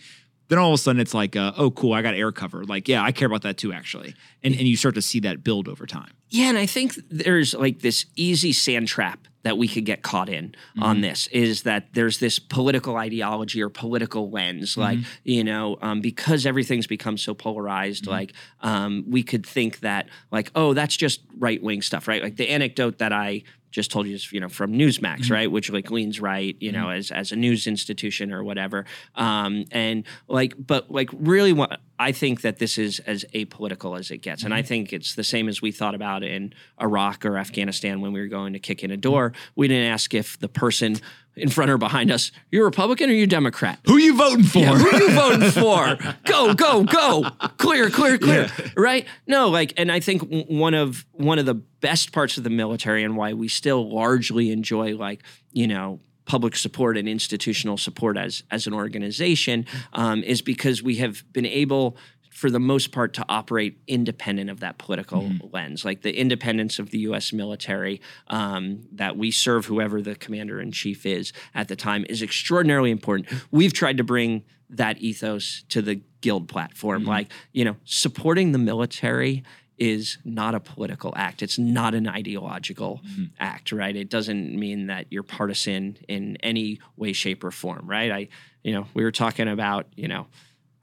[SPEAKER 1] then all of a sudden it's like, uh, oh, cool, I got air cover. Like, yeah, I care about that too, actually. And and you start to see that build over time.
[SPEAKER 3] Yeah, and I think there's like this easy sand trap that we could get caught in on this is that there's this political ideology or political lens, like you know, um, because everything's become so polarized, like um, we could think that like, oh, that's just right wing stuff, right? Like the anecdote that I just told you you know from Newsmax, mm-hmm. right, which like leans right, you know, mm-hmm. as as a news institution or whatever, um, and like, but like really what. I think that this is as apolitical as it gets. And I mm-hmm. think it's the same as we thought about in Iraq or Afghanistan when we were going to kick in a door. We didn't ask if the person in front or behind us, you're Republican or you Democrat?
[SPEAKER 1] Who you voting for?
[SPEAKER 3] Yeah, who you voting for? Go, go, go! Clear, clear, clear. Right? No, like, and I think one of one of the best parts of the military and why we still largely enjoy, like, you know, public support and institutional support as as an organization, um, is because we have been able. For the most part, to operate independent of that political mm-hmm. lens, like the independence of the U.S. military, um, that we serve whoever the commander in chief is at the time, is extraordinarily important. We've tried to bring that ethos to the guild platform. Mm-hmm. Like, you know, supporting the military is not a political act. It's not an ideological mm-hmm. act, right? It doesn't mean that you're partisan in any way, shape, or form, right? I, you know, we were talking about, you know,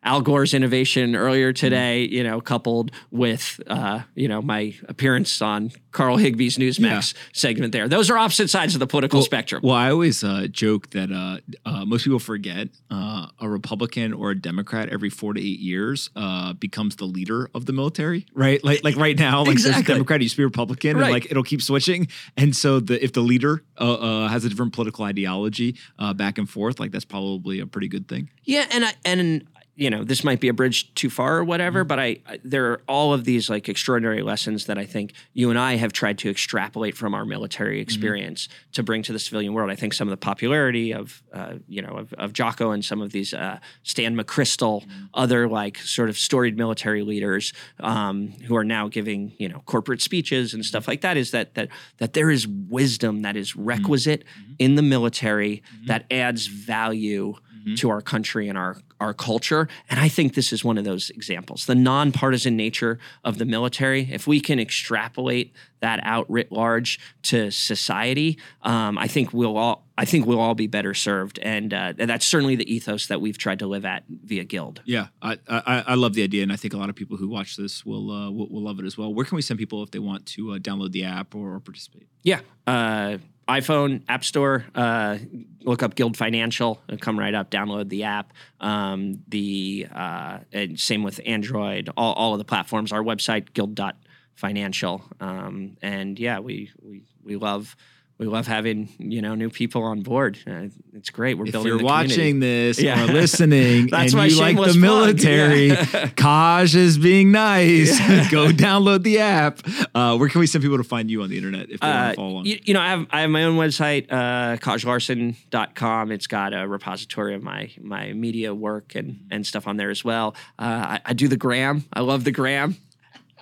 [SPEAKER 3] Al Gore's innovation earlier today, you know, coupled with, uh, you know, my appearance on Carl Higbie's Newsmax segment there. Those are opposite sides of the political spectrum.
[SPEAKER 1] Well, I always uh, joke that uh, uh, most people forget uh, a Republican or a Democrat every four to eight years uh, becomes the leader of the military, right? Like, like right now, like there's a Democrat, used to be Republican,
[SPEAKER 3] Right.
[SPEAKER 1] and like it'll keep switching. And so, the if the leader uh, uh, has a different political ideology uh, back and forth, like that's probably a pretty good thing.
[SPEAKER 3] Yeah, and I, and you know this might be a bridge too far or whatever, mm-hmm. but I, I there are all of these like extraordinary lessons that I think you and I have tried to extrapolate from our military mm-hmm. experience to bring to the civilian world. I think some of the popularity of uh, you know of, of Jocko and some of these uh, Stan McChrystal, mm-hmm. other like sort of storied military leaders um, who are now giving you know corporate speeches and stuff like that is that that that there is wisdom that is requisite in the military that adds value to our country and our our culture. And I think this is one of those examples. The nonpartisan nature of the military, if we can extrapolate that out writ large to society, um, I think we'll all I think we'll all be better served. And uh, that's certainly the ethos that we've tried to live at via Guild.
[SPEAKER 1] Yeah, I, I I love the idea, and I think a lot of people who watch this will uh, will, will love it as well. Where can we send people if they want to uh, download the app or, or participate?
[SPEAKER 3] Yeah. IPhone App Store. Uh, look up Guild Financial. Come right up. Download the app. Um, the uh, same with Android. All, all of the platforms. Our website Guild.financial. Um, and yeah, we we we love. We love having you know new people on board. Uh, it's great. We're building.
[SPEAKER 1] If
[SPEAKER 3] building.
[SPEAKER 1] you're watching this
[SPEAKER 3] Yeah.
[SPEAKER 1] or listening
[SPEAKER 3] That's
[SPEAKER 1] and you like the military,
[SPEAKER 3] Yeah.
[SPEAKER 1] Kaj is being nice. Go download the app. Uh, where can we send people to find you on the internet if they want
[SPEAKER 3] Uh,
[SPEAKER 1] to follow along?
[SPEAKER 3] you, you know, I have I have my own website, uh, kajlarsen.com. It's got a repository of my my media work and and stuff on there as well. Uh, I, I do the gram. I love the gram.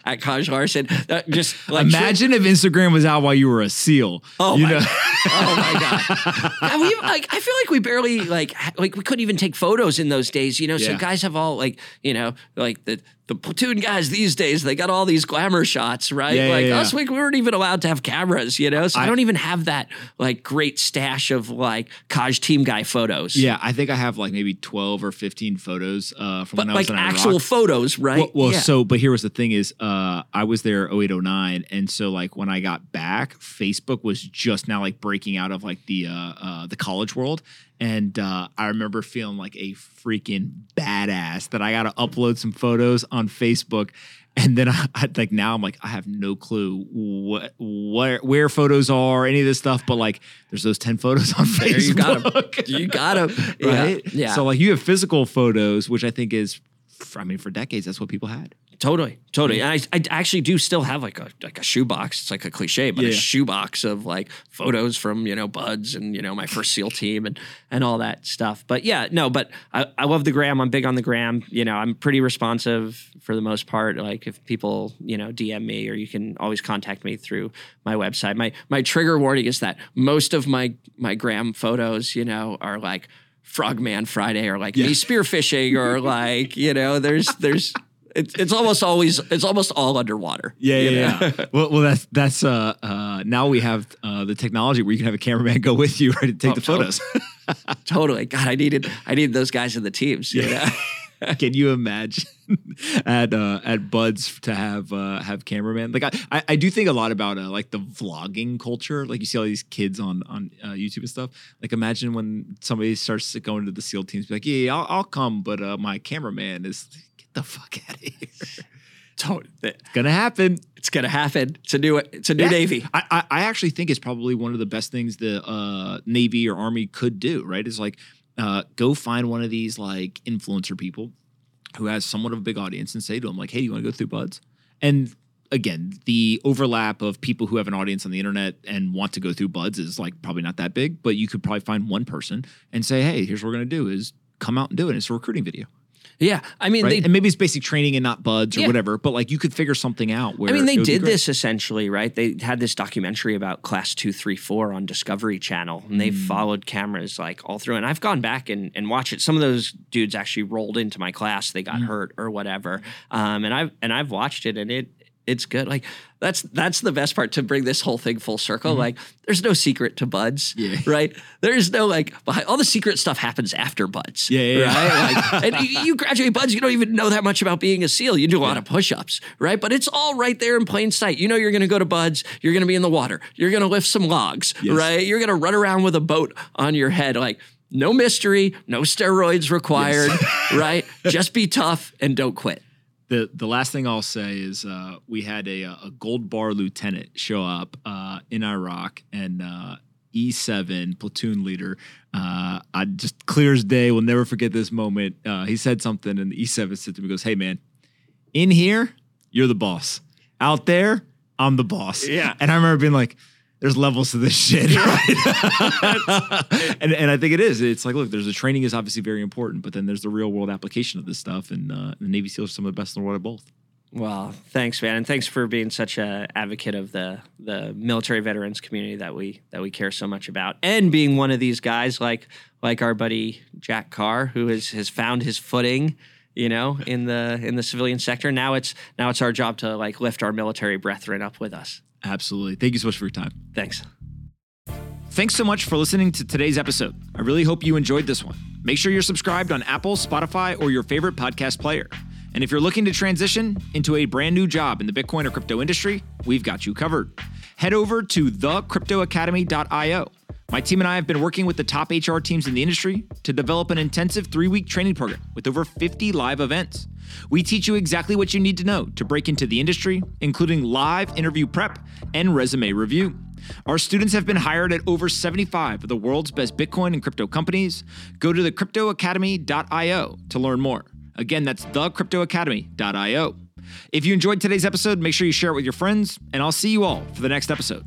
[SPEAKER 3] At Kaj Larsen. That uh, just like
[SPEAKER 1] Imagine if Instagram was out while you were a SEAL.
[SPEAKER 3] Oh
[SPEAKER 1] you
[SPEAKER 3] my,
[SPEAKER 1] know?
[SPEAKER 3] oh my god! We like I feel like we barely like like we couldn't even take photos in those days. You know, so
[SPEAKER 1] Yeah.
[SPEAKER 3] guys have all like you know like the the platoon guys these days they got all these glamour shots, right?
[SPEAKER 1] Yeah, yeah,
[SPEAKER 3] like
[SPEAKER 1] yeah.
[SPEAKER 3] us, we, we weren't even allowed to have cameras. You know, so I,
[SPEAKER 1] I-
[SPEAKER 3] don't even have that like great stash of like Kaj team guy photos.
[SPEAKER 1] Yeah, I think I have like maybe 12 or 15 photos uh, from
[SPEAKER 3] but
[SPEAKER 1] when I
[SPEAKER 3] like
[SPEAKER 1] was in Iraq.
[SPEAKER 3] actual photos, right?
[SPEAKER 1] Well, well
[SPEAKER 3] yeah.
[SPEAKER 1] so but here was the thing is uh I was there 0809 and so like when I got back Facebook was just now like breaking out of like the uh, uh the college world and uh I remember feeling like a freaking badass that I got to upload some photos on Facebook and then I, I like now I'm like I have no clue what where where photos are any of this stuff but like there's those 10 photos on Facebook
[SPEAKER 3] There you got 'em. You got 'em. Yeah,
[SPEAKER 1] right
[SPEAKER 3] yeah.
[SPEAKER 1] so like you have physical photos which I think is I mean for decades that's what people had
[SPEAKER 3] Totally, totally. And I, I actually do still have like a like a shoebox. It's like a cliche, but a shoebox of like photos from you know BUD/S and you know my first SEAL team and and all that stuff. But yeah, no, but I, I love the gram. I'm big on the gram. You know, I'm pretty responsive for the most part. Like if people you know DM me or you can always contact me through my website. My my trigger warning is that most of my my gram photos you know are like. Frogman Friday, or like me spearfishing, or like you know, there's there's it's, it's almost always it's almost all underwater.
[SPEAKER 1] Yeah, yeah, yeah. well, well, that's that's uh, uh, now we have uh, the technology where you can have a cameraman go with you, right, to take the photos.
[SPEAKER 3] totally. God, I needed I needed those guys in the teams. You know?
[SPEAKER 1] can you imagine at uh, at BUD/S to have uh, have cameraman? Like I, I, I do think a lot about uh, like the vlogging culture. Like you see all these kids on on uh, YouTube and stuff. Like imagine when somebody starts going to go into the SEAL teams, be like, yeah, yeah I'll, I'll come, but uh, my cameraman is get the fuck out of here.
[SPEAKER 3] Totally.
[SPEAKER 1] It's gonna happen.
[SPEAKER 3] It's gonna happen. It's a new it's a new
[SPEAKER 1] Yeah.
[SPEAKER 3] navy.
[SPEAKER 1] I, I, I actually think it's probably one of the best things the uh, Navy or Army could do, right? Is like uh, go find one of these like influencer people who has somewhat of a big audience and say to them, like, hey, you want to go through BUD/S? And again, the overlap of people who have an audience on the internet and want to go through BUD/S is like probably not that big, but you could probably find one person and say, hey, here's what we're gonna do is come out and do it. It's a recruiting video.
[SPEAKER 3] Yeah. I mean
[SPEAKER 1] Right.
[SPEAKER 3] they
[SPEAKER 1] and maybe it's basic training and not BUD/S or
[SPEAKER 3] Yeah.
[SPEAKER 1] whatever, but like you could figure something out where
[SPEAKER 3] I mean, they
[SPEAKER 1] it would be
[SPEAKER 3] did this essentially, right? They had this documentary about Class 234 on Discovery Channel, and they
[SPEAKER 1] Mm.
[SPEAKER 3] followed cameras like all through. And I've gone back and, and watched it. Some of those dudes actually rolled into my class, they
[SPEAKER 1] Mm.
[SPEAKER 3] got hurt or whatever. Um, and I've and I've watched it, and it it's good. Like that's that's the best part to bring this whole thing full circle. Like, there's no secret to BUD/S,
[SPEAKER 1] Mm-hmm. Yeah.
[SPEAKER 3] right? There's no like behind all the secret stuff happens after BUD/S,
[SPEAKER 1] Yeah, yeah, yeah.
[SPEAKER 3] right? Like, and you, you graduate BUD/S, you don't even know that much about being a SEAL. You do a lot of push-ups, right? But it's all right there in plain sight. You know you're going to go to BUD/S. You're going to be in the water. You're going to lift some logs,
[SPEAKER 1] Yes.
[SPEAKER 3] right? You're going to run around with a boat on your head, like. No mystery, no steroids required, right? Just be tough and don't quit.
[SPEAKER 1] The the last thing I'll say is uh, we had a a gold bar lieutenant show up uh, in Iraq and uh, E7 platoon leader. Uh, I just clear as day. Will never forget this moment. Uh, he said something and the E7 said to me, "Goes, hey man, in here you're the boss. Out there I'm the boss."
[SPEAKER 3] Yeah.
[SPEAKER 1] and I remember being like. There's levels to this shit, right? and and I think it is. It's like, look, there's the training is obviously very important, but then there's the real world application of this stuff, and uh, the Navy SEALs are some of the best in the world at both.
[SPEAKER 3] Well, thanks, man, and thanks for being such a advocate of the the military veterans community that we that we care so much about, and being one of these guys like like our buddy Jack Carr, who has has found his footing, you know, in the in the civilian sector. Now it's now it's our job to like lift our military brethren up with us.
[SPEAKER 1] Absolutely. Thank you so much for your time.
[SPEAKER 3] Thanks.
[SPEAKER 1] Thanks so much for listening to today's episode. I really hope you enjoyed this one. Make sure you're subscribed on Apple, Spotify, or your favorite podcast player. And if you're looking to transition into a brand new job in the Bitcoin or crypto industry, we've got you covered. Head over to thecryptoacademy.io. My team and I have been working with the top HR teams in the industry to develop an intensive three week training program with over 50 live events. We teach you exactly what you need to know to break into the industry, including live interview prep and resume review. Our students have been hired at over 75 of the world's best Bitcoin and crypto companies. Go to thecryptoacademy.io to learn more. Again, that's thecryptoacademy.io. If you enjoyed today's episode, make sure you share it with your friends, and I'll see you all for the next episode.